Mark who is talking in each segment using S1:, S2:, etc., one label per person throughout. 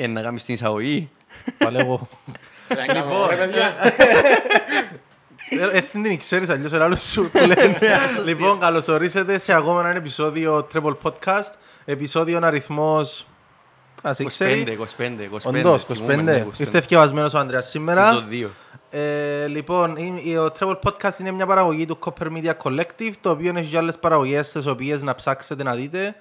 S1: Ε, να κάνεις την εισαγωγή.
S2: Πάλι εγώ.
S3: Δεν κάνω, ρε παιδιά.
S2: Ε, ε, δεν ξέρεις αλλιώς ένα άλλο σου το λες. Λοιπόν, καλώς ορίσατε σε ακόμα ένα επεισόδιο Treble Podcast. Επεισόδιο αριθμός... Ας
S1: 25,
S2: ξέρει.
S1: 25, 25.
S2: Όντως,
S1: θυμούμαι,
S2: 25.
S1: ναι, 25.
S2: Ήρθε ευκαιβασμένος ο Ανδρέας σήμερα.
S1: Season δύο.
S2: Ε, λοιπόν, είναι- ο Treble Podcast είναι μια παραγωγή του Copper Media Collective, το οποίο έχει και άλλες παραγωγές τις οποίες να ψάξετε να δείτε.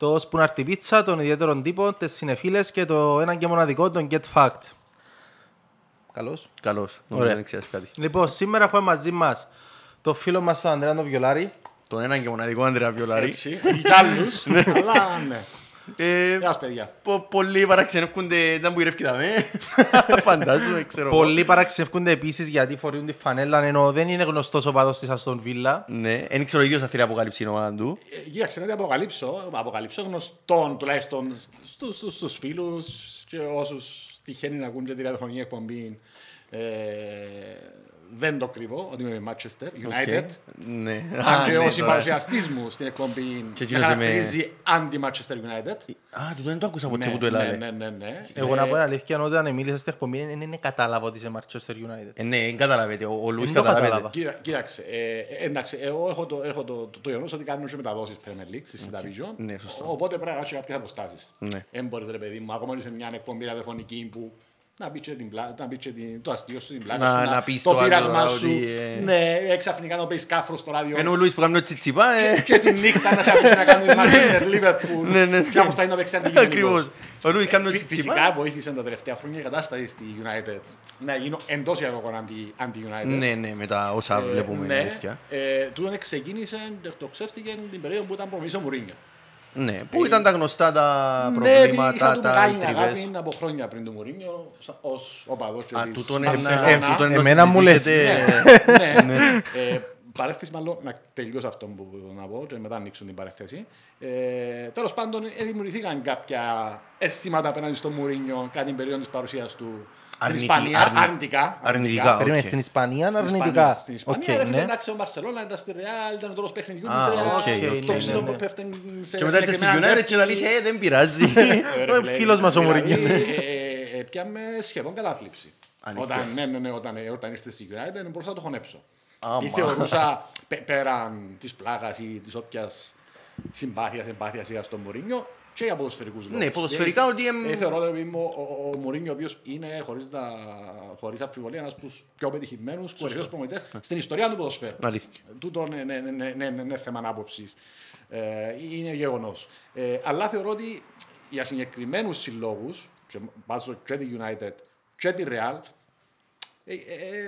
S2: Το Spoonarty Pizza, τον ιδιαίτερο τύπο, τις συνεφίλες και το ένα και μοναδικό, τον Get Fact. Καλώς.
S1: Καλώς.
S2: Ωραία.
S1: Ωραία. Δεν ξέρεις κάτι.
S2: Λοιπόν, σήμερα έχουμε μαζί μας το φίλο μας τον Ανδρέα τον Βιολάρη.
S1: Τον έναν και μοναδικό Ανδρέα Βιολάρη.
S3: Έτσι, έχει κι άλλους, αλλά ναι.
S1: Ε,
S3: Γεια σας παιδιά.
S1: πο- Πολλοί παραξενεύκονται, ήταν που γυρεύκητα με. Φαντάζομαι, ξέρω. εγώ.
S2: Πολλοί παραξευκούνται επίσης γιατί φορούν τη φανέλα, ενώ δεν είναι γνωστός ο παδός της Aston Villa.
S1: Ναι, δεν ξέρω ο ίδιος αν θέλει αποκαλύψει η ομάδα του.
S3: Ε, Κοίταξε, να την αποκαλύψω, αποκαλύψω γνωστόν τουλάχιστον στους, στους, στους φίλους και όσους τυχαίνει να ακούν και τη ραδιοφωνική εκπομπή. Ε, δεν το κρύβω ότι είμαι με Manchester United.
S1: Οκ. Ναι.
S3: Αν και
S1: ναι,
S3: ο
S1: τώρα.
S3: συμπαρουσιαστής μου στην εκπομπή
S1: Και
S3: με
S1: εκείνος είμαι-
S3: χαρακτηρίζει anti-Manchester United.
S1: Α, του δεν το άκουσα ποτέ
S3: Ναι,
S1: που το
S3: ναι,
S1: έλαβε.
S3: ναι, ναι, ναι.
S2: Εγώ
S3: Ε,
S2: να πω την αλήθεια, όταν μίλησα στην εκπομπή, δεν είναι κατάλαβα ότι είσαι Manchester United.
S1: Ε, Ναι, δεν καταλαβαίνετε. Ο ο Λουίς
S2: Δεν το
S1: καταλαβαίνετε.
S2: κατάλαβα.
S3: Κοίτα- Κοίταξε, ε, ε, εντάξει, εγώ έχω το, έχω το, το, το γεγονός ότι κάνουν και μεταδόσεις Premier League στη Division.
S1: Ναι, σωστό.
S3: Οπότε πρέπει να έχει κάποιες αποστάσεις.
S1: Ναι.
S3: Δεν μπορείς ρε παιδί μου, ακόμα και σε μια εκπομπή ραδιοφωνική που να μπει και, την πλά, να μπει και την, το αστείο σου, την πλάτη
S1: Να-
S3: σου,
S1: να πεις
S3: το
S1: το άλλο
S3: πείραγμα
S1: ότι,
S3: σου.
S1: ε,
S3: Ναι, ε, ξαφνικά να πεις κάφρο στο ράδιο.
S1: Ενώ ο Λουίς που κάνει το τσιτσιπά, ε,
S3: και τη νύχτα να σε αφήσει να κάνει Manchester Liverpool.
S1: Ναι, ναι.
S3: Και όπως πάει να παίξει αντιγενικός.
S1: Ακριβώς. Ο Λουίς κάνει το
S3: Φυ-
S1: τσιτσιπά.
S3: Φυσικά βοήθησε τα τελευταία χρόνια η κατάσταση στη United να γίνω εντός εισαγωγικών αντι- anti-United.
S1: Ναι, ναι, με τα όσα
S3: Ε,
S1: βλέπουμε.
S3: ναι,
S1: είναι αλήθεια.
S3: ε, τούτον ξεκίνησε, εκτοξεύτηκε την περίοδο που ήταν προμηθής ο Μουρίνιο.
S1: Ναι, πού ήταν τα γνωστά τα
S3: Ναι, είχα
S1: προβλήματα,
S3: του
S1: τα
S3: μεγάλη
S1: τριβές.
S3: αγάπη από χρόνια πριν του Μουρίνιο, σα- ως οπαδός και
S1: Α,
S3: της
S1: τούτον
S3: Μπαρσελόνα.
S1: ένα- τούτον ενώ
S2: εμένα μου λες.
S1: συζητήσετε-
S3: Ναι, ναι. Ε, Παρέθεση μάλλον, να τελειώσω αυτό που να πω και μετά ανοίξουν την παρέθεση. Ε, τέλος πάντων, ε, δημιουργηθήκαν κάποια αισθήματα απέναντι στο Μουρίνιο κατά την περίοδο της παρουσίας του στην
S1: Αρνητι-
S3: Ισπανία.
S1: αρνη-
S3: Αρνητικά.
S1: αρνητικά.
S2: Περίμενε,
S1: οκ.
S2: στην Ισπανία
S3: Στην
S2: αρνητικά.
S3: Ισπανία. Στην Ισπανία,
S2: Οκ,
S3: ρε φίλε,
S2: ναι.
S3: εντάξει, ο Μπαρσελόνα ήταν στη Ρεάλ, ήταν ο τρόπος παιχνιδιού
S1: Α,
S3: της Ρεάλ.
S1: οκ,
S2: οκ,
S3: Το
S2: ναι,
S3: ξύλο
S2: ναι,
S3: που
S2: ναι.
S3: πέφτει σε
S1: Και μετά ήρθε στη
S3: συγκεκριμένα
S1: United και να λύσει, ε, δεν πειράζει.
S3: Ε, ρε
S2: Ο
S3: φίλε,
S2: φίλος μας ο
S3: δηλαδή,
S2: Μουρίνιο.
S3: ε, ε, Πιάμε σχεδόν κατάθλιψη.
S1: Αλήθεια.
S3: Όταν, ναι, ναι, ναι, όταν, ε, όταν ήρθε στη United δεν μπορούσα να το χωνέψω.
S1: Άμα.
S3: Ή θεωρούσα πε- πέραν της πλάκα ή της όποιας συμπάθειας, εμπάθειας είχα στον Μουρίνιο και για ποδοσφαιρικούς λόγους.
S1: Ναι, ποδοσφαιρικά ότι, εμ,
S3: Ε, θεωρώ ότι ο, ο, ο Μουρίνιο, ο οποίος είναι χωρίς χωρίς αμφιβολία ένας από τους πιο πετυχημένους κορυφαίου προμηθευτές στην ιστορία του ποδοσφαίρου.
S1: Αλήθεια.
S3: Τούτο ναι, ναι, ναι, ναι, ναι, ναι, ναι, θέμα άποψης. Ε, είναι γεγονός. Ε, αλλά θεωρώ ότι για συγκεκριμένους συλλόγους, και βάζω και τη United και τη Real, ε, ε,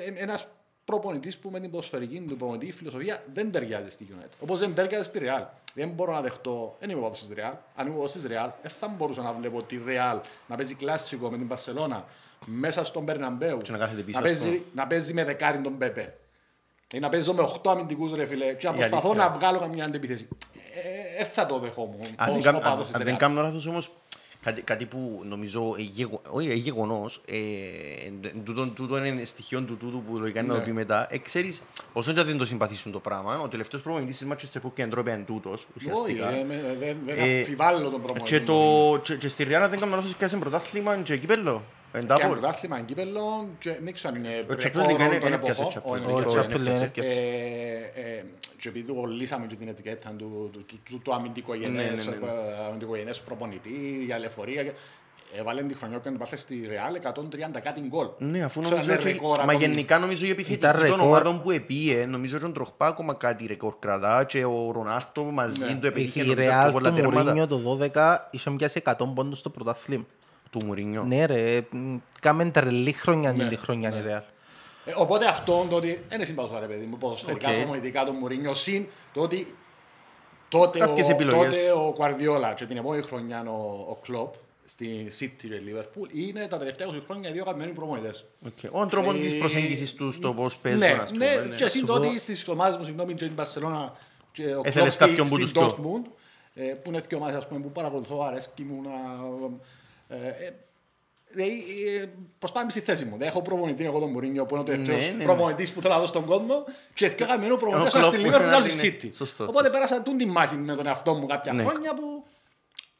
S3: ε, ένας προπονητής που με την ποδοσφαιρική του προπονητική φιλοσοφία δεν ταιριάζει στη United. Όπως δεν ταιριάζει στη Real. Δεν μπορώ να δεχτώ, δεν είμαι ποδό της Real. Αν είμαι ποδό της Real, δεν θα μπορούσα να βλέπω τη Real να παίζει κλασικό με την Barcelona μέσα στον Μπερναμπέου.
S1: Και να κάθεται πίσω,
S3: να,
S1: ας πούμε.
S3: παίζει, να παίζει με δεκάρι τον Πέπε. Ή να παίζω με 8 αμυντικούς ρε φίλε. Και να
S1: Η
S3: προσπαθώ
S1: αλήθεια.
S3: να βγάλω καμιά αντεπίθεση. Δεν θα το δεχόμουν.
S1: Αν
S3: ως
S1: δεν κάμ-
S3: οπαδός
S1: αν-
S3: της
S1: αν δεν
S3: Real.
S1: κάνω λάθος όμως, κάτι, κάτι που νομίζω ε, γεγο- όχι, ε, γεγονός, ε, εν- τούτο, τούτο είναι στοιχείο του τούτου που λογικά είναι να το
S3: Ναι.
S1: πει μετά. Ε, ξέρεις, όσο και δεν το συμπαθήσουν το πράγμα, ο τελευταίος προπονητής της Manchester που και εντρόπε είναι τούτος,
S3: Όχι,
S1: ουσιαστικά.
S3: ε, με- δεν δεν
S1: Ε,
S3: αμφιβάλλω τον προπονητή.
S1: Και,
S3: του
S1: το,
S3: Μourinho.
S1: και, και στη Real, αν δεν κάνω λάθος, πιάσε πρωτάθλημα και κύπελλο. Εν τα
S3: Και
S1: απο-
S3: πρωτάθλημα, κύπελλο, και δεν ξέρω αν είναι
S1: Ο Champions
S3: ρεκόρ
S1: League είναι-
S3: όλων των
S1: είναι πιάσε
S3: εποχών.
S1: Champions
S3: Όχι,
S1: League.
S2: Ο
S3: ρεκόρ
S2: Τσάπελ
S3: είναι.
S2: είναι
S1: έπιασε.
S2: έπιασε.
S3: Ε, ε, και επειδή του κολλήσαμε και την ετικέτα του, του, του, του, του αμυντικογενές,
S1: Ναι, ναι, ναι, ναι.
S3: ε, αμυντικογενές προπονητή, για λεωφορεία. και- Έβαλε τη χρονιά που πάθες στη Ρεάλ 130 κάτι γκολ.
S1: Ναι, αφού
S3: Ξέρω,
S1: νομίζω.
S3: είναι
S1: και-
S3: ρεκόρ
S1: Μα
S3: ακόμη.
S1: γενικά νομίζω η επιθετική
S2: Ήταν
S1: των
S2: ρεκόρ.
S1: ομάδων που επίε, νομίζω ότι ο Τροχπά ακόμα κάτι ρεκόρ κρατά και ο Ρονάρτο μαζί
S3: Ναι.
S1: του επέτυχε
S2: Η
S1: νομίζω
S2: Real
S1: πιο πολλά
S2: του
S1: τέρματα
S2: Μουρίνιο το 12 είχε πιάσει 100 πόντους στο πρωτάθλημα.
S1: Του Μουρίνιο.
S2: Ναι ρε, μ, κάμε τρελή χρονιά
S3: Ναι,
S2: την τη χρονιά η Real.
S3: Ε, οπότε αυτό το ότι δεν είναι συμπαθώ ρε παιδί μου, ποδοσφαιρικά,
S1: Οκ.
S3: προπονητικά του Μουρίνιο, συν το ότι τότε ο,
S1: Κάποιες επιλογές.
S3: τότε ο Κουαρδιόλα και την επόμενη χρονιά ο, ο Κλόπ στη City και Liverpool είναι τα τελευταία 20 χρόνια οι δύο αγαπημένοι προπονητές.
S1: Οκ. Ο τρόπο
S3: Ε,
S1: της προσέγγισης του στο πώς παίζουν,
S3: ναι,
S1: ας πούμε.
S3: ναι,
S1: ναι.
S3: και εσύ
S2: Σου
S3: το
S2: πω-
S3: ότι στις ομάδες μου, συγγνώμη, και την Barcelona και ο
S1: Έθελες
S3: Κλόπ στη-
S1: κάποιον που
S3: στην
S1: τους δυο.
S3: Dortmund, ε, που είναι δύο ομάδες ας πούμε, που παρακολουθώ, αρέσκει μου να... Ε, ε, Δηλαδή, ε, προσπάμε στη θέση μου. Δεν έχω προπονητή εγώ τον Μουρίνιο που είναι ο τελευταίος
S1: Ναι, ναι, ναι.
S3: προπονητής που θέλω να δω στον κόσμο και πιο αγαπημένο προπονητής
S1: Ο
S3: στη
S1: Klopp που
S3: Liverpool
S1: είναι
S3: στη
S1: άλλη, ναι.
S3: City.
S1: Σωστό,
S3: Οπότε
S1: σωστό.
S3: πέρασα τούν τη μάχη με τον εαυτό μου κάποια
S1: Ναι.
S3: χρόνια που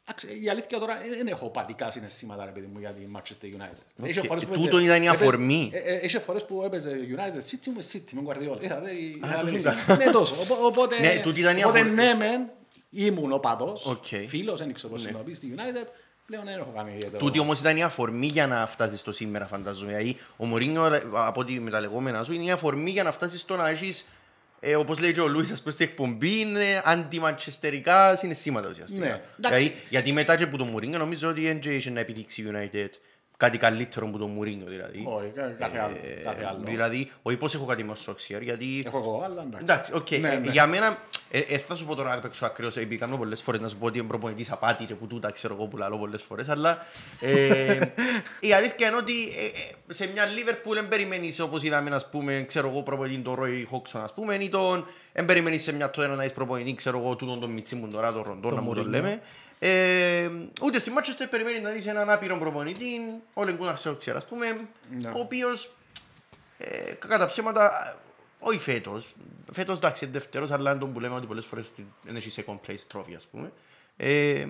S3: Εντάξει, Η αλήθεια τώρα ε, δεν έχω πατικά συναισθήματα ρε παιδί μου για τη Manchester United.
S1: Οκ.
S3: Είχε φορές που
S1: Τούτο
S3: έπαιζε-
S1: ήταν η
S3: έπαιζε-
S1: αφορμή.
S3: ε, ε, Είχε φορές που έπαιζε United City με City, με Guardiola. Είδατε, η-
S1: Α,
S3: η
S1: τόσο
S3: ανάλυση.
S1: καλά.
S3: Ναι, τόσο. Οπό- Οπότε,
S1: Ναι, τούτη ήταν η
S3: οπότε
S1: αφορμή.
S3: ναι, μεν, ήμουν οπαδός,
S1: Οκ.
S3: φίλος, δεν ξέρω πώς συνοποιεί στη United. Πλέον δεν έχω κάνει ιδιαίτερο.
S1: Τούτη όμως ήταν η αφορμή για να φτάσεις στο σήμερα φαντάζομαι. Δηλαδή, ο Μουρίνιο ρε, από ό,τι με τα λεγόμενα σου είναι η αφορμή για να φτάσεις στο να έχεις ε, όπως λέει και ο Λούις ας πούμε στην εκπομπή είναι αντιμαντσεστερικά συναισθήματα ουσιαστικά.
S3: Ναι, εντάξει.
S1: δηλαδή, γιατί μετά και που τον Μουρίνιο νομίζω ότι δεν είχε να επιδείξει η United κάτι καλύτερο από τον Μουρίνιο δηλαδή.
S3: Όχι, κα- κάθε άλλο.
S1: Ε,
S3: κάθε άλλο.
S1: Δηλαδή, όχι πως έχω κάτι με ο Σόλσκιερ, γιατί
S3: Έχω εγώ, αλλά εντάξει.
S1: Εντάξει, οκ.
S3: Ναι,
S1: Ε,
S3: ναι.
S1: Για μένα, ε, ε, θα σου πω τώρα απ' έξω ακραίος, επειδή κάνω πολλές φορές να σου πω ότι είναι προπονητής απάτη και που τούτα ξέρω εγώ που λαλώ πολλές φορές, αλλά ε, η αλήθεια είναι ότι ε, ε, σε μια Liverpool δεν περιμένεις όπως είδαμε, ας πούμε, ξέρω εγώ προπονητή τον Roy Hodgson, ας πούμε, ή τον, δεν περιμένεις σε μια τότε να είσαι προπονητή, ξέρω εγώ, τούτον τον Μιτσίμουν τώρα, τον Ροντό,
S2: Τον
S1: να μου το
S2: Mourinho.
S1: λέμε. Ε, ούτε στη Manchester περιμένει να δεις έναν άπειρο προπονητή, ο Λεγκούναρ Σόξιερ, ας πούμε,
S3: Ναι.
S1: ο οποίος ε, κατά ψέματα, όχι φέτος. Φέτος εντάξει είναι δεύτερος, αλλά είναι τον που λέμε ότι πολλές φορές του- δεν έχει second place trophy ας πούμε. Ε,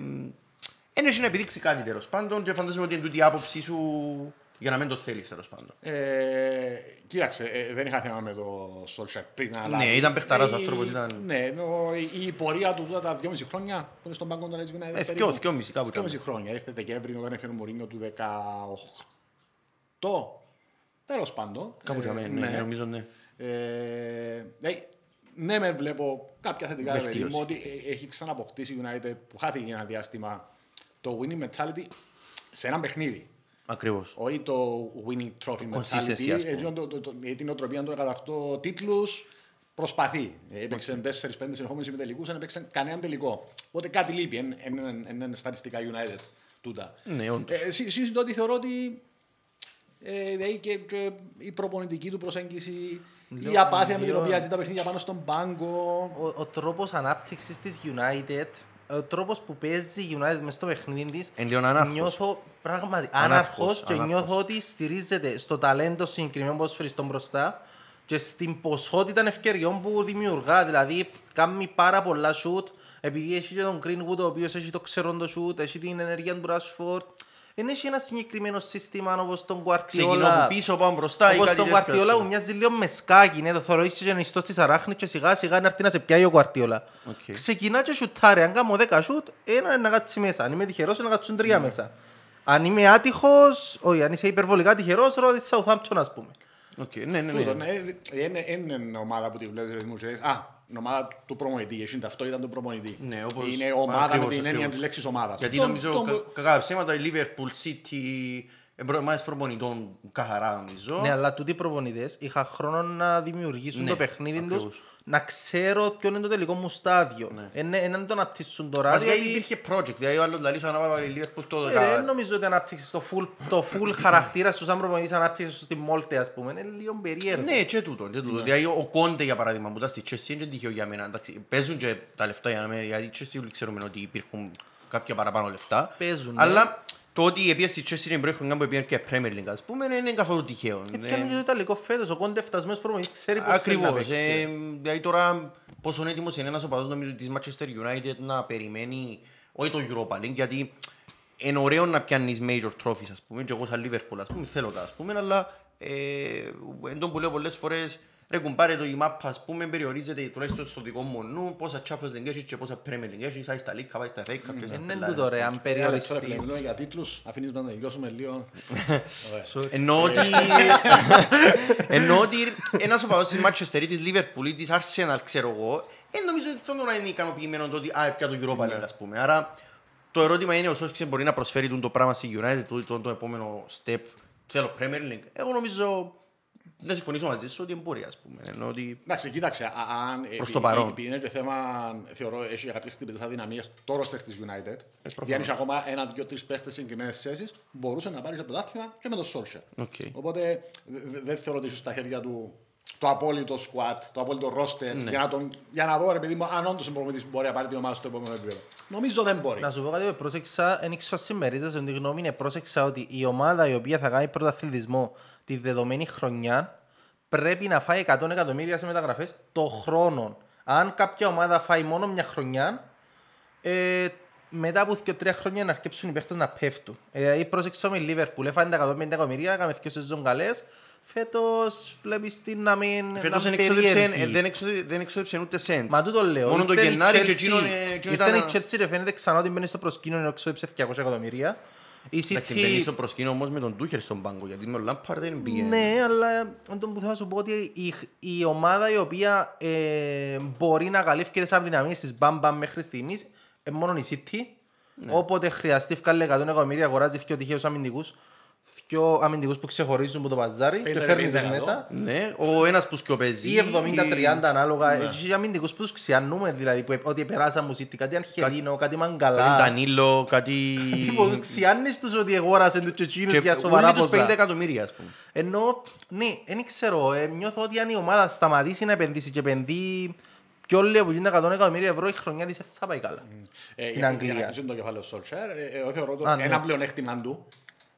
S1: δεν έχει να επιδείξει κάτι τέλος πάντων και φαντάζομαι ότι είναι τούτη η άποψη σου για να μην το θέλεις τέλος πάντων.
S3: Ε, κοίταξε, ε, δεν είχα θέμα με το Solskjaer πριν. Αλλά
S1: Ναι, ήταν παιχταράς ο
S3: η-
S1: άνθρωπος, ήταν-
S3: Ναι, νο, η, η πορεία του τώρα τα 2,5 χρόνια που είναι στον πάγκο των Reds United.
S1: Ε, δυο- δυόμιση, κάπου
S3: 2,5 χρόνια. Ήρθε Δεκέμβρη όταν έφερε ο Μουρίνιο του 18. Τέλος πάντων.
S1: Κάπου για μένα, ναι, ναι, νομίζω ναι.
S3: Ε, ναι, ναι, με βλέπω κάποια θετικά ρε παιδί
S1: Βελτίωση.
S3: μου ότι ε, έχει ξαναποκτήσει η United που χάθηκε για ένα διάστημα το winning mentality σε ένα παιχνίδι.
S1: Ακριβώς.
S3: Όχι το winning trophy
S1: Consistency,
S3: mentality,
S1: ας πούμε.
S3: έτσι, το, το, το, την οτροπία των 108 τίτλους προσπαθεί. Ε, Έπαιξε 4-5 συνεχόμενους ημιτελικούς, δεν έπαιξε κανέναν τελικό. Οπότε κάτι λείπει, είναι στατιστικά United τούτα.
S1: Ναι, όντως.
S3: Ε, συ- Συζητώ ότι θεωρώ ότι ε, δηλαδή και, και η προπονητική του προσέγγιση, η
S2: Λέω-
S3: απάθεια με την
S2: λέω-
S3: οποία ζει τα παιχνίδια πάνω στον πάγκο.
S2: Ο, ο τρόπος ανάπτυξης της United, ο τρόπος που παίζεις η United μες στο παιχνίδι της,
S1: Εν λίγο ανάρχος.
S2: νιώθω πράγματι
S1: Ανάρχος,
S2: άναρχος και
S1: ανάρχος.
S2: νιώθω ότι στηρίζεται στο ταλέντο συγκεκριμένων ποδοσφαιριστών μπροστά και στην ποσότητα ευκαιριών που δημιουργά. Δηλαδή, κάνει πάρα πολλά σουτ, επειδή έχει και τον Greenwood, ο οποίος έχει το ξερό το σουτ, έχει την ενέργεια του Rashford. Δεν έχει ένα συγκεκριμένο σύστημα όπως τον
S1: Ξεκινώ
S2: Guardiola.
S1: από πίσω, πάω μπροστά ή
S2: Όπως
S1: κάτι
S2: τον
S1: τέτοιο, ας
S2: Guardiola που
S1: πούμε.
S2: μοιάζει λίγο με σκάκι, ναι, το θωρείς και ιστός της αράχνης και σιγά σιγά να έρθει να σε πιάει ο Guardiola.
S1: Οκ.
S2: Ξεκινά και σουτάρει, αν κάνω 10 σουτ, ένα είναι να κάτσει μέσα. Αν είμαι τυχερός, είναι να κάτσουν
S1: Ναι.
S2: τρία μέσα. Αν είμαι άτυχος, όχι, αν είσαι υπερβολικά τυχερός, ρώτα τη Southampton ας πούμε.
S1: Οκ, ναι, ναι,
S3: Τούτο,
S1: ναι.
S3: ναι, ε, είναι- Είναι ομάδα που τη βλέπεις ρε μου και λες, Α, η ομάδα του προπονητή, εσύ αυτό ήταν του προπονητή.
S1: Ναι, όπως-
S3: Είναι ομάδα
S1: ακριβώς,
S3: με την έννοια
S1: ακριβώς.
S3: της λέξης ομάδας.
S1: Γιατί
S3: Τον-
S1: νομίζω
S3: τον-
S1: κα- κατά ψέματα η Liverpool City ομάδες προπονητών καθαρά νομίζω.
S2: Ναι, αλλά τούτοι οι προπονητές είχαν χρόνο να δημιουργήσουν
S1: Ναι,
S2: το παιχνίδι τους,
S1: ακριβώς.
S2: να ξέρω ποιο είναι το τελικό μου στάδιο.
S1: Ναι.
S2: Είναι είναι να το αναπτύσσουν τώρα,
S1: Βασικά
S2: διότι-
S1: υπήρχε project, δηλαδή ο άλλος λαλείς να πάει η Liverpool το
S2: Ε,
S1: δεκα-
S2: ρε, Δεν νομίζω ότι ανάπτυξες το full, το full χαρακτήρα σου σαν προπονητής ανάπτυξες σου στη Μόλτε ας πούμε. Είναι λίγο περίεργο.
S1: Ναι, και τούτο. Και τούτο. Δηλαδή ο Κόντε για παράδειγμα που ήταν στη Chelsea είναι τυχαίο για μένα. Εντάξει, παίζουν και τα λεφτά για μένα, γιατί η Chelsea όλοι ξέρουμε ότι υπήρχουν κάποια παραπάνω λεφτά.
S2: Παίζουν, ναι.
S1: Αλλά το ότι επίσης στη Chelsea είναι η πρώτη χρονιά που πήγαινε και Premier League, ας πούμε, δεν είναι καθόλου τυχαίο.
S2: Και
S1: Ναι.
S2: πιάνει και το Ιταλικό φέτος, ο Κόντε φτασμένος προπονητής ξέρει πώς θέλει να
S1: Ακριβώς.
S2: παίξει.
S1: Ε, δηλαδή τώρα πόσο έτοιμος είναι ένας οπαδός νομίζω της Manchester United να περιμένει όχι το Europa League γιατί είναι ωραίο να πιάνεις major trophies ας πούμε και εγώ σαν Liverpool ας πούμε θέλω τα ας πούμε αλλά ε, εν τω που λέω πολλές φορές ρε κουμπάρε το η μάπα ας πούμε περιορίζεται τουλάχιστον στο δικό μου νου πόσα Champions League έχεις και πόσα Premier League έχεις πάει στα League, πάει στα FA Cup και στα
S2: Δεν είναι
S1: πελάρες.
S2: τούτο ρε, αν
S3: Ε, Άλεξ, τώρα
S2: περιοριστείς.
S3: φίλε, μιλούμε για τίτλους, αφήνεις μας να τελειώσουμε λίγο. Ωραία.
S1: Εννοώ ότι... Εννοώ ότι ένας οπαδός της Manchester ή της Liverpool ή της Arsenal, ξέρω εγώ, δεν νομίζω ότι θέλω να είναι ικανοποιημένος το ότι α, πια το Europa League, ας πούμε. Άρα το ερώτημα είναι ο Σόσκησε μπορεί να προσφέρει τον το πράγμα στη United, το, το, το επόμενο step. Θέλω Premier League. Εγώ νομίζω να συμφωνήσω μαζί σου ότι μπορεί, ας πούμε. Εννοώ ότι...
S3: Εντάξει, κοίταξε, α- αν
S1: Προς
S3: επει-
S1: το παρόν.
S3: επειδή είναι και θέμα, θεωρώ, έχει κάποιες τύπες αδυναμίες το roster της United.
S1: προφανώς.
S3: Εάν έχει ακόμα ένα, δύο, τρεις παίχτες σε συγκεκριμένες θέσεις, μπορούσε να πάρεις το πρωτάθλημα και με το Solskjaer.
S1: Οκ.
S3: Οπότε δε- δε- δεν θεωρώ ότι έχει στα χέρια του το απόλυτο squad, το απόλυτο roster,
S1: Ναι.
S3: για, να τον, για να δω ρε παιδί μου αν όντως είναι προπονητής που μπορεί να πάρει την ομάδα στο επόμενο επίπεδο. Νομίζω δεν μπορεί.
S2: Να σου πω κάτι που πρόσεξα, δεν ξέρω αν συμμερίζεσαι την γνώμη, είναι πρόσεξα ότι η ομάδα η οποία θα κάνει πρωταθλητισμό τη δεδομένη χρονιά πρέπει να φάει 100 εκατομμύρια σε μεταγραφές το χρόνο. Αν κάποια ομάδα φάει μόνο μια χρονιά, ε, μετά από δύο τρία χρόνια να αρκέψουν οι παίχτες να πέφτουν. Ε, ή πρόσεξα με η Λίβερπουλ, έφανε τα 150 εκατομμύρια, έκαμε δύο σεζόν καλές. Φέτος βλέπεις την να μην
S1: Φέτος
S2: να
S1: δεν εξόδεψε-
S2: περίεργη.
S1: ε, δεν εξόδε- δεν εξόδεψε ούτε σέντ.
S2: Μα τούτο λέω.
S1: Μόνο το
S2: Ήρθε η
S1: Γενάρη και
S2: Chelsea-
S1: εκείνον, ε, εκείνον
S2: Ήρθε η
S1: ήταν-
S2: Chelsea ρε φαίνεται ξανά ότι μπαίνει στο προσκήνιο ενώ εξόδεψε 200 εκατομμύρια. Η
S1: Εντάξει, μπαίνει
S2: City...
S1: στο προσκήνιο όμως με τον Τούχερ στον πάγκο, γιατί με ο Λάμπαρ δεν πήγε.
S2: Ναι, αλλά εν τω που θα σου πω ότι η, η ομάδα η οποία ε, μπορεί να καλύφει τις αδυναμίες της μπαμ μπαμ μέχρι στιγμής είναι μόνο η City.
S1: Ναι.
S2: Όποτε χρειαστεί βγάλει 100 εκατομμύρια αγοράζει δύο τυχαίους αμυντικούς. Δύο αμυντικούς που ξεχωρίζουν από το παζάρι και
S3: 50-50
S2: φέρνει τους
S3: εκατό.
S2: μέσα.
S1: Ναι, ο ένας που σκιοπέζει.
S2: Ή 70-30 ανάλογα.
S1: Ναι.
S2: Έχει αμυντικούς που τους ξιανούμε δηλαδή που, ότι περάσαν μου City. Κάτι Αρχελίνο, κάτι
S1: Κάτι
S2: Μαγκαλά.
S1: Ντανίλο, κάτι...
S2: Τίποτα, ξιάνεις τους ότι αγόρασαν τους και εκείνους
S1: Και
S2: για σοβαρά
S1: όλοι τους 50
S2: ποσά.
S1: εκατομμύρια, ας πούμε.
S2: Ενώ, ναι, δεν ξέρω, ε, νιώθω ότι αν η ομάδα σταματήσει να επενδύσει και επενδύει πιο λίγο από 100 εκατομμύρια ευρώ η χρονιά της δεν θα πάει καλά.
S3: Ε,
S2: Στην
S3: για-
S2: Αγγλία.
S3: Για να κλείσουν το κεφάλαιο Σόλτσερ, ε, εγώ θεωρώ το
S2: Α, ναι.
S3: ένα πλεονέκτημα του.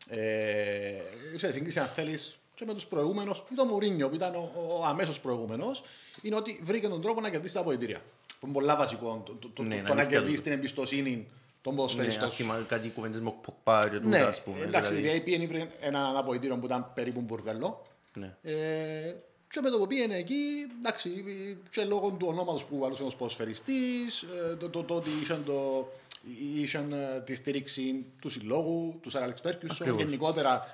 S3: Ε, σε σύγκριση αν θέλεις και με τους προηγούμενους, ή το Μουρίνιο που ήταν ο, ο αμέσως προηγούμενος, είναι ότι βρήκε τον τρόπο να κερδίσει τα αποδητήρια. Που είναι πολλά βασικό, το, το, το,
S1: Ναι,
S3: το
S1: είναι
S3: να
S1: αλήθεια
S3: κερδίσει
S1: τούτο.
S3: την εμπιστοσύνη των
S1: Ναι,
S3: ποδοσφαιριστών.
S1: ας θυμάμαι κάτι κουβέντες με ο Ποκπά και
S3: Ναι,
S1: τούτα, ας πούμε.
S3: εντάξει,
S1: δηλαδή.
S3: γιατί πήγαινε βρήκε ένα αποδητήριο που ήταν περίπου μπουρδέλο.
S1: Ναι.
S3: Ε, και με το που πήγαινε εκεί, εντάξει, και λόγω του ονόματος που βάλωσε ως ποδοσφαιριστής, ε, το, το, το ότι είχαν, το, είχαν ε, τη στήριξη του συλλόγου, του Σαρ Αλεξ Φέρκιουσον,
S1: Ακριβώς.
S3: γενικότερα.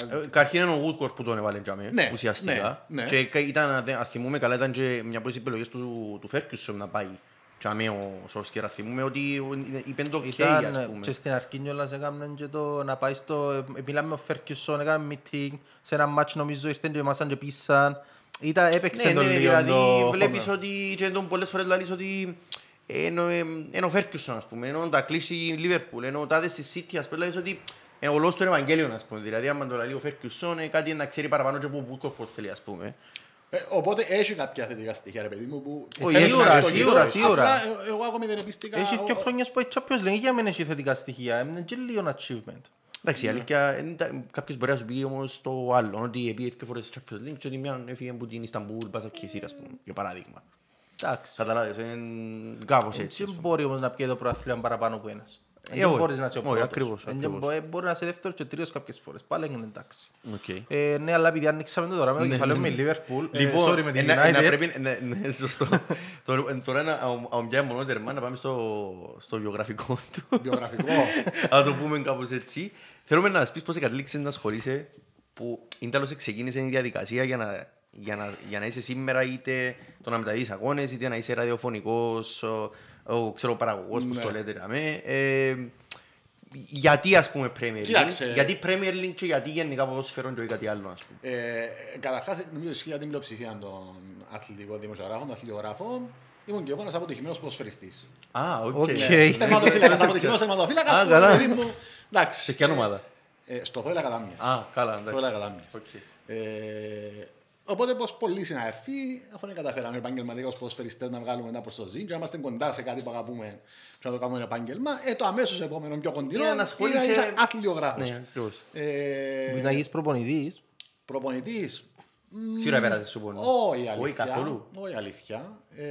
S3: ε,
S1: Ε, Καταρχήν είναι ο Woodcourt που τον έβαλε τζάμε,
S3: Ναι,
S1: ουσιαστικά.
S3: ναι, ναι.
S1: Και κα- ήταν, αν δεν- αν θυμούμε καλά, ήταν και μια από τις επιλογές του, του Ferguson να πάει τζάμε ο Σόλσκερ. Αν θυμούμε ότι είπε το ok, ας
S2: Ήταν
S1: πούμε.
S2: και στην αρχή κιόλας έκαμε και το να πάει στο... ε, Μιλάμε με ο Φέρκιουσον, έκαμε meeting, σε ένα μάτσο νομίζω ήρθαν και μάσαν και πίσαν. Ήταν, έπαιξε
S1: Ναι,
S2: το
S1: ναι, ναι,
S2: λίγο
S1: δηλαδή
S2: το
S1: βλέπεις
S2: χώρο.
S1: ότι και τον πολλές φορές λαλείς ότι ενώ, ε, ενώ ο Ferguson, ας πούμε, ενώ τα κλείσει η Liverpool, ενώ τάδε στη City, ας πούμε, λαλείς ότι ε, ο λόγος του Ευαγγέλιο, ας πούμε, δηλαδή άμα το λαλεί ο Ferguson, ε, κάτι να ξέρει παραπάνω και από ο Woodcourt πώς θέλει, ας πούμε.
S3: ε, οπότε έχει κάποια θετικά στοιχεία, ρε παιδί μου, που...
S1: Όχι,
S3: θέλεις
S1: σίγουρα,
S3: να στο
S2: σίγουρα,
S3: γύρω.
S2: σίγουρα.
S3: Απλά, ε, εγώ ακόμη δεν επίστηκα...
S2: Έχεις δύο
S3: ο-
S2: χρόνια που η Champions League για μένα έχει θετικά στοιχεία. Είναι και λίγο ένα achievement.
S1: Εντάξει, η αλήθεια, εν τα- κάποιος μπορεί να σου πει όμως το άλλο, ότι πήγε δύο φορές στη Champions League και ότι μια έφυγε από την Ισταμπούλ, Μπασακσεχίρ, ας πούμε, για παράδειγμα.
S2: Εντάξει.
S1: Καταλάβεις, είναι κάπως έτσι.
S2: Δεν
S1: ας πούμε.
S2: μπορεί όμως να πιάει το πρωτάθλημα παραπάνω από ένας.
S1: Ε,
S2: Δεν
S1: όχι.
S2: μπορείς να είσαι ο
S1: Όχι,
S2: πρώτος.
S1: ακριβώς,
S2: Ε,
S1: ακριβώς.
S2: μπο- ε, Μπορεί να είσαι δεύτερος και τρίτος κάποιες φορές. Πάλι είναι εντάξει.
S1: Οκ.
S2: Ε, ναι, αλλά επειδή ανοίξαμε το τώρα με το
S1: Ναι,
S2: κεφάλαιο
S1: ναι,
S2: με
S1: ναι.
S2: Liverpool, ε,
S1: Λοιπόν,
S2: sorry με την
S1: ένα- ένα
S2: United.
S1: πρέπει- ναι, ναι, σωστό. Τώρα- Τώρα ένα αμπιά μονότερμα να πάμε στο, στο βιογραφικό του.
S3: Βιογραφικό.
S1: Να το πούμε κάπως έτσι. Θέλουμε να μας πεις πώς κατέληξες να ασχολείσαι που είναι τέλος ξεκίνησε η διαδικασία για να, για, να, για να είσαι σήμερα είτε το να μεταδίδεις αγώνες είτε να είσαι ραδιοφωνικός, ο, ο ξέρω, παραγωγός που
S3: Ναι.
S1: το λέτε. ναι. Ε, γιατί ας πούμε Premier League,
S3: Κοίταξε.
S1: γιατί Premier League και γιατί γενικά ποδόσφαιρο και κάτι άλλο ας πούμε.
S3: Ε, Καταρχάς, νομίζω ισχύει για την πλειοψηφία των αθλητικών δημοσιογράφων, των αθλητογράφων. Ήμουν και εγώ ένας αποτυχημένος ποδοσφαιριστής.
S1: Α, οκ.
S2: Οκ.
S3: Τερματοφύλακα, αποτυχημένος τερματοφύλακα.
S1: Α, καλά.
S3: μου. Εντάξει.
S1: Σε ποια ομάδα;
S3: Ε, στο ΘΟΪ Λακατάμιας.
S1: Α, καλά,
S3: Στο ΘΟΪ
S1: εντάξει.
S3: Λακατάμιας.
S1: Οκ.
S3: Ε, οπότε, όπως πολλοί συναδέλφοι, αφού δεν καταφέραμε επαγγελματικά ως ποδοσφαιριστές να βγάλουμε ένα προς το ζην, και να είμαστε κοντά σε κάτι που αγαπούμε και να το κάνουμε επάγγελμα, ε, το αμέσως επόμενο πιο κοντινό
S1: Είναι να ασχολείσαι-
S3: είναι αθλητογράφο.
S1: Ναι, ακριβώς.
S2: Μπορείς να γίνεις προπονητής.
S3: Προπονητής.
S1: Σίγουρα πέρασε σου που νους.
S3: Όχι αλήθεια.
S1: Όχι καθόλου.
S3: Όχι αλήθεια. Ε,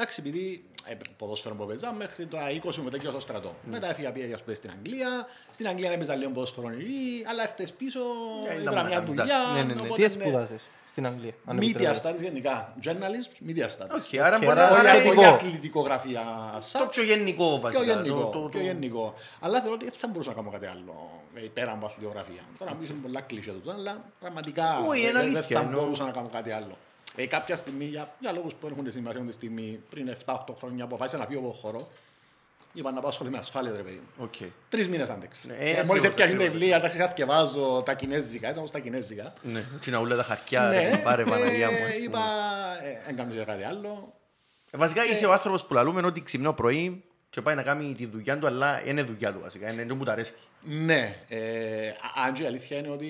S3: εντάξει, επειδή ε, ποδόσφαιρο που παίζα μέχρι το 20 μου μετά τέλειωσα στο στρατό. Μετά έφυγα πήγα για σπουδές στην Αγγλία. Στην Αγγλία έπαιζα λίγο ποδόσφαιρο εκεί, αλλά έρθες πίσω,
S1: Ε, ήταν
S3: είδα μια
S1: εντάξει,
S3: δουλειά.
S1: ναι, ναι, ναι.
S3: οπότε,
S2: Τι εσπούδασες στην Αγγλία. αν
S3: Media
S2: επιτρέπετε;
S3: studies γενικά. Journalism, media studies.
S1: Οκ, άρα
S2: Οκ,
S1: μπορεί
S2: άρα
S1: να
S3: Όχι
S2: είναι
S1: είναι
S3: όχι
S2: αθλητικό.
S3: αθλητικογραφία
S1: το πιο γενικό
S3: πιο
S1: βασικά.
S3: γενικό,
S1: Το- το-
S3: πιο
S1: το-
S3: γενικό. Αλλά θεωρώ ότι δεν θα μπορούσα να κάνω κάτι άλλο ε, πέρα από αθλητογραφία. Τώρα μιλήσουμε πολλά κλισέ τούτο, αλλά πραγματικά
S1: Όχι,
S3: δεν-
S1: είναι
S3: δεν
S1: αλήθεια,
S3: θα
S1: εννοώ.
S3: μπορούσα να κάνω κάτι άλλο. Ε, κάποια στιγμή, για, για λόγους που έχουν σημασία τη στιγμή, πριν 7-8 χρόνια, αποφάσισα να φύγω από το χώρο. Είπα να πάω ασχοληθώ με ασφάλεια, ρε παιδί. μου.
S1: Οκ.
S3: Τρεις μήνες άντεξε.
S1: Ναι,
S3: Ε,
S1: ε,
S3: Μόλις
S1: ακριβώς,
S3: έπιανε τα
S1: ακριβώς.
S3: βιβλία, άρχισα να διαβάζω τα κινέζικα, ήταν όμως τα κινέζικα.
S1: Ναι, και να ούλα τα χαρτιά, ρε, πάρε Παναγία μου, ας
S3: ε,
S1: πούμε.
S3: είπα, ε, έκαμε και κάτι άλλο.
S1: Ε, Βασικά είσαι ο άνθρωπος που λαλούμε ότι ξυπνά πρωί και πάει να κάνει τη δουλειά του, αλλά είναι δουλειά του βασικά, είναι αυτό που του αρέσει.
S3: Ναι, ε, α- αν και η αλήθεια είναι ότι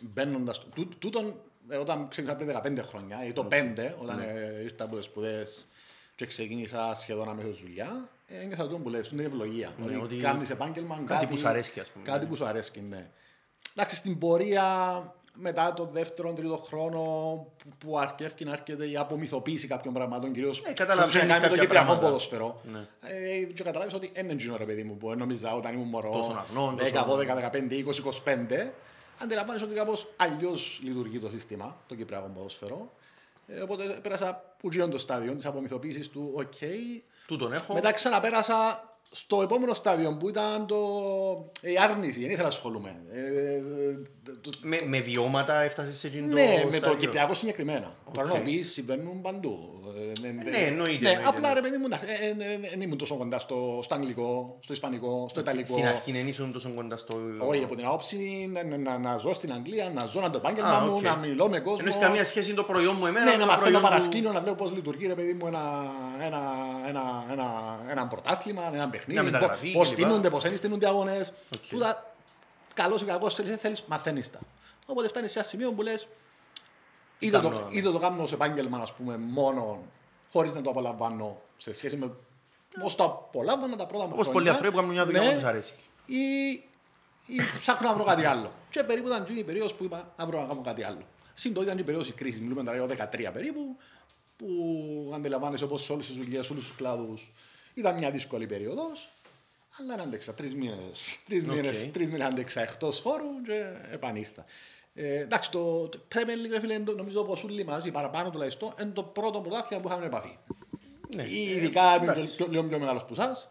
S3: μπαίνοντας. Τού, τούτον, ε, όταν ξεκίνησα πριν 15 χρόνια, ή το 5, όταν
S1: Ναι.
S3: ε, ήρθα από τις σπουδές και ξεκίνησα σχεδόν αμέσως δουλειά, ε, ένιωθα αυτό που λες, είναι ευλογία.
S1: Ναι,
S3: ότι
S1: ότι
S3: κάνεις επάγγελμα,
S1: κάτι που σου αρέσει, ας πούμε,
S3: Κάτι
S1: ναι.
S3: που σου αρέσει, ναι. Εντάξει, στην πορεία μετά τον δεύτερο, τρίτο χρόνο που, που αρκεύει να έρχεται η απομυθοποίηση κάποιων πραγμάτων, κυρίως
S1: Ε, καταλαβαίνεις
S3: με το
S1: κάποια
S3: κυπριακό
S1: πράγματα.
S3: ποδοσφαιρό.
S1: Ναι.
S3: Ε, και καταλάβεις ότι είναι εκείνο ρε παιδί μου που νόμιζα όταν ήμουν μωρός,
S1: Τόσο αγνό,
S3: 10,
S1: τόσο-
S3: 12, 15, 20, 25, αντιλαμβάνεσαι ότι κάπως αλλιώς λειτουργεί το σύστημα, το κυπριακό ποδοσφαιρό. Ε, οπότε πέρασα που γίνον το στάδιο της απομυθοποίησης του «ΟΚ».
S1: Τούτον έχω.
S3: Μετά ξαναπέρασα στο επόμενο στάδιο που ήταν το... η άρνηση, δεν ήθελα να ασχολούμαι. Ε, ε, το-
S1: Με, με βιώματα έφτασες σε εκείνο
S3: ναι, με το
S1: στάδιο;
S3: Κυπριακό συγκεκριμένα.
S1: Οκ.
S3: Τώρα νομίζει συμβαίνουν παντού. Ε, ναι,
S1: Ναι, εννοείται,
S3: Ναι,
S1: εννοείται,
S3: απλά
S1: ναι.
S3: ρε παιδί μου, εντάξει, ε, ε, ε, δεν ήμουν τόσο κοντά στο, στο αγγλικό, στο ισπανικό, στο ιταλικό.
S1: Στην αρχή δεν ήσουν τόσο κοντά στο...
S3: Όχι, από την άποψη να, να, να, να ζω στην Αγγλία, να ζω να το επάγγελμα
S1: Α,
S3: μου,
S1: οκ.
S3: να μιλώ με κόσμο.
S1: Ενώ έχει καμία σχέση το προϊόν μου εμένα
S3: Ναι,
S1: με
S3: να
S1: το
S3: μαθαίνω
S1: προϊόν του-
S3: παρασκήνιο, να βλέπω πώς λειτουργεί ρε παιδί μου ένα, ένα, ένα, ένα, ένα πρωτάθλημα, ένα
S1: Μια
S3: παιχνίδι.
S1: μεταγραφή
S3: Πώς
S1: κλπ.
S3: στήνονται, πώς δεν στήνονται αγώνες.
S1: Οκ.
S3: Τούτα καλός ή κακός θέλεις, θέλεις, μαθαίνεις τα. Οπότε φτάνεις σε ένα σημείο που λες. Είτε,
S1: κάνω,
S3: το,
S1: ναι.
S3: είτε το κάνω ως επάγγελμα, ας πούμε, μόνο χωρίς να το απολαμβάνω σε σχέση με πώς το απολάμβανα τα πρώτα μου
S1: Όπως
S3: χρόνια.
S1: πολλοί άνθρωποι που κάνουν μια δουλειά
S3: Ναι,
S1: που τους αρέσει.
S3: ή, ή ψάχνω να βρω κάτι άλλο. Και περίπου ήταν η περίοδος που είπα να βρω να κάνω κάτι άλλο. Συν το ήταν η περίοδος η κρίσης, μιλούμε τώρα για 13 περίπου, που αντιλαμβάνεσαι όπως σε όλες τις δουλειές, σε όλους τους κλάδους, ήταν μια δύσκολη περίοδος. Αλλά άντεξα τρεις μήνες. Τρεις
S1: Οκ.
S3: μήνες, τρεις μήνες άντεξα εκτός χώρου και επανήλθα. Ε, εντάξει, το το Premier League, ρε φίλε, είναι το- νομίζω όπω όλοι μαζί, παραπάνω τουλάχιστον, είναι το πρώτο πρωτάθλημα που είχαμε επαφή.
S1: Ναι.
S3: Ή Ειδικά είμαι
S1: εντάξει.
S3: πιο- λίγο πιο μεγάλος που εσάς.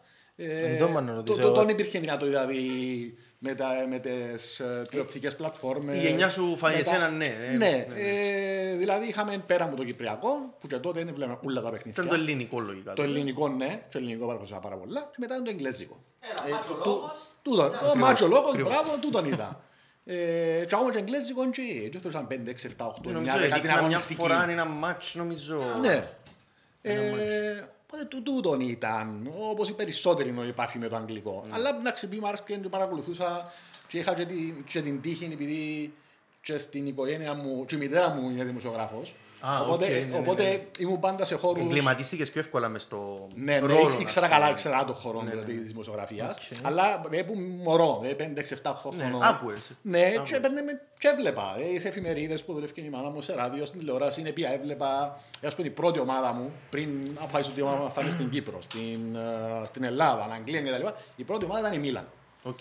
S2: Εν τω μάνα,
S3: το,
S2: ρωτήσω
S3: το,
S2: εγώ.
S3: τον υπήρχε δυνατότητα δηλαδή με, τα, με τις ε, τηλεοπτικές πλατφόρμες.
S1: Η γενιά σου φάει
S3: μετά-
S1: εσένα, ναι, ε,
S3: ναι,
S1: ναι, ναι.
S3: ε, δηλαδή είχαμε πέρα από το Κυπριακό, που και τότε δεν βλέπαμε όλα τα παιχνίδια.
S1: Ήταν το ελληνικό λογικά.
S3: Το ελληνικό ναι, το ελληνικό παρακολουθούσα πάρα πολλά και μετά είναι το εγγλέζικο.
S4: Ένα
S3: Ε,
S4: μάτσο
S3: του-
S4: λόγος,
S3: Τούτον,
S4: ένα
S3: ο
S4: μάτσο
S3: μάτσο λόγος,
S1: ακριβώς.
S3: μπράβο, τούτον ήταν. Ε, και ακόμα και εγγλέζικο και και έφτασαν 5, 6, 7, 8, 9,
S1: Νομίζω
S3: 10
S1: ότι
S3: την
S1: μια
S3: αγωνιστική.
S1: φορά ένα μάτς νομίζω.
S3: Ναι.
S1: Ένα
S3: Ε, Οπότε τού- τούτον ήταν, όπως οι περισσότεροι είναι η επαφή με το αγγλικό.
S1: Ναι.
S3: Αλλά εντάξει, επειδή μου άρεσε και παρακολουθούσα και είχα και την, και την τύχη επειδή και στην οικογένεια μου, και η μητέρα μου είναι δημοσιογράφος.
S1: Α,
S3: οπότε
S1: οκ, ναι, ναι,
S3: οπότε
S1: ναι.
S3: ήμουν πάντα σε χώρους...
S1: Εγκλιματίστηκες πιο εύκολα μες στο
S3: Ναι, ναι,
S1: ρόλο.
S3: ήξερα
S1: ας
S3: καλά,
S1: πούμε.
S3: ήξερα το χώρο
S1: Ναι, ναι,
S3: δηλαδή,
S1: ναι.
S3: της δημοσιογραφίας.
S2: Οκ.
S3: Αλλά ε, που μωρό, ε, 5, 6, 7, 8
S1: Ναι,
S3: χρονών.
S1: άκουες.
S3: Ναι, και,
S1: Άκουες.
S3: έπαιρνε με, και έβλεπα. Ε, σε εφημερίδες που δουλεύει η μάνα μου, σε ράδιο, στην τηλεόραση, είναι πια έβλεπα. Ε, Ας πούμε, η πρώτη ομάδα μου, πριν αποφάσισε ότι η ομάδα μου θα είναι στην Κύπρο, στην, ε, στην Ελλάδα, Αγγλία κτλ. Η πρώτη ομάδα ήταν η Μίλαν.
S1: Οκ.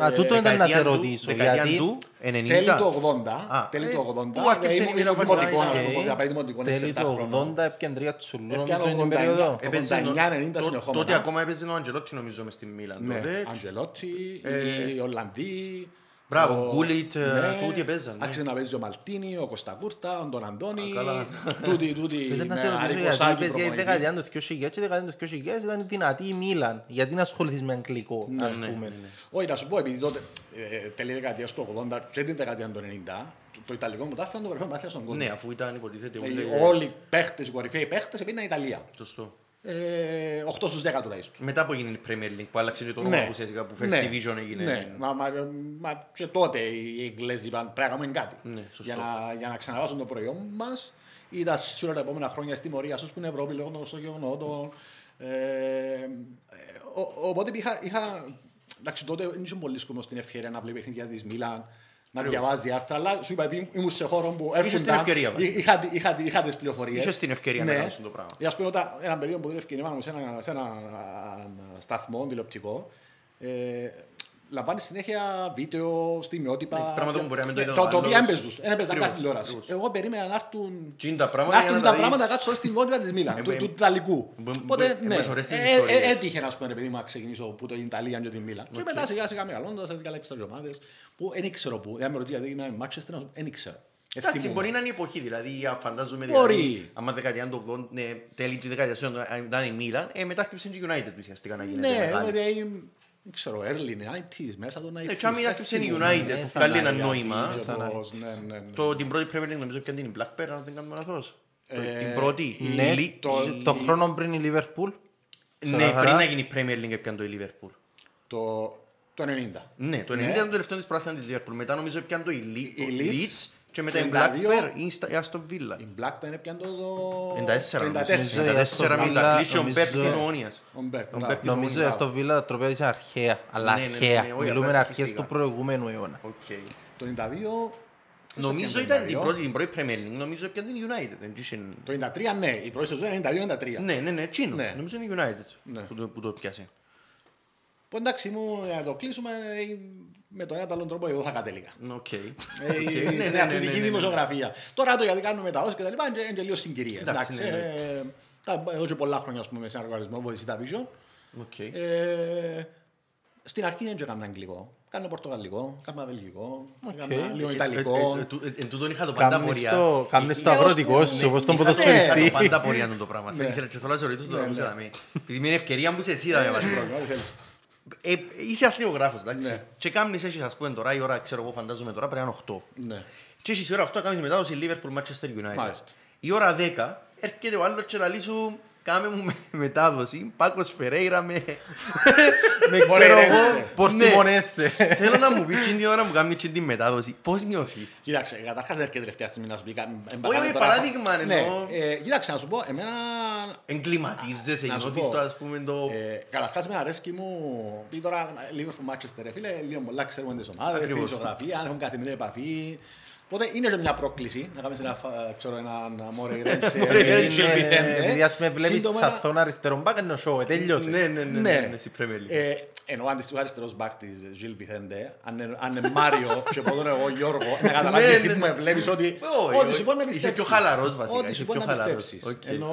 S2: Α,
S3: Ε,
S2: τούτο ήταν να σε
S1: Δεκαετία του-
S2: ρωτήσω.
S1: Δεκαετία
S2: Γιατί
S1: του 90.
S3: Τέλη του 80.
S1: Α,
S3: τέλη
S1: ε,
S3: του 80.
S1: πού άρχισε
S3: ε,
S1: η
S3: ήμουν-
S1: Μίλαν
S3: ήμουν
S1: βασικά,
S3: δημοτικό,
S1: ήταν,
S3: ας πούμε,
S2: ε,
S3: θα πάει δημοτικό,
S2: τέλη
S3: 6-7
S2: του
S3: χρονών.
S2: 80 έπιαν τρία τσου λου
S3: Έπιαν
S2: νομίζω στην
S3: 89.
S2: περίοδο.
S1: Έπαιζε
S3: 89-90
S1: το-
S3: συνεχόμενα.
S1: Τότε ακόμα έπαιζε ο Αντζελότη νομίζω μες στη Μίλαν.
S3: Ναι,
S1: τότε.
S3: Αντζελότσι,
S1: Ε,
S3: οι Ολλανδοί.
S1: Μπράβο,
S3: ο-
S1: Γκούλιτ, ε, τούτοι έπαιζαν, ναι.
S3: Άρχισε να παίζει ο Μαλτίνι, ο Κωστακούρτα, ο Τον Αντώνη.
S1: Α, καλά.
S3: Τούτοι, τούτοι.
S2: Ήθελα να
S3: με
S2: σε ρωτήσω
S3: Άρη
S2: γιατί
S3: Κωσάκη
S2: είπες για η
S3: προπονητή.
S2: δεκαετία του 2000 και η δεκαετία του 2000 ήταν δυνατή η Μίλαν. Γιατί να ασχοληθείς με αγγλικό,
S3: Ναι,
S2: ας
S1: ναι,
S2: πούμε.
S1: ναι, ναι.
S3: Όχι, να σου πω, επειδή τότε ε, τέλη δεκαετίας του 80 και την δεκαετία του 90, το, το Ιταλικό μου τάθλο το κορυφαίο μάθημα στον κόσμο.
S1: Ναι, αφού ήταν υποτίθεται
S3: Ε,
S1: όλοι-
S3: Όλοι οι παίχτες, οι κορυφαίοι παίχτες, πήγαιναν Ιταλία.
S1: Σωστό.
S3: Ε, 8 στους 10 τουλάχιστον.
S1: Μετά που έγινε η Premier League που άλλαξε και το όνομα
S3: Ναι.
S1: που ουσιαστικά που First
S3: Ναι.
S1: Division έγινε.
S3: Ναι, μα, μα, μα και τότε οι Εγγλέζοι είπαν πρέπει να κάνουμε κάτι.
S1: Ναι, σωστό.
S3: για, να, για να ξαναβάσουν το προϊόν μας. Είδα σίγουρα τα επόμενα χρόνια στη μορία σου που είναι Ευρώπη λόγω των γεγονότων. Ε, ε, ο- οπότε είχα, είχα. Εντάξει, τότε δεν είχε πολλοί κόσμο την ευκαιρία να βλέπεις παιχνίδια της Μίλαν, να
S1: Ακριβώς.
S3: διαβάζει άρθρα, αλλά σου είπα, επειδή ήμουν σε χώρο που
S1: Είχες την
S3: έρχονταν,
S1: ευκαιρία, βέβαια.
S3: εί- είχα, είχα, είχα τις πληροφορίες.
S1: Είχες την ευκαιρία να κάνεις το πράγμα.
S3: Ε, ας πούμε, όταν ένα περίοδο που δούλευε και η μάνα μου σε ένα, σε ένα σταθμό τηλεοπτικό, ε, λαμβάνει συνέχεια βίντεο, στιγμιότυπα.
S1: Ναι, πράγματα που μπορεί να μην το
S3: Ναι,
S1: είδε ο
S3: το, το οποίο
S1: άλλος.
S3: έμπαιζουν, δεν έπαιζαν καν
S1: Ακριβώς,
S3: στην τηλεόραση.
S1: ακριβώς.
S3: Εγώ περίμενα να έρθουν
S1: Τι είναι τα
S3: να
S1: πράγματα για
S3: έρθουν
S1: να
S3: τα πράγματα
S1: δεις.
S3: κάτω στο στιγμιότυπα της Μίλαν,
S1: Ε,
S3: του,
S1: ε,
S3: του Ιταλικού.
S1: μπο-
S3: Οπότε,
S1: μπο-
S3: ναι,
S1: έμπαιζε ωραίες τις
S3: ε, ε,
S1: ιστορίες.
S3: ε, έτυχε να πούμε, επειδή να ξεκινήσω από το Ιταλία και τη Μίλαν. Και μετά σιγά σιγά μεγαλώντας, διαλέξα τις ομάδες που δεν ήξερα που. Δεν με ρωτήσεις γιατί είμαι Manchester, δεν ήξερα. Ε,
S1: Εντάξει,
S3: θυμούμαι.
S1: μπορεί να είναι η εποχή, δηλαδή α, φαντάζομαι
S3: Μπορεί.
S1: δηλαδή, άμα δεκαετία του 80, ναι, τέλη του δεκαετίας του 80 ήταν η Μίλαν, ε, μετά έρχεψε η United ουσιαστικά να γίνεται
S3: Ναι,
S1: μεγάλη.
S3: δηλαδή, δεν ξέρω, early 90s, μέσα το 90s.
S1: Ναι, και άμα
S3: δεν
S1: έρχεψε η
S3: θυμούμαι.
S1: United
S2: Ναι,
S1: που
S2: σαν
S1: βγάλει ένα
S2: να
S1: νόημα,
S2: είναι, σαν να
S3: Πώς, ναι, ναι, ναι.
S1: το, την πρώτη Premier League νομίζω και την Blackburn, αν δεν κάνουμε λάθος.
S3: Ε,
S1: την πρώτη, η
S2: Ναι,
S1: Λι-
S3: το-
S1: η-
S2: το χρόνο πριν η Λίβερπουλ.
S1: Ναι,
S2: Σαραχαρά.
S1: πριν να γίνει η Premier League έπιαν το η Liverpool.
S3: Το, το 90.
S1: Ναι, το 90
S3: Ναι.
S1: ήταν το τελευταίο της πράθυνας της Liverpool. Μετά νομίζω έπιαν το η Li-
S3: Η
S1: ο
S3: Leeds,
S1: Leeds και μετά η
S3: 32,
S1: Blackburn ή στα- η Aston Villa.
S3: Η Blackburn έπιανε το... το
S1: 94 νομίζω.
S3: 94.
S1: 94 με τα
S2: Villa,
S1: κλείσει ο
S2: νομίζω-
S1: Μπέρκ της Ομόνιας.
S3: Ο Μπέρκ,
S1: Ο
S3: μπράβο.
S1: Μπέρκ της
S2: Νομίζω
S1: Ομόνιας.
S2: ότι στο Βίλα τα τροπέα είναι αρχαία, αλλά
S1: Ναι, ναι, ναι,
S2: αρχαία.
S1: ναι, όχι,
S2: Μιλούμε
S1: απλά
S2: αρχές
S1: στοιχεία.
S2: του προηγούμενου αιώνα.
S1: Οκ.
S3: Το 92
S1: Νομίζω ήταν την πρώτη, την πρώτη Premier League, νομίζω πια την United. δεν είχε-
S3: Το 93 ναι, η πρώτη σεζόν είναι 92-93.
S1: Ναι, ναι, ναι, τσίνο.
S3: Ναι.
S1: Νομίζω είναι United
S3: Ναι.
S1: που το- που το πιάσε.
S3: Που εντάξει μου, για να το κλείσουμε, ε, με τον ένα τον άλλο τρόπο εδώ θα κατέληγα.
S1: Οκ.
S3: Ε,
S1: Οκ, ναι,
S3: Στην
S1: ναι, ναι,
S3: αθλητική
S1: ναι, ναι.
S3: δημοσιογραφία. Τώρα το γιατί κάνουμε μεταδόσεις και τα λοιπά είναι είναι λίγο συγκυρίες.
S1: Εντάξει,
S3: Εντάξει,
S1: ναι,
S3: ε, τα- Έχω και πολλά χρόνια ας πούμε, σε ένα οργανισμό, Cytavision.
S1: Οκ.
S3: Ε, Στην αρχή δεν έκανα αγγλικό. Κάνω πορτογαλικό, κάνω βελγικό, κάνω λίγο
S1: Ε,
S3: ιταλικό.
S1: ε, ε, ε, Εν τούτον είχα το πάντα
S2: Κάμνεις
S1: πορεία.
S2: το- κάμνεις το
S1: Ε,
S2: αγροτικό
S1: ναι,
S2: σου, όπως τον
S1: είχα το-
S2: ποδοσφαιριστή.
S1: είχα το πάντα πορεία του το πράγμα.
S3: Ναι.
S1: Θα ήθελα και θέλω να σε ρωτήσω τώρα
S3: Ναι,
S1: που σε
S3: ναι.
S1: δαμέ. Επειδή με είναι ευκαιρία που σε εσύ δαμέ βασικά.
S3: Πρόβλημα, ό,τι θέλεις.
S1: Ε, Είσαι αθλιογράφος, εντάξει.
S3: Ναι.
S1: Και κάμνεις έχεις ας πούμε τώρα η ώρα, ξέρω εγώ φαντάζομαι τώρα πρέπει να είναι 8.
S3: Ναι.
S1: Και έχεις η ώρα 8 να κάνεις μετάδοση Liverpool Manchester United.
S3: Μάλιστα.
S1: Η ώρα 10 έρχεται ο άλλος και λαλεί σου κάμε μου με- μετάδοση. Πάκος Φερέιρα με... με ξέρω εγώ.
S3: Μορερέτσε.
S2: Πορτιμονέσαι.
S1: Θέλω να μου πεις την ώρα που κάνει την μετάδοση. Πώς νιώθεις;
S3: Κοίταξε, καταρχάς δεν έρχεται τελευταία στιγμή να σου πει κάτι.
S1: Όχι, όχι, παράδειγμα
S3: Ναι,
S1: εννοώ.
S3: ε, κοίταξε να σου πω, εμένα
S1: Εγκληματίζεσαι,
S3: Να σου
S1: νιώθεις
S3: πω.
S1: το ας πούμε το...
S3: Ε, Καταρχάς με αρέσκει μου, πει τώρα λίγο που Manchester, ρε φίλε, λίγο πολλά ξέρουμε τις ομάδες, τη
S1: Ακριβώς.
S3: ισογραφία, αν έχουν καθημερινή επαφή. Οπότε είναι και μια πρόκληση να κάνεις ένα, φα- ξέρω, έναν Μορεϊρέντσε,
S1: Μορεϊρέντσε,
S2: Είναι-
S3: Βιτέντε.
S2: Επειδή ας πούμε βλέπεις
S3: Σύντομα,
S2: Σαθόν αριστερό μπακ είναι ο σοου, τέλειωσε.
S1: Ναι, ναι, ναι, ναι,
S3: Ναι.
S1: ναι, στην Premier League.
S3: Ε, ενώ αντίστοιχο αριστερός μπακ της Ζιλ Βιθέντε, αν είναι- αν είναι Μάριο και ποτέ εγώ Γιώργο, να καταλάβεις
S1: Ναι,
S3: εσύ
S1: ναι,
S3: που
S1: ναι.
S3: με βλέπεις ότι
S1: Όχι,
S3: ό,τι
S1: όχι.
S3: σου μπορεί να
S1: Είσαι
S3: πιστέψεις.
S1: πιο χαλαρός, βασικά,
S3: Ό,τι
S1: είσαι
S3: σου μπορεί
S1: πιο
S3: να
S1: χαλαρός.
S3: πιστέψεις.
S1: Οκ.
S3: Ενώ,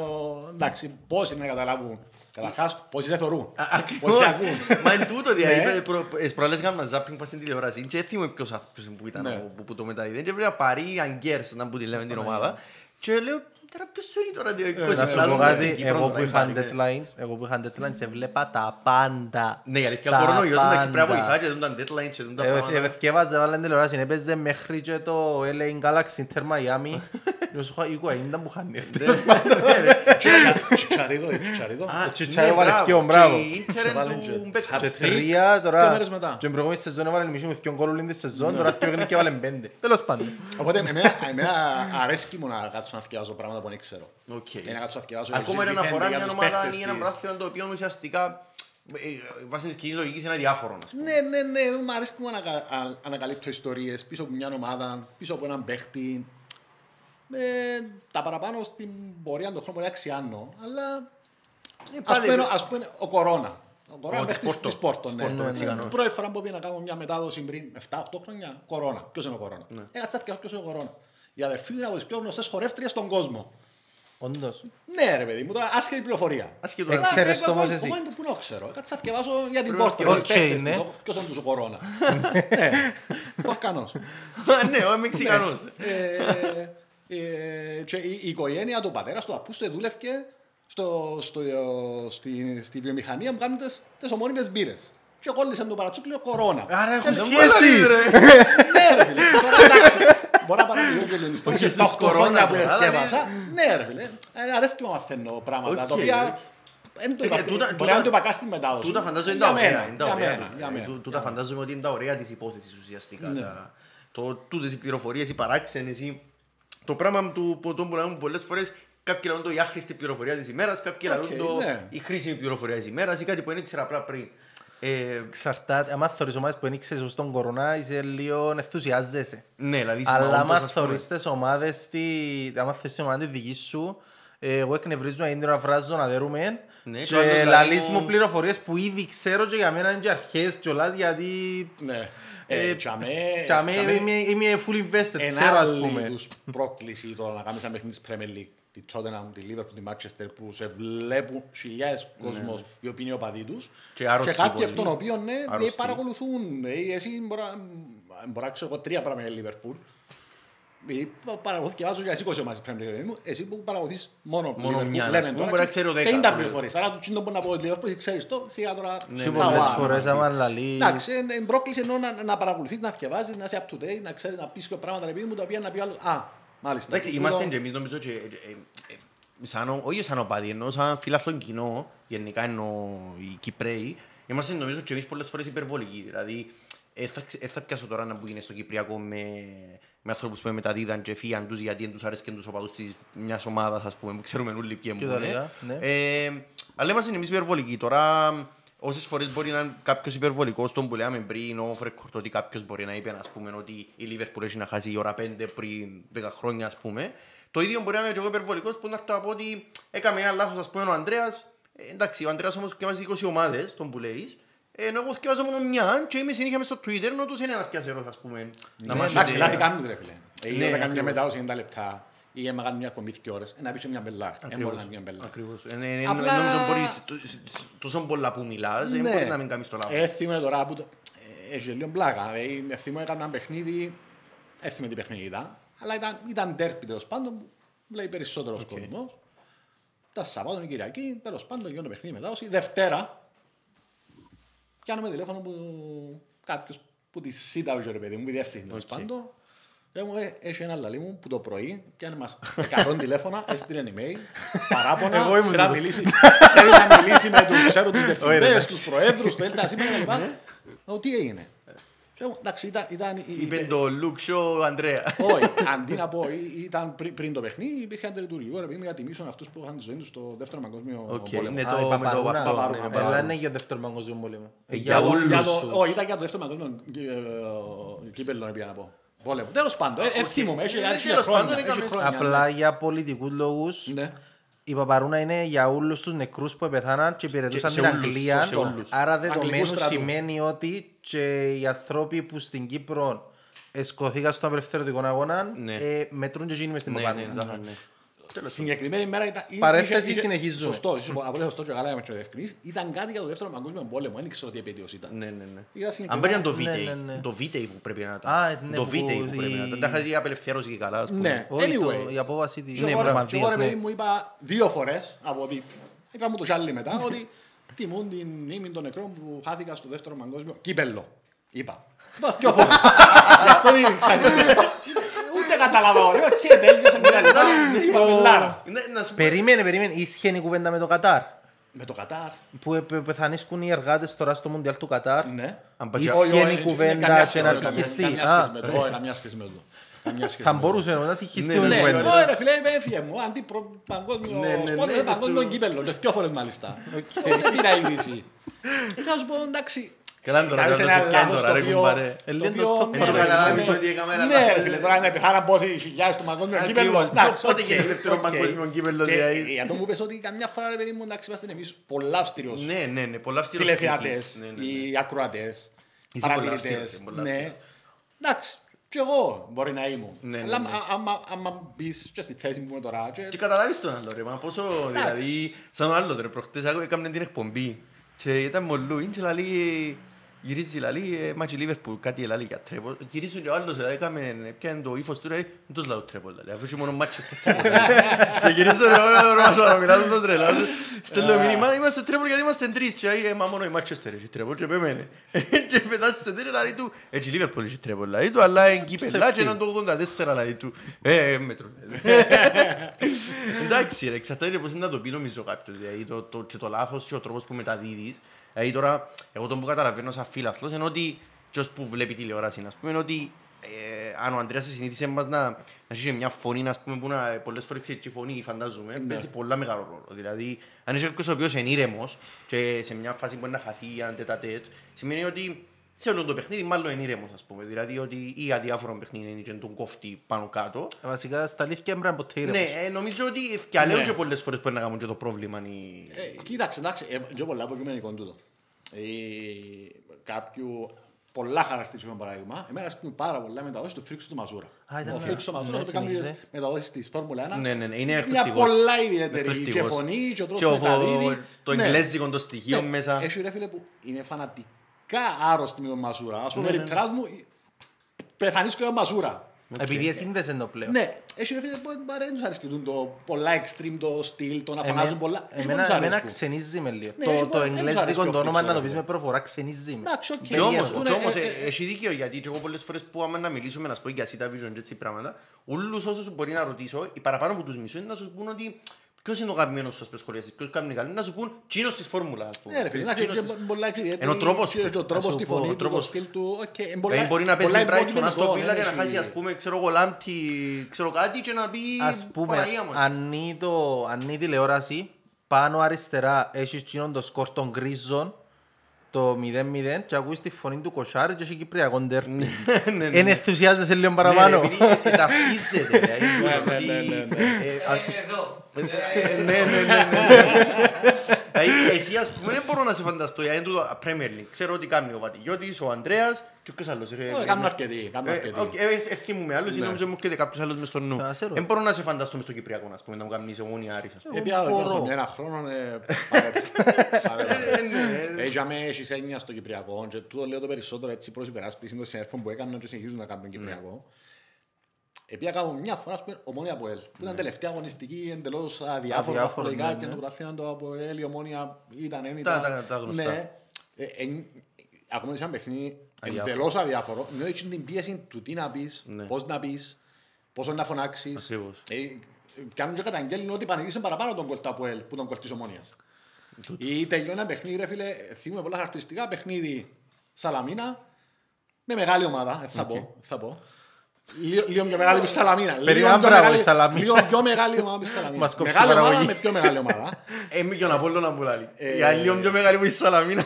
S3: εντάξει, πόσοι να καταλάβουν. Καταρχάς, πόσοι σε θεωρούν.
S1: Α,
S3: Πόσοι σε
S1: Ακριβώς.
S3: ακούν.
S1: Μα είναι τούτο,
S3: Ναι.
S1: δηλαδή, προ- τις προάλλες κάνουμε ζάπινγκ πας στην τηλεόραση και θυμούμαι ποιος α- ποιος που ήταν
S3: Ναι.
S1: ο- που- που το μεταδίδει. Και βρήκα παρή Αγγέρς, να που τη λέμε την ομάδα. Και λέω, τώρα ποιος θέλει τώρα δύο
S3: Ε,
S1: είκοσι
S2: Να σου
S1: πλάσμα
S2: πω
S1: στην
S2: κάτι,
S1: Κύπρο,
S2: εγώ
S1: τώρα,
S2: που
S1: είναι
S2: είχα
S1: παρή, ναι.
S2: deadlines, εγώ που είχα deadlines έβλεπα τα πάντα.
S1: Ναι, η αλήθεια,
S2: Τα
S1: κορονοϊός, εντάξει, πρέπει να
S2: πάντα.
S1: βοηθά και δουν τα deadlines και δουν τα
S2: Ε,
S1: πράγματα.
S2: Ευκαιβάζα βάλαν τηλεόραση, έπαιζε μέχρι και το LA Galaxy Inter Miami. Και σου είχα 20 που είχαν έρθει.
S3: Τσιτσαρίδο, ε, Τσιτσαρίδο.
S1: Α,
S2: το Τσιτσάρο
S1: ναι,
S2: βάλε
S1: μπράβο.
S2: δυο, μπράβο.
S1: Και η Ίντερ
S3: Βάλε
S1: είναι
S3: και-
S1: του Μπέκχαμ.
S3: Hat
S2: Και
S3: trick,
S2: τρία
S3: δύο
S2: τώρα.
S3: μέρες μετά.
S2: Και την προηγούμενη σεζόν έβαλε μισή με δυο γκολ την σεζόν, τώρα δυο έγινε και έβαλε πέντε. Τέλος πάντων.
S3: Οπότε εμένα, εμένα αρέσκει μου να κάτσω να θυκευάζω πράγματα που δεν ξέρω.
S1: Οκ.
S3: Και να κάτσω να θυκευάζω
S1: Ακόμα
S3: για
S1: είναι
S3: Ζιλ
S1: αναφορά
S3: Βιθέντε,
S1: μια
S3: για τους
S1: ομάδα
S3: παίχτες
S1: ή ένα
S3: της.
S1: πράθυνο το οποίο ουσιαστικά ε, βάσει της κοινής λογικής είναι αδιάφορο. ας πούμε.
S3: Ναι, ναι, ναι, μου αρέσει που ανακα, α- ανακαλύπτω ιστορίες πίσω από μια ομάδα, πίσω από έναν παίχτη. Ε, τα παραπάνω στην πορεία των χρόνων μπορεί να αξιάνω, αλλά
S1: Ε,
S3: ας
S1: πάλι-
S3: πούμε, ας πούμε ο Κορώνα. Ο Κορώνα
S1: Ο,
S3: παίχτης
S1: της Πόρτο.
S3: της Πόρτο, ναι.
S1: Πόρτο,
S3: Ναι,
S1: Μεξικανός.
S3: ναι. Πρώτη φορά που πήγα να κάνω μια μετάδοση πριν 7-8 χρόνια, Κορώνα. Ποιος είναι ο Κορώνα;
S1: Ναι.
S3: Έκατσα και ποιος είναι ο Κορώνα. Η αδερφή μου είναι από τις πιο γνωστές χορεύτριες στον κόσμο.
S2: Όντως.
S3: Ναι ρε παιδί μου, τώρα άσχετη πληροφορία.
S1: Άσχετο.
S2: Ε,
S1: να-
S2: ξέρεις
S3: Εγώ-
S2: το όμως
S3: εγώ-
S2: εσύ.
S3: εγώ είναι Πού να ξέρω. Κάτσε να διαβάζω για την
S1: Πρέπει να
S3: πόρτη.
S1: το-
S3: για τους
S2: Οκ,
S3: παίχτες
S2: ναι.
S3: της. Ο- Ποιος είναι τους ο Κορώνα. Ναι, Πορκανός.
S1: Ναι, ο Μεξικανός.
S3: Ε, ε, και η η οικογένεια του πατέρας του παππούς του δούλευε στο, στο, στη, στη βιομηχανία που κάνουν τις, τις ομώνυμες μπύρες. Και κόλλησε το παρατσούκλι ο Κορώνα.
S2: Άρα έχουν
S3: Και-
S2: σχέση.
S3: Ναι ρε φίλε, τώρα εντάξει. Μπορώ να παραδείγω και την ιστορία.
S1: Όχι,
S3: Τα
S1: στους
S3: οκτώ χρόνια
S1: κορώνα
S3: που
S1: τώρα,
S3: εθκιέβασα. Ναι ρε φίλε, Ε, αρέσει και μου μαθαίνω πράγματα τα
S1: Οκ.
S3: οποία δεν το
S1: Ε,
S3: είπα
S1: ε,
S3: στην-
S1: τούτα-
S3: μπορεί
S1: τούτα-
S3: να μην το είπα καν στην μετάδοση.
S1: Τούτα φαντάζομαι είναι
S3: Για
S1: τα ωραία.
S3: μένα,
S1: είναι τα
S3: για
S1: ωραία.
S3: μένα, για
S1: Ε,
S3: μένα.
S1: τού- Τούτα φαντάζομαι ότι είναι τα ωραία της υπόθεσης ουσιαστικά.
S3: Ναι.
S1: τα- το- Τούτες οι πληροφορίες, οι παράξενες, οι- το πράγμα του που το που λέμε πολλές φορές κάποιοι λένε το η άχρηστη πληροφορία της ημέρας, κάποιοι
S3: Οκ,
S1: λένε το
S3: ναι.
S1: η χρήσιμη πληροφορία της ημέρας ή κάτι που δεν ήξερα απλά πριν. Ε,
S2: Εξαρτάται, άμα θωρείς ομάδες που δεν ήξερες ως τον Κορώνα, είσαι λίγο ενθουσιάζεσαι.
S1: Ναι, δηλαδή
S2: Αλλά
S1: όντως,
S2: άμα
S1: ας πούμε.
S2: θωρείς τις ομάδες, στη- άμα θωρείς την ομάδα τη δική σου, ε, εγώ εκνευρίζομαι γιατί να βράζω να δέρουμε
S1: Ναι, και ο άλλος
S2: και
S1: δηλαδή
S2: λαλείς
S1: μου-
S2: μου πληροφορίες που ήδη ξέρω και για μένα είναι και αρχές κιόλας γιατί
S3: Ναι.
S2: Ε,
S3: Ε, τσαμέ-
S2: και αμέ
S3: τσαμέ-
S2: είμαι, είμαι full invested,
S3: Ένα
S2: ξέρω ας
S3: άλλη
S2: πούμε.
S3: τους πρόκληση τώρα να κάνεις ένα παιχνίδι της Premier League, τη Tottenham, τη Liverpool, τη Manchester που σε βλέπουν χιλιάδες κόσμος οι οποίοι είναι οπαδοί τους
S1: Ναι. Και άρρωστοι
S3: κάποιοι
S1: πολλοί.
S3: εκ των οποίων ναι,
S1: Άρρωστοι.
S3: ε, παρακολουθούν. Ε, Εσύ μπορεί να- μπορεί να ξέρω εγώ τρία πράγματα για Liverpool. Ε, Παρακολουθείς και βάζω για εσύ 20 ομάδες Premier League. Εσύ που παρακολουθείς μόνο
S1: Μόνο
S3: Liverpool,
S1: μια, ας
S3: λέμε
S1: πούμε,
S3: τώρα,
S1: μπορεί να ξέρω δέκα,
S3: 50
S1: ναι.
S3: πληροφορίες. Άρα το τσίντο μπορεί να πω ότι Liverpool ξέρεις το, σιγά τώρα
S1: Ναι,
S2: Και
S1: ναι,
S2: πολλές
S1: ναι.
S2: φορές άμα λαλείς...
S3: Εντάξει, είναι είναι πρόκληση ενώ να, να παρακολουθείς, να θυκευάζεις, να είσαι up to date, να ξέρεις να πεις και πράγματα ρε παιδί μου, τα οποία να πει άλλο. Α, μάλιστα.
S1: Εντάξει,
S3: Τούτο-
S1: είμαστε και εμείς νομίζω και, ε, ε, ε, σαν, ο- όχι σαν οπαδοί, ενώ σαν φιλάθλον κοινό, γενικά εννοώ οι Κυπρέοι, είμαστε νομίζω και εμείς πολλές φορές υπερβολικοί. Δηλαδή, ε, θα, ξε- ε, θα πιάσω τώρα να που γίνεις στο Κυπριακό με, με ανθρώπους που μεταδίδαν και φύγαν τους γιατί δεν τους άρεσκαν τους οπαδούς της μιας ομάδας, ας πούμε, που ξέρουμε όλοι ποιοι
S2: Και
S1: μου
S2: τα
S1: είναι.
S2: λοιπά, ναι.
S1: Ε, αλλά είμαστε εμείς υπερβολικοί. Τώρα, όσες φορές μπορεί να είναι κάποιος υπερβολικός, τον που λέμε πριν, off record, ότι κάποιος μπορεί να είπε, ας πούμε, ότι η Liverpool έχει να χάσει η ώρα 5 πριν 10 χρόνια, ας πούμε. Το ίδιο μπορεί να είμαι και εγώ υπερβολικός, που να έρθω να πω ότι έκαμε ένα λάθος, ας πούμε, ο Ανδρέας. Ε, εντάξει, ο Ανδρέας όμως διαβάζει 20 ομάδες, τον που λέεις. Ε, Ενώ εγώ διαβάζω μόνο μια και είμαι συνέχεια μες στο Twitter, ενώ τους είναι ένας πιασερός, ας πούμε. Να
S3: Ναι,
S1: μας
S3: Εντάξει,
S1: είτε-
S3: λάθη κάνουν ρε φίλε. Ε,
S1: Ναι,
S3: Ή όταν κάνει μια
S1: ακριβώς.
S3: μετάδοση 90 λεπτά ή έμα κάνει μια κομπή 2 ώρες, ε, να πεις μια μπελάρα. Δεν μπορεί να είναι μια μπελάρα.
S1: Ακριβώς. Ε, ναι, ναι,
S3: Απλά-
S1: Νομίζω μπορείς τ- τ- τόσο πολλά που μιλάς, δεν
S3: Ναι.
S1: μπορεί να μην κάνεις το λάθος.
S3: Ε, θυμούμαι τώρα που το... ε, Έχει λίγο πλάκα. Ε, θυμούμαι έκανα ένα παιχνίδι, δεν θυμούμαι τι παιχνίδι ήταν, αλλά ήταν, ήταν τέρπι τέλος πάντων, που βλέπει περισσότερος κόσμος. Τα Σαββάτων, η Κυριακή, τέλος πάντων, γίνονται παιχνίδι μετάδοση. Δευτέρα, πιάνουμε τηλέφωνο που κάποιος που τη σύνταγε ρε παιδί μου, η διεύθυνση τέλος πάντων. Λέω μου, ε, έχει ένα λαλί μου που το πρωί πιάνε μας 100 τηλέφωνα, έστειλε email, παράπονα,
S2: Εγώ ήμουν
S3: θέλει να
S2: τούτος.
S3: μιλήσει, θέλει να μιλήσει με τους, ξέρω, τους
S2: ρε,
S3: διευθυντές,
S2: εντάξει.
S3: τους προέδρους, το ΕΛΤΑ, σήμερα κλπ. Λέω, τι έγινε. Και λέω, Εντάξει, ήταν, ήταν, η-
S1: Είπε
S3: η-
S1: το Luke Show Ανδρέα.
S3: όχι, αντί να πω, ή- ήταν πριν, πριν το παιχνίδι, υπήρχε αντιλειτουργικό ρε παιδί μου για τιμήσουν αυτούς που είχαν τη ζωή τους στο δεύτερο παγκόσμιο
S1: Οκ,
S3: πόλεμο.
S1: ναι,
S2: Α,
S1: το-
S2: η
S1: με το
S2: Παπαρούνα.
S1: αυτό,
S3: Παπαρούνα,
S1: ναι,
S3: ναι,
S1: Παπαρούνα.
S2: Αλλά είναι για δεύτερο παγκόσμιο πόλεμο.
S1: Ε,
S3: Για
S1: για
S3: το-
S1: όλους
S3: για το-
S1: τους.
S3: Όχι, ήταν για το δεύτερο παγκόσμιο ε, κύπελλο, πήγα να πω. Πόλεμο. Τέλος πάντων, ε, ε, θυμούμαι, έχει
S1: Ε,
S3: έχει
S1: τέλος
S3: χρόνια,
S1: πάντων,
S3: έχει
S1: έκαμε-
S3: χρόνια,
S2: Απλά για πολιτικούς λόγους,
S3: Ναι.
S2: η Παπαρούνα είναι για όλους τους νεκρούς που επεθάναν και υπηρετούσαν
S1: σε
S2: την
S1: όλους,
S2: Αγγλία.
S1: σε όλους.
S2: Άρα
S3: Αγγλικούς
S2: δεδομένου
S3: στρατούς.
S2: σημαίνει ότι και οι άνθρωποι που στην Κύπρο εσκοθήκαν στον απελευθερωτικό αγώνα
S1: Ναι.
S2: ε, μετρούν και εκείνοι μες στην
S1: Ναι, ναι,
S2: Παπαρούνα.
S1: Ναι, ναι.
S3: Συγκεκριμένη μέρα ήταν. είχε-
S2: Παρένθεση,
S3: είχε- είχε-
S2: συνεχίζουμε.
S3: Σωστό, είσαι- απλά σωστό και καλά με το διευκρινίσεις. Ήταν κάτι για το δεύτερο παγκόσμιο πόλεμο. Δεν ξέρω τι επέτειος ήταν.
S1: Ναι, ναι, ναι.
S3: Είδα συγκεκριμένα-
S1: Αν πρέπει να το
S2: Ναι,
S1: VT,
S2: ναι, ναι.
S1: το VT που πρέπει να
S2: Α,
S1: ήταν.
S2: ναι,
S1: Το
S2: που
S1: VT που πρέπει να
S2: η-
S1: ήταν. Τα είχα δει απελευθέρωση και καλά, ας πούμε.
S3: Ναι.
S2: Όχι, το-
S3: Anyway.
S2: η απόβαση της
S3: Και εγώ, ρε- και εγώ,
S2: Νορμανδίας,
S3: ρε
S2: ναι.
S3: παιδί μου είπα δύο φορές από ότι είπα μου το σάλι μετά ότι τιμούν την μνήμη των νεκρών που χάθηκαν στο δεύτερο παγκόσμιο κύπελο. Είπα. Είπα δύο φορές. Γι' αυτό δεν ξανά. Ούτε καταλαβαίνω. Λέω και τέλειωσε με τα λοιπά. Είπα μελάρα.
S1: Ναι, να σου πω-
S2: Περίμενε, περίμενε. Ίσχυε η κουβέντα με το Κατάρ.
S3: Με το Κατάρ.
S2: Που ε, πε- πεθανίσκουν οι εργάτες τώρα στο Μουντιάλ του Κατάρ.
S3: Ναι.
S1: Αν πάει-
S2: Ίσχυε
S3: Όχι, όχι,
S2: η
S3: είναι
S2: κουβέντα
S3: καμιά
S2: και
S3: σχέση
S2: να
S3: με το-
S2: συγχυστεί.
S3: καμιά
S2: Α,
S3: σχέση με το- όχι, καμιά σχέση με το. Καμιά σχέση
S2: Θα
S3: με το.
S2: μπορούσε να συγχυστεί
S1: Ναι,
S2: με
S1: ναι,
S2: τις
S3: Ναι,
S2: κουβέντες.
S3: ωραία, φίλε, είμαι έφυγε μου. Αντί προ- παγκόσμιο
S1: Ναι, ναι,
S3: σπort,
S1: ναι,
S3: είναι
S1: μες
S3: παγκόσμιο
S1: του-
S3: κύπελλο. Και δύο φορές μάλιστα. Δεν πήρα είδηση. Ε, Θα σου πω, εντάξει.
S1: Καλά τώρα,
S3: Κάνεις
S1: τώρα
S3: ένα
S1: σε πιάνει
S3: λάθος
S1: τώρα,
S3: το
S1: ρε
S3: οποίο-
S1: κουμπάρε.
S2: Ε,
S3: το
S2: λέει το
S3: οποίο-
S2: top
S3: ναι,
S1: for
S3: ρε,
S1: καταλάβεις
S3: ναι.
S1: ότι έκαμε ένα
S3: Ναι,
S1: λάθος.
S3: ρε, φίλε, τώρα να πεθάναν πόσοι χιλιάδες στο παγκόσμιο
S1: Ακριβώς.
S3: κύπελλο. εντάξει,
S1: Πότε
S3: οκ,
S1: γίνεται δεύτερο
S3: οκ.
S1: παγκόσμιο κύπελλο,
S3: Και,
S1: δηλαδή.
S3: ε, Για το μου πες ότι καμιά φορά, ρε παιδί μου, εντάξει, είμαστε εμείς πολλά αυστηρός
S1: Ναι, ναι, ναι, πολλά αυστηρός
S3: τηλεθεατές,
S1: κριτής. Ναι, ναι, ναι.
S3: οι ακροατές,
S1: Είσαι πολλά
S3: παρατηρητές.
S1: αυστηρός, πολλά
S3: Ναι.
S1: αυστηρός.
S3: Εντάξει, κι εγώ μπορεί να ήμουν.
S1: Ναι, ναι,
S3: Αλλά
S1: ναι.
S3: α- άμα- άμα μπεις και στη θέση μου τώρα και
S1: Και καταλάβεις τον άλλο ρε, μα πόσο, δηλαδή, σαν τον άλλος ρε, προχτές άκου- έκαμε την εκπομπή και ήταν μολούιν και λαλεί, γυρίζει λαλεί, ε, μάτσι Λίβερπουλ, κάτι λαλεί για τρέπο. Γυρίζουν και ο άλλος, δηλαδή, έκαμε, πιάνε το ύφος του, ρε, δεν τους λαού τρέπο, λαλεί, αφού είχε μόνο μάτσες στο τρέπο. Και γυρίζω ρε, όλα ρε, μας αναμιλάζουν τον τρελά. Στέλνω μήνυμα, είμαστε τρέπο γιατί είμαστε τρεις και λέει, «Ε, μα μόνο η Μάτσεστερ έχει τρέπο και πέμένε. Και πετάσει σε τέλει, λαλεί του, έτσι Λίβερπουλ έχει τρέπο, λαλεί του, αλλά είναι κύπελα και έναν το 84, λαλεί του. Ε, ε, μέτρο. Εντάξει ρε, εξαρτάται πώς είναι να το πει νομίζω κάποιος, δηλαδή το, το, και το λάθος και ο τρόπος που μεταδίδεις. Δηλαδή τώρα, εγώ τον που καταλαβαίνω σαν φίλαθλος είναι ότι και ως που βλέπει τηλεόραση, ας πούμε, είναι ότι ε, αν ο Ανδρέας συνήθισε μας να, να έχει μια φωνή, ας πούμε, που να, πολλές φορές ξέρει και η φωνή, φαντάζομαι, παίζει πολλά μεγάλο ρόλο. Δηλαδή, αν έχει κάποιος ο οποίος είναι ήρεμος και σε μια φάση που είναι να χαθεί για ένα τέτα-τέτ, σημαίνει ότι σε όλο το παιχνίδι μάλλον είναι ήρεμος, ας πούμε. Δηλαδή ότι ή αδιάφορο παιχνίδι είναι και τον κόφτει πάνω κάτω.
S2: Ε, Βασικά στα αλήθεια πρέπει να είναι ποτέ
S1: Ναι,
S2: ήρεμος.
S1: ε, νομίζω ότι και λέω
S3: Ναι.
S1: και πολλές φορές που είναι να κάνουν και το πρόβλημα. οι-
S3: Ε, κοίταξε, εντάξει, ε, και πολλά αποκειμενικό τούτο. Ε, κάποιου πολλά χαρακτηριστικό παράδειγμα. Εμένα ας πούμε πάρα πολλά μεταδόσεις του Φρίξου του Μαζούρα.
S2: Α, ήταν
S3: Ο
S2: ναι.
S3: Φρίξος του Μαζούρα
S2: Ναι,
S3: που κάνεις
S2: συνέχιζε.
S3: τις μεταδόσεις της Φόρμουλα 1.
S1: Ναι, ναι, ναι, είναι
S3: Μια
S1: εκπληκτικός.
S3: πολλά ιδιαίτερη και
S1: Εκπληκτικός.
S3: φωνή και ο
S1: Και
S3: τρόπος
S1: ο-
S3: που μεταδίδει.
S1: το
S3: Ναι.
S1: εγγλέζικο το στοιχείο
S3: Ναι,
S1: μέσα.
S3: Έχει ρε φίλε που είναι φανατικά άρρωστοι με τον Μαζούρα. Ας πούμε,
S1: Ναι, ναι,
S3: περιπτεράς μου, πεθανείς και ο Μαζούρα.
S2: Επειδή εσύνδεσαι το πλέον.
S3: Ναι, έχει ρε φίλε που δεν τους αρέσει το πολλά extreme το στυλ, το να
S2: Εμέ-
S3: φωνάζουν πολλά. Έχει που
S2: Εμένα,
S3: τους
S2: εμένα
S3: αρέσκουν.
S2: ξενίζει με λίγο.
S3: Ναι,
S2: Το,
S3: έχει
S2: το
S3: που- δεν τους αρέσει
S2: εγγλέζικο
S3: ο
S2: το όνομα
S3: Φρίξος,
S2: να το
S3: ρε,
S2: πεις
S3: ναι.
S2: με προφορά ξενίζει με.
S3: Εντάξει, οκ.
S1: Και όμως,
S3: Περίεργο.
S1: και όμως
S3: Ε,
S1: ε,
S3: ε, ε,
S1: έχει δίκιο γιατί και εγώ πολλές φορές που άμα να μιλήσουμε να σου πω για Sita Vision και έτσι πράγματα όλους όσους μπορεί να ρωτήσω, οι παραπάνω από τους μισούς είναι να σου πούν ότι ποιος είναι ο αγαπημένος σας πεσχολιαστής, ποιος κάνει καλή, να σου πούν τσίνος της φόρμουλας ας πούμε.
S3: Ναι, ρε φίλε, εντάξει,
S1: Τσίνος
S3: και
S1: της-
S3: πολλά ιδιαίτερη
S1: Ενώ ο τρόπος
S3: και
S1: του,
S3: ο τρόπος
S2: σου
S3: στη
S2: πω,
S3: φωνή
S1: ο
S3: του, το
S1: τρόπος-
S3: στυλ του, οκ, είναι πολλά-
S1: Δηλαδή μπορεί να
S3: πολλά
S1: παίζει Brighton, να
S3: υποκειμενικό,
S1: στο Villa
S3: ναι,
S1: και να
S3: έχει-
S1: χάσει ας πούμε ξέρω εγώ Λάμπτεϊ, ξέρω κάτι και να πει
S2: Ας πούμε,
S1: Παναγία μου.
S2: αν είναι το- αν είναι η τηλεόραση, πάνω αριστερά έχεις εκείνον το σκορ των γκρίζων το 0-0 και ακούεις τη φωνή του Κοσάρη και έχει Κυπριακό ντερπι.
S1: Ναι, ναι,
S2: Εν
S1: ναι.
S2: ενθουσιάζεσαι λίγο
S1: Ναι,
S2: παραπάνω.
S1: ρε, επειδή ε, ταυτίζεται, δηλαδή,
S3: Ναι, ναι,
S1: ότι,
S3: ναι, ναι, ναι.
S1: ε, α-
S4: Ε, Εδώ.
S1: Ε, Ναι, ναι, ναι, ναι. Δηλαδή, εσύ ας πούμε δεν μπορώ να σε φανταστώ, γιατί είναι τούτο Premier League. Ξέρω ότι κάνει ο Βατιγιώτης, ο Ανδρέας και ποιος άλλος. ρε.
S3: Όχι, Κάνουν αρκετοί. κάνουν
S1: Ε,
S3: αρκετοί.
S1: οκ, ε, ε, θυμούμαι άλλους,
S3: Ναι.
S1: νόμιζα μου έρχεται κάποιος άλλος μες στο νου.
S2: Α, ξέρω.
S1: Δεν μπορώ να σε φανταστώ μες στο Κυπριακό, ας πούμε, να μου κάνεις Ομόνοια Άρης, ας πούμε.
S3: Ε, πια
S2: μπορώ.
S3: εδώ ένα χρόνο ε, παρέτω. Παρέτω.
S1: Ε, ναι, ε,
S3: Ε, για μέ έχεις έννοια στο Κυπριακό και τούτο λέω το περισσότερο έτσι προς υπεράσπιση των συναδέλφων που έκαναν και συνεχίζουν να κάνουν Κυπριακό. Επειδή κάνω μια φορά ας πούμε, Ομόνοια ΑΠΟΕΛ. Που ήταν τελευταία αγωνιστική εντελώς αδιάφορο.
S2: Αδιάφορο,
S3: βαθμολογικά,
S2: ναι,
S3: και
S2: ναι.
S3: το πρωτάθλημα το ΑΠΟΕΛ, η Ομόνοια ήταν, δεν
S1: Τα-
S3: ήταν.
S1: τα- τα γνωστά.
S3: Ναι. Ε, εν- Ακόμα σε ένα παιχνίδι
S1: Αδιάφορο.
S3: εντελώς αδιάφορο. Νιώθεις την πίεση του τι να πεις,
S1: Ναι.
S3: πώς να πεις, πόσο να φωνάξεις.
S1: Ακριβώς.
S3: Ε, Κάνουν και καταγγέλνουν ότι πανηγύρισαν παραπάνω τον κολτά από ελ που τον κολτής ομόνιας. Ή τελειώνει ένα παιχνίδι, ρε φίλε, θυμούμε πολλά χαρακτηριστικά παιχνίδι Σαλαμίνα με μεγάλη ομάδα, ε, θα πω, θα πω. Λίγο, λίγο πιο μεγάλη που η Σαλαμίνα. Λίγο
S2: Περίμενα,
S3: πιο
S2: μπράβο,
S3: μεγάλη-
S2: η Σαλαμίνα.
S3: Λίγο πιο μεγάλη ομάδα που η Σαλαμίνα.
S2: Μας κόψεις
S3: Μεγάλη
S2: η
S3: ομάδα
S2: παραγωγή.
S3: με πιο μεγάλη ομάδα.
S1: Ε, μη και ο Απόλλωνα που λέει.
S3: Ε,
S1: Η άλλη πιο μεγάλη που η Σαλαμίνα.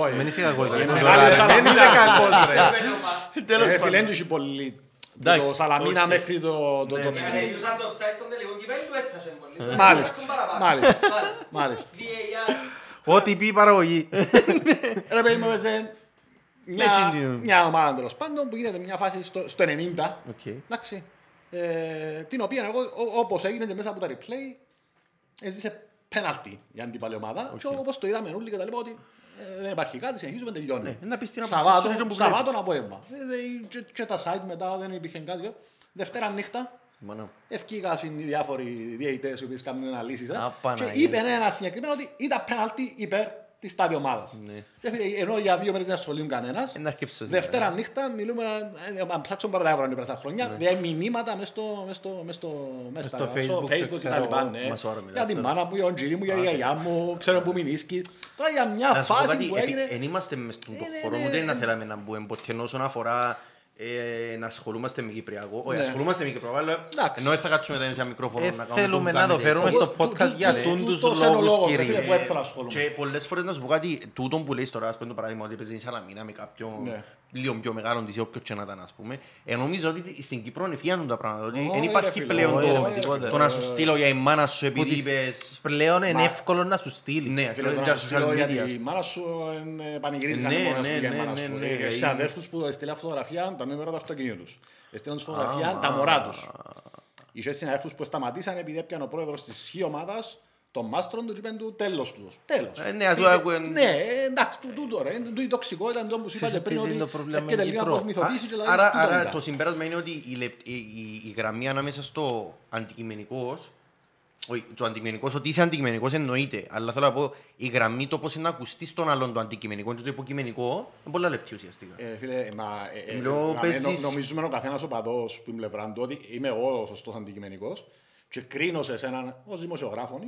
S3: Όχι.
S2: Μην είσαι κακός, ρε.
S3: Είναι
S2: Μην
S3: μεγάλη
S2: είσαι
S3: Σαλαμίνα.
S2: κακός, ρε.
S1: Τέλος
S3: Ε, φίλε,
S1: πάντων.
S3: δεν έχει πολύ.
S1: Εντάξει,
S3: Το Σαλαμίνα
S1: οκ.
S3: μέχρι το... το-
S1: Ναι,
S3: το-
S1: ναι,
S4: Αν τελειώσαν το offside στον τελικό κυπέλλου, έφτασε πολύ.
S3: Μάλιστα,
S4: Τον παραπάνω.
S3: μάλιστα.
S4: Μάλιστα.
S3: Μάλιστα.
S4: VAR.
S2: Ό,τι πει η παραγωγή.
S3: Ρε παιδί μου, έπαιζε μια,
S1: Έτσι είναι.
S3: μια ομάδα τέλος πάντων που γίνεται μια φάση στο, στο 90.
S1: Οκ.
S3: Εντάξει. Ε, την οποία εγώ, ό- όπως έγινε και μέσα από τα replay, έζησε πέναλτι η αντίπαλη ομάδα. Και όπως το είδαμε όλοι και τα λοιπά ότι ε, δεν υπάρχει κάτι, συνεχίζουμε, τελειώνει.
S1: Ναι, να πεις την άποψη
S3: Σαββάτο,
S1: σου, region που
S3: Σαββάτο
S1: βλέπεις.
S3: απόγευμα. Ε, δε- και, και τα site μετά δεν υπήρχε κάτι. Δευτέρα νύχτα,
S1: Μάνα.
S3: ευκήγαν οι διάφοροι διαιτητές οι οποίοι κάνουν αναλύσεις. ε,
S1: Α,
S3: και
S1: Παναγία.
S3: είπε ένα συγκεκριμένο ότι ήταν πέναλτι υπέρ της τάδη ομάδας.
S1: Ναι.
S3: Και φίλε, Ενώ για δύο μέρες δεν ασχολούν κανένας,
S1: Ε, να αρκέψεις.
S3: Δευτέρα νύχτα μιλούμε, ε, αν ψάξουμε παρά τα ευρώ είναι τα χρόνια, δηλαδή μηνύματα μες στο, μες στο, μες στο, μες
S2: στο
S3: στα-
S2: Facebook και
S3: Facebook και
S2: ξέρω
S3: τα λοιπά,
S2: εγώ,
S3: ναι.
S1: μας ώρα μιλάς,
S3: Για τη
S1: τώρα.
S3: μάνα μου, για τον τζίρι μου, για τη γιαγιά μου, ξέρω που μηνίσκει. Τώρα για μια
S1: Να σου πω
S3: φάση
S1: κάτι,
S3: που
S1: επί-
S3: έγινε...
S1: εν είμαστε μες στον
S3: Ε,
S1: το
S3: ναι,
S1: χώρο,
S3: ναι,
S1: ούτε
S3: ναι.
S1: να θέλαμε να μπούμε ποτέ ενώ όσον αφορά ε, να ασχολούμαστε με Κυπριακό. Όχι,
S3: Ναι.
S1: ασχολούμαστε με Κυπριακό, αλλά
S3: Εντάξει.
S1: ενώ δεν θα κάτσουμε εδώ σε ένα μικρόφωνο
S2: Ε,
S1: να κάνουμε
S2: θέλουμε
S1: το
S2: να το
S1: κάνετε
S2: φέρουμε
S1: εσείς.
S2: στο podcast για
S3: Τούτο-
S2: τούντους
S3: τούτος είναι ο
S2: λόγους,
S3: λόγος, ρε
S2: κύριε.
S3: φίλε, που έθελα να ασχολούμαι.
S1: Και πολλές φορές να σου πω κάτι, τούτο που λέει τώρα, ας πούμε το παράδειγμα ότι έπαιζε η Σαλαμίνα με κάποιον
S3: Ναι.
S1: Λίγο πιο μεγάλο της ή όποιο και να ήταν, ας πούμε. Ε, νομίζω ότι στην Κύπρο εφιάνουν τα πράγματα, ότι
S3: Όχι,
S1: δεν
S3: ρε
S1: υπάρχει
S3: φίλε,
S1: πλέον
S2: όχι,
S1: το-
S2: ρε, με τίποτε.
S1: το να σου στείλω για η μάνα σου επειδή
S2: τις-
S1: είπες...
S2: Πλέον είναι
S3: Μα-
S2: εύκολο να σου στείλει.
S1: Ναι,
S3: Φίλε,
S1: ακριβώς,
S3: τώρα
S1: για
S3: να σου στείλω
S1: social
S3: για
S1: media.
S3: τη μάνα σου ε, πανηγυρίζαν
S1: Ναι,
S3: μόνος
S1: ναι,
S3: σου για η
S1: ναι,
S3: μάνα
S1: ναι,
S3: σου.
S1: ναι,
S3: Ε, Σε
S1: είναι-
S3: αδέρφους που έστειλαν φωτογραφία τα νούμερα του αυτοκινήτου τους. Έστειλαν τους φωτογραφία
S1: Α,
S3: τα μωρά τους. Είχε συναδέρφους που σταματήσαν επειδή έπιανε ο πρόεδρος της χι ομάδας τον μάστρον του και είπαν του τέλος τους. Τέλος.
S1: Ε, ναι, του άκουεν-
S3: Ναι, ε, εντάξει, του- τούτο ρε. Είναι η τοξικότητα, είναι το που σου είπατε πριν
S2: Συζητείτε
S3: ότι
S2: το πρόβλημα
S3: έρχεται
S2: με
S3: λίγο να
S2: Κύπρο.
S3: αποσμυθοποιήσει και
S1: Α,
S3: δηλαδή
S1: Άρα,
S3: τούτο
S1: άρα
S3: ήταν.
S1: το συμπέρασμα είναι ότι η, λεπ- η, η, η γραμμή ανάμεσα στο αντικειμενικός όχι, το αντικειμενικός, ότι είσαι αντικειμενικός εννοείται, αλλά θέλω να πω η γραμμή το πώς είναι να ακουστείς στον άλλον το αντικειμενικό και το υποκειμενικό είναι πολλά λεπτή ουσιαστικά.
S3: Ε, φίλε, μα, ε, ε,
S1: Μιλώ,
S3: να
S1: παίζεις-
S3: μην νο- νομίζουμε ο καθένας ο παδός που είναι πλευρά του ότι είμαι εγώ ο σωστός αντικειμενικός και κρίνω σε έναν ως δημοσιογράφο ή,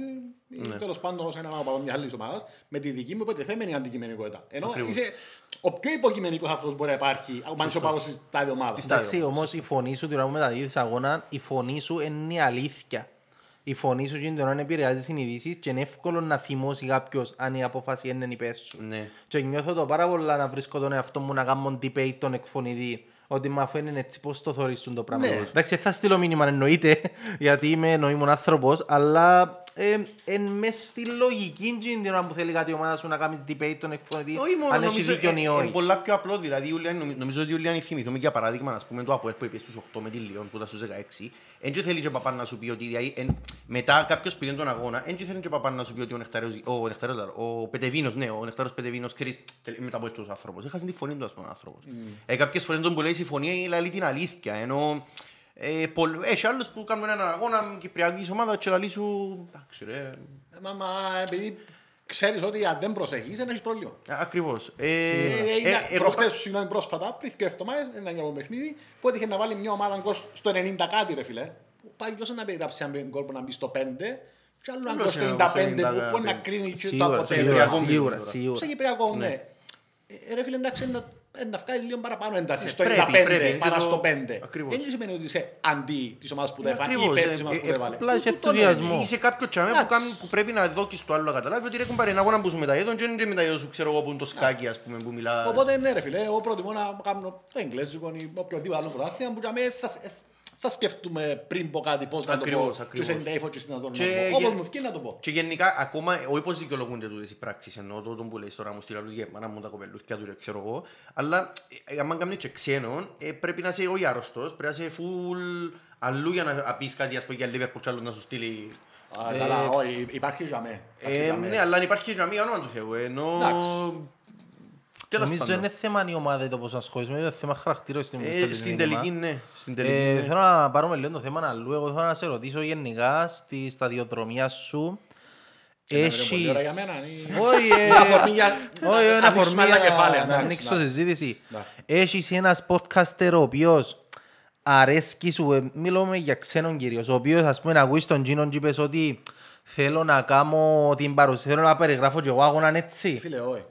S3: ή
S1: Ναι.
S3: τέλος πάντων ως έναν οπαδό μιας άλλης ομάδας με τη δική μου υποτεθέμενη αντικειμενικότητα. Ενώ
S1: Ακριβώς.
S3: είσαι ο πιο υποκειμενικός άνθρωπος μπορεί να υπάρχει αν είσαι οπαδός της τάδε ομάδας.
S1: Στα-
S2: Εντάξει, όμως η φωνή σου την ώρα που μεταδίδεις αγώνα, η φωνή σου είναι η αλήθεια. Η φωνή σου την ώρα επηρεάζει συνειδήσεις και είναι εύκολο να θυμώσει κάποιος αν η απόφαση είναι υπέρ σου.
S1: Ναι.
S2: Και νιώθω το πάρα πολλά να βρίσκω τον εαυτό μου να κάνω debate τον εκφωνητή. Ότι με αφού είναι έτσι πώς το θωρίζουν το πράγμα.
S3: Ναι.
S2: Εντάξει, δεν θα στείλω μήνυμα εννοείται, γιατί είμαι νοήμων άνθρωπος, αλλά ε, εν μες στη λογική την ώρα που θέλει κάτι η ομάδα σου να κάνεις debate τον εκφωνητή,
S1: Όχι μόνο,
S2: αν έχεις
S1: νομίζω
S2: δίκιο ή
S1: είναι
S2: όχι.
S1: πολλά πιο απλό. Δηλαδή, Ιουλιάν, νομι- νομίζω ότι Ιουλιάν θυμηθούμε για παράδειγμα, ας πούμε, το ΑΠΟΕΛ που είπε στους 8 με τη Λιόν που ήταν στους 16. Εν και θέλει και παπάς να σου πει ότι δηλαδή, εν, μετά κάποιος πήγαινε τον αγώνα, εν και θέλει και παπάς να σου πει ότι ο Νεκτάριος, ο, Νεκτάριος, λάρω, ο Πετεβίνος, ναι, ο Νεκτάριος Πετεβίνος, ξέρεις, τελ- μετά από αυτός ο άνθρωπος. Έχασε τη φωνή του, ας πούμε, ο άνθρωπος. Ε, κάποιες φορές τον που λέει η φωνή λέει την αλήθεια, ενώ ε, πολλ- έχει άλλους που κάνουν έναν αγώνα κυπριακής ομάδας και λαλείς σου, εντάξει ρε,
S3: Ε, Μα, μα επειδή ξέρεις ότι αν δεν προσέχεις δεν έχεις πρόβλημα.
S1: Α, Ακριβώς. Ε,
S3: Ε,
S1: ε,
S3: είναι
S1: εγώ
S3: προχτές, συγγνώμη, πρόσφατα, πριν και εβδομάδες, ένα για παιχνίδι, που έτυχε να βάλει μια ομάδα γκολ στο 90 κάτι, ρε φίλε. Που πάει ποιος να περιγράψει ένα γκολ που να μπει στο 5, και άλλο ένα γκολ
S1: Άλλος
S3: στο
S1: είναι
S3: 95
S1: στο
S3: που μπορεί να
S1: 95.
S3: κρίνει και το
S2: Σίγουρα,
S3: αποτέλεσμα.
S2: σίγουρα,
S1: Κυπριακό
S2: σίγουρα,
S1: μιλούμε
S2: σίγουρα.
S3: Σε Κυπριακό, ναι. Ε, Ρε φίλε, εντάξει, είναι ε, να βγάλει λίγο παραπάνω ένταση
S1: Ε,
S3: στο
S1: πρέπει,
S3: 95
S1: πρέπει,
S3: πάνω
S1: και το-
S3: στο 5.
S1: Ακριβώς.
S3: Δεν σημαίνει ότι είσαι αντί της ομάδας που
S1: Ε,
S3: δεν έφανε ή
S1: ακριβώς,
S3: υπέρ
S1: ε,
S3: της ομάδας που
S1: ε,
S3: δεν έβαλε.
S2: απλά έχει
S3: Τούτο είναι.
S2: ενθουσιασμό.
S1: Είσαι κάποιο τσάμε που,
S3: Εντάξει.
S1: κάνει, που πρέπει να δώσει το άλλο να καταλάβει ότι ρε κουμπάρε ένα αγώνα που σου μεταδίδουν και είναι και μεταδίδουν σου ξέρω εγώ που είναι το σκάκι ας πούμε που μιλάς.
S3: Οπότε ναι ρε φίλε, εγώ προτιμώ να κάνω το εγγλέζικο ή οποιοδήποτε άλλο πρωτάθλημα που για μένα θα, ε, θα σκεφτούμε πριν πω κάτι πώς να το πω.
S1: Ακριβώς, ακριβώς.
S3: Και σε εντέφω και στην να το
S1: Και
S3: πω.
S1: γε-
S3: Όπως μου βγει να το πω.
S1: Και γενικά, ακόμα, όχι πως δικαιολογούνται τούτες οι πράξεις, εννοώ το τον που λέει τώρα μου στείλα του γέμανα μου τα κοπελούθια του, ρε, ξέρω εγώ, αλλά ε, άμα κάνεις και ξένον, ε, πρέπει να είσαι όχι άρρωστος, πρέπει να είσαι full αλλού για να πεις κάτι, ας πούμε, για Liverpool και άλλο να σου στείλει.
S3: Α,
S2: Ε,
S3: Καλά, όχι, υπάρχει για μέ.
S1: Ε, ναι, αλλά αν υπάρχει για μία όνομα του Θεού, ενώ...
S3: Εντάξει.
S1: Τέλος
S2: Νομίζω
S1: πάντων.
S2: είναι θέμα η ομάδα το πώς ασχολείσαι, είναι θέμα χαρακτήρων στην
S1: Ε,
S2: στο
S1: Στην
S2: μήνυμα.
S1: τελική, ναι. Στην τελική,
S2: Ε,
S1: ναι.
S2: Θέλω να πάρουμε λίγο το θέμα αλλού. Εγώ θέλω να σε ρωτήσω γενικά στη σταδιοδρομία σου.
S3: Και να είναι πολύ ώρα για μένα, ή-
S2: Όχι, ε,
S3: Μια αφορμή για-
S2: όχι, ένα
S3: ανοίξουμε
S2: αφορμή
S3: άλλα
S2: για
S3: κεφάλαια,
S2: να
S3: εντάξει,
S2: ανοίξω
S3: ναι.
S2: συζήτηση.
S3: Ναι.
S2: Έχεις ένας podcaster ο οποίος αρέσκει σου, ε, μιλούμε για ξένον κυρίως, ο οποίος ας πούμε να ακούεις τον Τζίνον και είπες ότι θέλω να κάνω την παρουσία, θέλω να περιγράφω και εγώ αγώναν έτσι.
S3: Φίλε, όχι.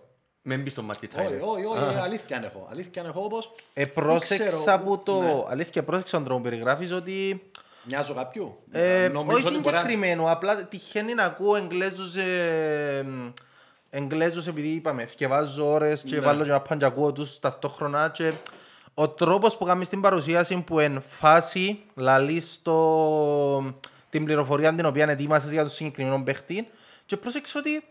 S1: Μην μπεις στο μάτι
S3: Όχι,
S1: Tyler.
S3: όχι, όχι, αλήθεια αν έχω. Αλήθεια αν έχω όπως
S2: Ε, πρόσεξα
S3: ξέρω,
S2: που το,
S3: ναι.
S2: αλήθεια πρόσεξα τον τρόπο που περιγράφεις ότι
S3: μοιάζω κάποιου.
S2: Ε,
S3: Νομίζω
S2: όχι
S3: ότι μπορεί να-
S2: συγκεκριμένο, απλά τυχαίνει να ακούω Εγγλέζους, ε, Εγγλέζους επειδή είπαμε, θκευάζω ώρες και
S3: Ναι.
S2: βάλω και να πάνε και ακούω τους ταυτόχρονα και ο τρόπος που κάνεις την παρουσίαση που εν φάση λαλείς το, την πληροφορία την οποία ετοίμασες για τον συγκεκριμένο παίχτη και πρόσεξε ότι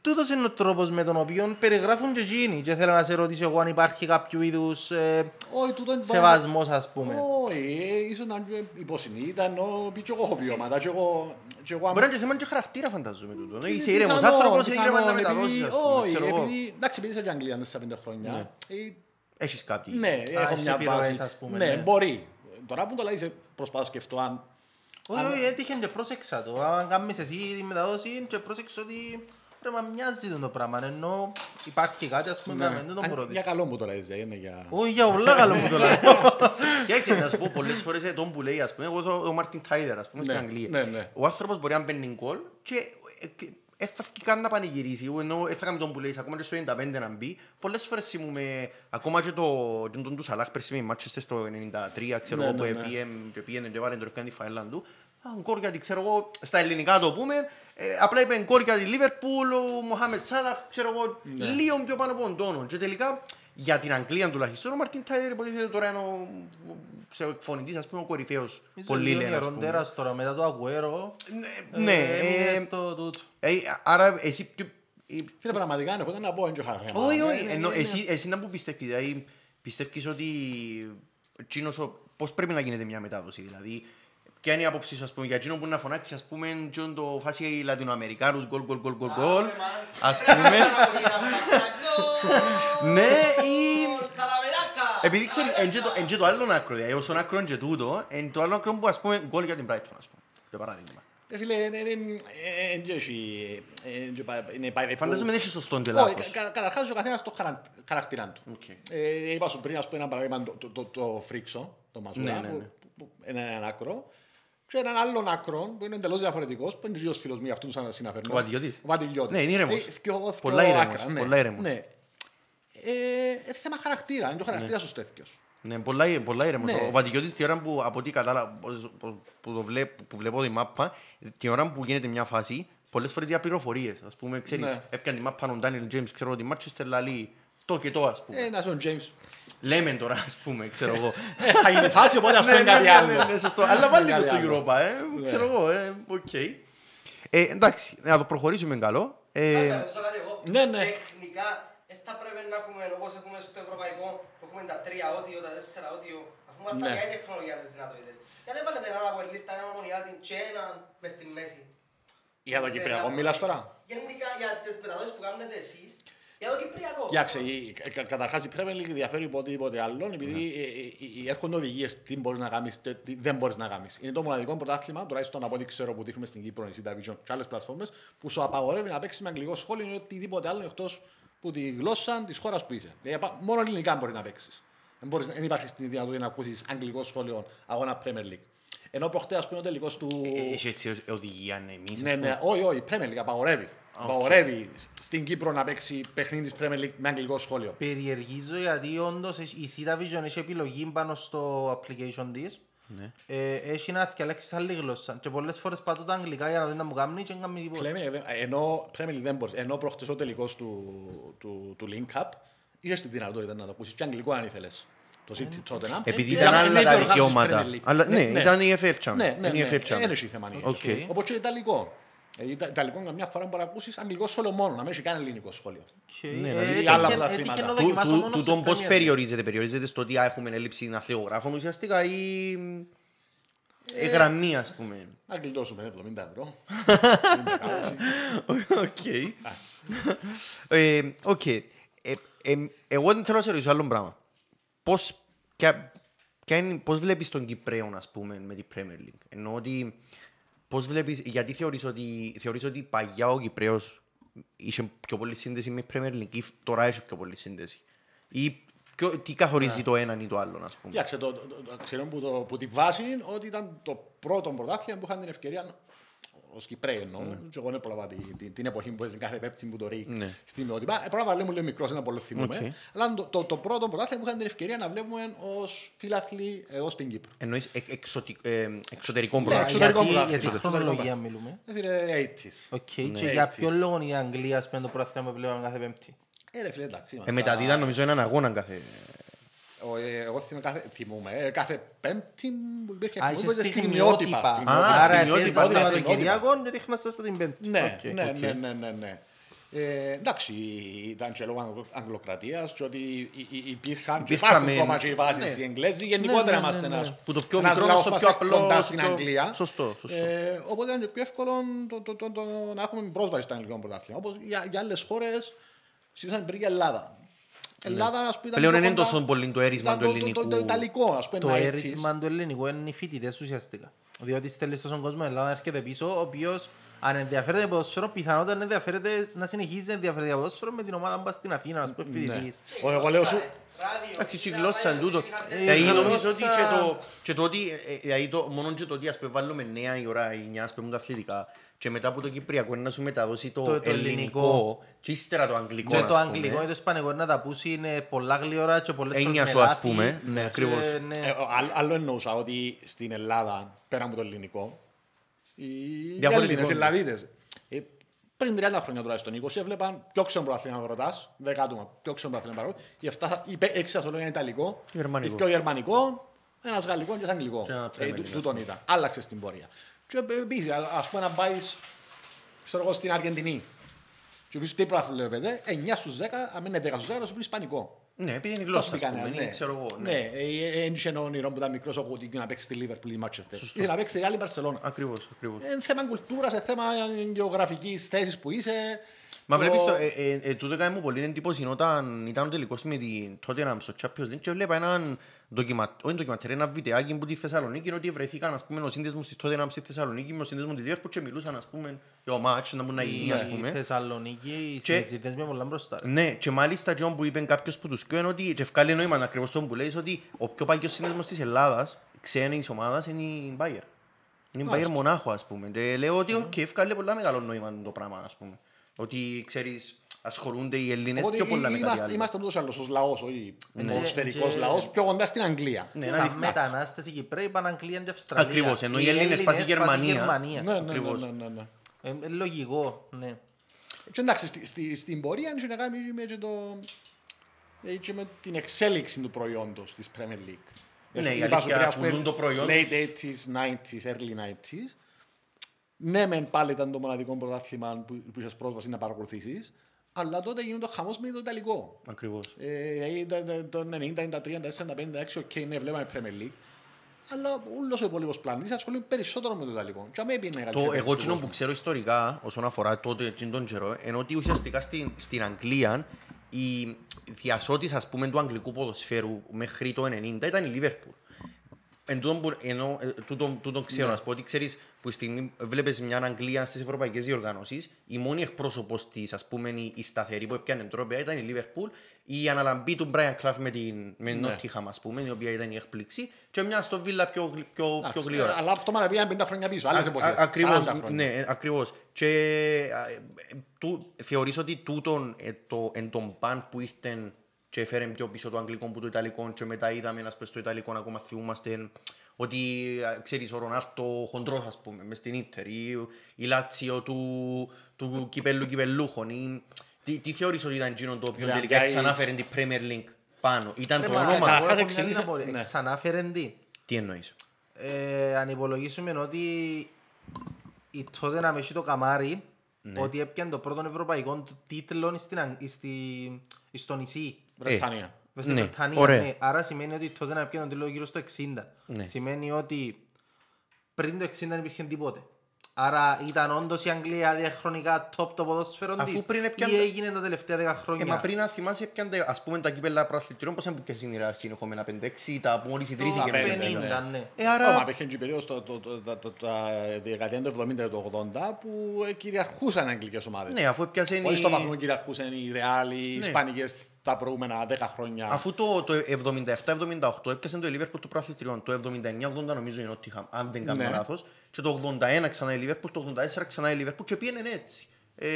S2: τούτος είναι ο τρόπος με τον οποίο περιγράφουν και εκείνοι και θέλω να σε ρωτήσω εγώ αν υπάρχει κάποιο είδους ε,
S3: Όχι, τούτο είναι
S2: σεβασμός ας πούμε.
S3: Όχι, ε, ίσως να είναι υποσυνείδητα, ενώ πει και εγώ έχω βιώματα και εγώ... και εγώ
S1: Μπορεί να είναι θέμα και χαρακτήρα φανταζομαι τούτο.
S3: Ε,
S1: Είσαι ήρεμος
S3: πιθανόν,
S1: άνθρωπος, είναι ήρεμα να
S3: πιθανόν,
S1: μεταδώσεις
S3: επειδή-
S1: ας πούμε,
S3: Όχι,
S1: ξέρω εγώ.
S3: επειδή, εντάξει, επειδή είσαι και Αγγλία μέσα πέντε χρόνια. ε,
S1: Έχεις κάτι.
S3: Ναι, έχω
S2: έχεις
S3: μια
S2: επιρροές,
S3: βάση.
S2: ας πούμε,
S3: Ναι,
S2: ναι.
S3: μπορεί. Τώρα που το λέει, σε προσπάθω να σκεφτώ αν...
S2: Όχι,
S3: Αν-
S2: όχι, έτυχε και πρόσεξα το. Αν κάνεις εσύ τη μεταδόση και πρόσεξα ότι πρέπει να μοιάζει το πράγμα. Ενώ υπάρχει κάτι, ας πούμε, να μην τον
S3: αν-
S2: πρώτης.
S3: Για καλό μου το λέει, δεν είναι για...
S2: Όχι, για πολλά καλό που το λέω.
S1: Κοίταξε, να σου πω πολλές φορές ε, τον που λέει, ας πούμε, εγώ το- ο Μάρτιν Τάιλερ, ας πούμε, στην
S3: Ναι,
S1: Αγγλία.
S3: ναι, ναι.
S1: Ο άνθρωπος μπορεί να μπαίνει γκολ και ε, και δεν θα βγει καν να πανηγυρίσει, ενώ δεν θα κάνει τον που λέει, ακόμα και στο 95 να μπει. Πολλές φορές θυμούμε, ακόμα και το και τον του Σαλάχ πέρσι με η Manchester στο 93, ξέρω
S3: Ναι,
S1: εγώ, που
S3: ναι, ναι.
S1: επίεμ και πήγαινε και βάλε το ρευκάν τη φαέλα του. Α, γκολ γιατί ξέρω εγώ, στα ελληνικά το πούμε, ε, απλά είπε γκολ για τη Λίβερπουλ, ο Μοχάμετ Σάλαχ, ξέρω εγώ,
S3: Ναι.
S1: λίγο πιο πάνω από τον τόνο. Και τελικά, για την Αγγλία τουλάχιστον, ο Μαρτίν Τάιλερ υποτίθεται τώρα είναι ο σε εκφωνητής, ας πούμε, ο κορυφαίος. Πολύ λένε, ας πούμε.
S2: Ροντέρας τώρα μετά το Αγουέρο.
S1: Ναι, ναι,
S2: ε, έμεινες
S1: ε,
S2: στο τούτο.
S1: ε, άρα εσύ πιο- ε,
S3: Φίλε, πραγματικά, έχω δεν να πω, είναι χαρά.
S1: Όχι, όχι,
S3: Ναι,
S1: ενώ
S3: ναι,
S1: εσύ, εσύ να που πιστεύεις, δηλαδή πιστεύεις ότι εκείνος ο- πώς πρέπει να γίνεται μια μετάδοση, δηλαδή ποια είναι η άποψη σου, ας πούμε, για εκείνον που να φωνάξει, ας πούμε, εκείνον το φάση Λατινοαμερικάνους, γκολ, γκολ, γκολ, γκολ, γκολ, ας πούμε, ναι, ή... Επειδή ξέρεις, εν και το- εν και το άλλο άκρο, δηλαδή, όσον άκρο είναι και τούτο, εν το άλλο άκρο που, ας πούμε, γκολ για την Brighton, ας πούμε, για παράδειγμα.
S3: Ε, Φίλε, είναι- είναι- ε, ε, έχει- ε, είναι πάει- είναι πάει δεπού.
S1: Φαντάζομαι δεν έχει σωστός και
S3: Όχι,
S1: λάθος.
S3: κα- καταρχάς ο καθένας το χαρα- χαρακτήρα του.
S1: Οκ.
S3: Ε, είπα σου πριν, ας πούμε, ένα παράδειγμα, το- το- το- το φρίξο, το μαζούρα,
S1: Ναι, ναι,
S3: που-
S1: ναι.
S3: που- που είναι έναν άκρο, και έναν άλλον άκρο που είναι εντελώς διαφορετικός, που είναι δύο φίλος μου, για αυτόν σαν συναφέρνω.
S1: Ο Βαντιλιώτης.
S3: Ο Βαντιλιώτης.
S1: Ναι, είναι ήρεμος.
S3: Ε, δυο-
S1: Πολλά
S3: δυο
S1: ήρεμος,
S3: άκρα, ναι.
S1: πολλά ήρεμος.
S3: Ναι. Ε, ε, θέμα χαρακτήρα, είναι το χαρακτήρας σου τέτοιος.
S1: Ναι, πολλά, πολλά ήρεμος.
S3: Ναι.
S1: Ο Βατικιώτης την ώρα που, από ό,τι κατάλαβα, που, που, το βλέπω, που βλέπω τη μάπα, την ώρα που γίνεται μια φάση, πολλές φορές για πληροφορίες. Ας πούμε, ξέρεις,
S3: Ναι.
S1: έπιανε τη μάπα ο Ντάνιελ Τζέιμς, ξέρω ότι η Manchester λαλεί το και το, ας πούμε.
S3: Ε, ένας ο James.
S1: Λέμε τώρα, ας πούμε, ξέρω εγώ.
S3: Ε, θα γίνει φάση, οπότε ας
S1: ναι,
S3: πούμε
S1: ναι,
S3: κάτι
S1: ναι,
S3: άλλο.
S1: ναι, ναι, σωστό. Αλλά βάλει το
S3: Κάτι
S1: στο
S3: άλλο.
S1: Europa, ε,
S3: Ναι.
S1: ξέρω εγώ, ε, οκ. Ε, εντάξει, να το προχωρήσουμε καλό. Ε,
S3: Ναι, ναι.
S4: Τεχνικά, δεν θα πρέπει να έχουμε όπως έχουμε στο ευρωπαϊκό, που έχουμε τα τρία ότιο, τα τέσσερα ότιο, αφού μας τα
S3: Ναι.
S4: κάνει η τεχνολογία τις δυνατότητες. Γιατί δεν βάλετε έναν από λίστα, έναν μονιάτη και έναν μες στη μέση.
S3: Για το Κυπριακό μιλάς τώρα;
S4: Γενικά για τις μεταδόσεις που κάνετε εσείς, για το Κυπριακός.
S3: Κοιτάξτε, η- κα- καταρχάς η Premier League διαφέρει από οτιδήποτε άλλο επειδή ε, ε, ε, έρχονται οδηγίες τι μπορείς να κάνεις, τι τι δεν μπορείς να κάνεις. Είναι το μοναδικό πρωτάθλημα, τουλάχιστον από ό,τι ξέρω που δείχνουμε στην Κύπρο, η Division και άλλες πλατφόρμες, που σου απαγορεύει να παίξεις με αγγλικό σχόλιο ή οτιδήποτε άλλο εκτός που τη γλώσσα της χώρας που είσαι. Δηλαδή, απα- μόνο ελληνικά μπορεί να παίξεις. Δεν, μπορείς, δεν υπάρχει στη δυνατότητα να ακούσεις αγγλικό σχόλιο αγώνα Premier League. Ενώ προχτές, ας πούμε, ο τελικός του...
S1: Έχει έτσι οδηγία, ναι, εμείς.
S3: Ναι,
S1: ας πούμε.
S3: ναι, όχι, όχι, Premier League απαγορεύει. Απαγορεύει στην Κύπρο να παίξει παιχνίδι της Premier League με αγγλικό σχόλιο.
S2: Περιεργίζω γιατί όντως έχει- η Cytavision έχει επιλογή πάνω στο application της.
S1: Ναι.
S2: Ε, έχει να διαλέξεις άλλη γλώσσα. Και πολλές φορές πατώ τα αγγλικά για να δει να μου κάνει και δεν κάνει τίποτα.
S3: Λέμε, δε- ενώ Premier League δεν μπορείς, ενώ προχτές ο τελικός του, του, του League Cup είχες τη δυνατότητα να το ακούσεις και αγγλικό αν ήθελες. Το City Tottenham.
S1: Επειδή
S3: Ε,
S1: ήταν
S3: ε,
S1: άλλα
S3: είναι
S1: τα
S3: διοργάνωσης
S1: δικαιώματα.
S3: Premier League.
S1: Αλλά, ναι, ήταν η FA Champions.
S3: Ναι, ναι,
S1: Είναι η
S3: ναι.
S1: FA Champions.
S3: Δεν έχει θέμα.
S1: Οκ.
S3: Όπως και Ιταλικό. Ε, Ιτα- Ιταλικό καμιά φορά μπορεί να ακούσεις αγγλικό σχόλιο μόνο, να μην έχει καν ελληνικό σχόλιο.
S2: Και,
S1: Ναι,
S2: ε,
S1: να δεις
S2: έτυχε-
S3: άλλα
S2: έτυχε
S3: πλαθήματα.
S2: να
S1: Του-
S2: δοκιμάσω
S1: του-
S2: μόνο
S1: Του
S2: στο
S1: τον πώς
S2: Premier League.
S1: περιορίζεται. Περιορίζεται στο ότι α, έχουμε έλλειψη αθλειογράφων ουσιαστικά ή ε, γραμμή ας πούμε.
S3: Να γλιτώσουμε 70 ευρώ.
S1: Οκ. Ε, Οκ. Ε, ε, Εγώ δεν θέλω να σε ρωτήσω άλλο πράγμα. Πώς, ποια- ποια είναι- πώς βλέπεις τον Κυπρέο, ας πούμε, με την Premier League; Εννοώ ότι, πώς βλέπεις, γιατί θεωρείς ότι, θεωρείς ότι παγιά ο Κυπρέος είχε πιο πολύ σύνδεση με την Premier League ή τώρα έχει πιο πολύ σύνδεση. Ή ποιο, τι καθορίζει το έναν ή το άλλο, ας πούμε.
S3: Κοιτάξτε, το, το, το, το ξέρω που, το, που τη βάση είναι ότι ήταν το πρώτο πρωτάθλημα που είχαν την ευκαιρία ως Κυπρέοι εννοώ. Και εγώ δεν πρόλαβα την, την, την εποχή που έζησε κάθε πέπτη που το ρίχνει
S1: Ναι.
S3: στην μειότυπα. Ε, πρόλαβα λέμε λίγο μικρός, ένα πολύ θυμούμε.
S1: Οκ.
S3: Αλλά το, το, το πρώτο πρωτάθλημα που είχαν την ευκαιρία να βλέπουμε ως φίλαθλοι εδώ στην Κύπρο.
S1: Εννοείς εξ- εξωτι- ε, εξωτερικό
S3: Ναι,
S1: πρωτάθλημα.
S3: εξωτερικό
S2: Γιατί-
S3: πρωτάθλημα.
S2: Γιατί
S3: Εξωτερικό
S2: χρονολογία
S3: πρωτάθλημα.
S2: μιλούμε.
S3: Ε, φίλε, 80s.
S2: Οκ,
S1: Ναι.
S2: και για
S3: Έτσι.
S2: ποιο λόγο η Αγγλία σπένει το πρωτάθλημα που βλέπαμε κάθε πέμπτη;
S3: Ε, ρε φίλε, εντάξει.
S1: Ε,
S3: είμαστε-
S1: μεταδίδαν νομίζω έναν αγώνα κάθε...
S3: Ο- ε, Εγώ θυμούμαι κάθε, θυμούμαι, ε, κάθε πέμπτη που υπήρχε
S2: Α,
S3: εκπομπή
S2: είσαι
S3: στην
S2: στην
S3: Μειότυπα.
S2: Μειότυπα.
S3: στην
S1: Α,
S3: Μειότυπα.
S1: στην
S2: Άρα
S1: Μειότυπα,
S2: έπαιζα
S1: ναι,
S3: στην
S2: Σαββατοκυριακό και δείχνα στα την πέμπτη.
S3: Ναι,
S2: Οκ.
S3: ναι,
S1: οκ.
S3: ναι, ναι, ναι, ναι. Ε, εντάξει, ήταν και λόγω αγγλο- αγγλοκρατίας και ότι υ- υ- υπήρχαν και
S1: Υπήρχαμε-
S3: υπάρχουν ακόμα και οι βάσεις
S1: ναι.
S3: οι Εγγλέζοι. Γενικότερα
S2: ναι,
S3: είμαστε
S2: ναι,
S3: ένας,
S2: ναι.
S1: Που το πιο
S3: ένας
S1: μικρό
S3: λαός
S1: στο
S3: που
S1: πιο
S3: είμαστε
S1: απλό,
S3: κοντά
S1: στο
S3: στην
S1: πιο-
S3: Αγγλία.
S1: Σωστό, σωστό.
S3: Ε, οπότε είναι πιο εύκολο το, το, το, το, να έχουμε πρόσβαση στο αγγλικό πρωτάθλημα. Όπως για, για άλλες χώρες, συνήθως πριν και Ελλάδα. Ελλάδα, ας πούμε, ήταν
S1: Πλέον
S3: πιο
S1: είναι
S3: κοντά-
S1: τόσο πολύ το έρισμα
S3: ήταν
S1: του
S3: το- το-
S1: ελληνικού.
S3: Το, το, ιταλικό, ας πούμε,
S2: Το
S3: 90s.
S2: έρισμα του ελληνικού είναι οι φοιτητές ουσιαστικά. Διότι στέλνεις στον κόσμο Ελλάδα έρχεται πίσω, ο οποίος αν ενδιαφέρεται για ποδοσφαίρο, πιθανότατα να ενδιαφέρεται να συνεχίζει να ενδιαφέρεται για ποδοσφαίρο με την ομάδα που πας στην Αθήνα, ας πούμε, φοιτητής.
S3: Ο- Εγώ λέω σου,
S4: Ράδιο,
S1: Εντάξει, η
S4: να
S1: γλώσσα
S4: πάει
S1: είναι τούτο.
S4: να
S2: Ε,
S1: Δηλαδή
S2: η
S1: νομίζω
S2: γλώσσα-
S1: ότι και το, και το ότι, ε, ε, δηλαδή το, μόνο και το ότι ας πούμε βάλουμε νέα η ώρα, η νέα ας πούμε τα αθλητικά και μετά από το Κυπριακό είναι να σου μεταδώσει το,
S2: Το- το
S1: ελληνικό
S2: ελληνικό.
S1: και ύστερα το αγγλικό
S2: Και
S1: ας
S2: το
S1: πούμε.
S2: αγγλικό ή το ισπανικό είναι να τα πούσει είναι πολλά γλυόρα και πολλές
S1: Έννοια
S2: φορές
S1: σου,
S2: με
S1: ας
S2: λάθη.
S1: πούμε. Ναι,
S2: Και,
S1: ακριβώς.
S2: ναι.
S3: Ε, ο- άλλο- Άλλο εννοούσα ότι στην Ελλάδα, πέρα από το ελληνικό, οι
S1: Διαφορετικό.
S3: Έλληνες, οι Ελλαδίτες, ε, πριν 30 χρόνια τουλάχιστον, 20 έβλεπαν πιο ξένο πρωτάθλημα ρωτάς, 10 άτομα πιο ξένο πρωτάθλημα ρωτάς, οι 7, οι 6 σας το λέγανε Ιταλικό,
S1: Γερμανικό.
S3: οι πιο Γερμανικό, ένας Γαλλικός και ένας Αγγλικός.
S1: Και ένα
S3: Ε,
S1: Premier
S3: τού-
S1: League.
S3: Τούτον ήταν. Άλλαξες στην πορεία. Και ε, επίσης, α- ας πούμε να πάεις, ξέρω εγώ, στην Αργεντινή. Και πεις τι πρωτάθλημα βλέπετε, 9 στους 10, αν είναι 10 στους 10, θα σου πεις Ισπανικό.
S1: Ναι, επειδή είναι η γλώσσα, ας
S3: Πώς
S1: πούμε,
S3: μπήκανε,
S1: είναι, ξέρω εγώ.
S3: Ναι,
S1: Ναι.
S3: δεν είχε ένα όνειρο που ήταν μικρός ο Κωτίνιο να παίξει στη Λίβερπουλ ή Μάτσεστερ.
S1: Σωστό.
S3: Ήθελε να παίξει στη Ρεάλ ή Μπαρσελόνα.
S1: Ακριβώς, ακριβώς.
S3: Είναι θέμα κουλτούρας, είναι θέμα γεωγραφικής θέσης που είσαι.
S1: Μα
S3: Το-
S1: βλέπεις, το, ε, ε, ε, τούτο έκανε μου πολύ εντύπωση όταν ήταν ο τελικός με την Tottenham στο Champions League και βλέπα έναν ντοκιμα... όχι ντοκιματέρ, ένα βιντεάκι που τη Θεσσαλονίκη ότι βρεθήκαν ας πούμε ο σύνδεσμος της Tottenham στη Θεσσαλονίκη με ο σύνδεσμος της Liverpool και μιλούσαν ας πούμε για ο μάτς να μου να γίνει ας
S2: Η
S1: πούμε.
S2: Θεσσαλονίκη, οι
S1: Και-
S2: συζητητές με πολλά μπροστά. ρε.
S1: Ναι, και μάλιστα και που είπε κάποιος που τους κοιό είναι ότι και ευκάλλει νόημα ακριβώς το που λέει ότι ο πιο παγιός σύνδεσμος της Ελλάδας, ξένης ομάδας, είναι η Bayer. Είναι η Bayern
S3: Μάλιστα.
S1: Μονάχου, ας πούμε. Και λέω ότι οκ, εφκάλλει πολλά μεγάλο νόημα το πράγμα, ας πούμε. Ότι, ξέρεις, ασχολούνται οι Έλληνες
S3: Οπότε
S1: πιο πολλά με κάτι
S3: είμαστε,
S1: άλλο.
S3: είμαστε ούτως ή άλλως ως λαός, όχι
S2: Ναι.
S3: ποδοσφαιρικός
S2: Και-
S3: λαός, πιο κοντά στην Αγγλία.
S1: Ναι, είναι
S2: Σαν
S1: αλήθεια.
S2: μετανάστες οι Κυπρέοι πάνε Αγγλία και Αυστραλία.
S1: Ακριβώς, ενώ οι Έλληνες πάνε στη Γερμανία.
S2: Γερμανία.
S3: Ναι, ναι, ναι,
S1: Ακριβώς.
S3: ναι, ναι, ναι.
S2: Ε, ε, λογικό, ναι.
S3: Και εντάξει, στη, στη, στην πορεία έχει να κάνει με, και το, ε, και με την εξέλιξη του προϊόντος της Premier League.
S1: Ναι,
S3: Εσύ
S1: η
S3: είπα σου
S1: αλήθεια,
S3: πριν, ας πούμε,
S1: πουλούν το προϊόν
S3: Late
S1: τους.
S3: 80s, 90s, early 90s. Ναι, μεν πάλι ήταν το μοναδικό πρωτάθλημα που, που είχες πρόσβαση να παρακολουθήσεις, αλλά τότε γίνεται ο χαμός με το Ιταλικό.
S1: Ακριβώς.
S3: Ε, ήταν το 90, 93, 94, 56, οκ, ναι, βλέπαμε Premier League. Αλλά όλος ο υπόλοιπος πλανήτης ασχολείται περισσότερο με το Ιταλικό. Και αμέ πήγαινε
S1: Το,
S3: καλύτερα
S1: εγώ
S3: στον
S1: εκείνο που
S3: κόσμο.
S1: ξέρω ιστορικά όσον αφορά τότε εκείνον τον καιρό είναι ότι ουσιαστικά στην, στην Αγγλία η διασώτης ας πούμε του αγγλικού ποδοσφαίρου μέχρι το 90 ήταν η Liverpool. Εν τούτον που, ενώ, ε, τούτον, τούτον ξέρω,
S3: Ναι.
S1: να σου πω ότι ξέρεις που στιγμή βλέπεις μια Αγγλία στις ευρωπαϊκές διοργανώσεις, η μόνη εκπρόσωπος της, ας πούμε, η, η σταθερή που έπιανε τρόπια ήταν η Liverpool, η αναλαμπή του Brian Clough με την, με την
S3: Ναι.
S1: Nottingham, ας πούμε, η οποία ήταν η έκπληξη, και μια στο Villa πιο, γλυ- πιο, πιο
S3: Εντάξει,
S1: γλυόρα.
S3: Αλλά αυτό μα πήγαν 50 χρόνια πίσω, άλλες
S1: Α-
S3: εποχές.
S1: α- Ακριβώς,
S3: 40 χρόνια.
S1: ναι, ε, ακριβώς. Και α, ε, του, θεωρείς ότι τούτον ε, το, εν τον παν που ήρθε και έφερε πιο πίσω το αγγλικό που το ιταλικό και μετά είδαμε να σπες το ιταλικό ακόμα θυμούμαστε ότι α, ξέρεις ο Ρονάρτο χοντρός ας πούμε μες στην Ίντερ ή η Λάτσιο του, του κυπέλου κυπελούχων ή, τι, τι θεωρείς ότι ήταν εκείνο το οποίο
S3: Για-
S1: τελικά
S3: για
S1: ξανάφερε την Premier League πάνω; Ήταν το
S2: Ρε, μα,
S1: όνομα.
S2: εγώ
S3: Κάθε
S2: έχω μια
S3: εξήγησε-
S2: απορία.
S3: ναι.
S2: Ξανάφερεν τι;
S1: Τι εννοείς;
S2: Ε, αν υπολογίσουμε ότι η τότε να έχει το καμάρι
S1: Ναι.
S2: ότι έπιανε το πρώτο ευρωπαϊκό του τίτλο στην, Αγ- στη, στο νησί.
S3: Βρετανία.
S2: μες στη
S1: ναι,
S2: Βρετανία,
S1: ωραία.
S2: ναι. Άρα σημαίνει ότι τότε να πιάνε το τίτλο γύρω στο 60.
S1: Ναι.
S2: Σημαίνει ότι πριν το 60 δεν υπήρχε τίποτε. Άρα ήταν όντως η Αγγλία διαχρονικά top το ποδόσφαιρο
S1: Αφού
S2: της
S1: πριν έπιανε-
S2: ή έγινε τα τελευταία 10 χρόνια.
S1: Ε, μα πριν να θυμάσαι πιάντε, ας πούμε, τα κύπελα προαθλητριών, πώς είναι είναι η συνεχόμενα 5-6, τα που μόλις
S2: το
S1: ιδρύθηκε.
S3: πέντε,
S1: μέσα.
S2: 50,
S3: ναι.
S2: ναι.
S1: Ε,
S3: Άρα...
S1: άρα,
S3: υπήρχε και η περίοδος το, το, το, το, το, τα δεκαετία του 70 και του 80 που ε, κυριαρχούσαν οι αγγλικές ομάδες.
S1: ναι, αφού έπιασε
S3: Όχι στο βαθμό
S1: η...
S3: που κυριαρχούσαν οι Ρεάλ, οι
S1: Ναι.
S3: Ισπανικές τα προηγούμενα 10 χρόνια.
S1: Αφού το, το 77-78 έπιασε το Liverpool του προαθλητριών, το 79-80 νομίζω είναι ότι αν δεν κάνω
S3: Ναι.
S1: λάθος, και το 81 ξανά η Liverpool, το 84 ξανά η Liverpool και πήγαινε έτσι. Ε,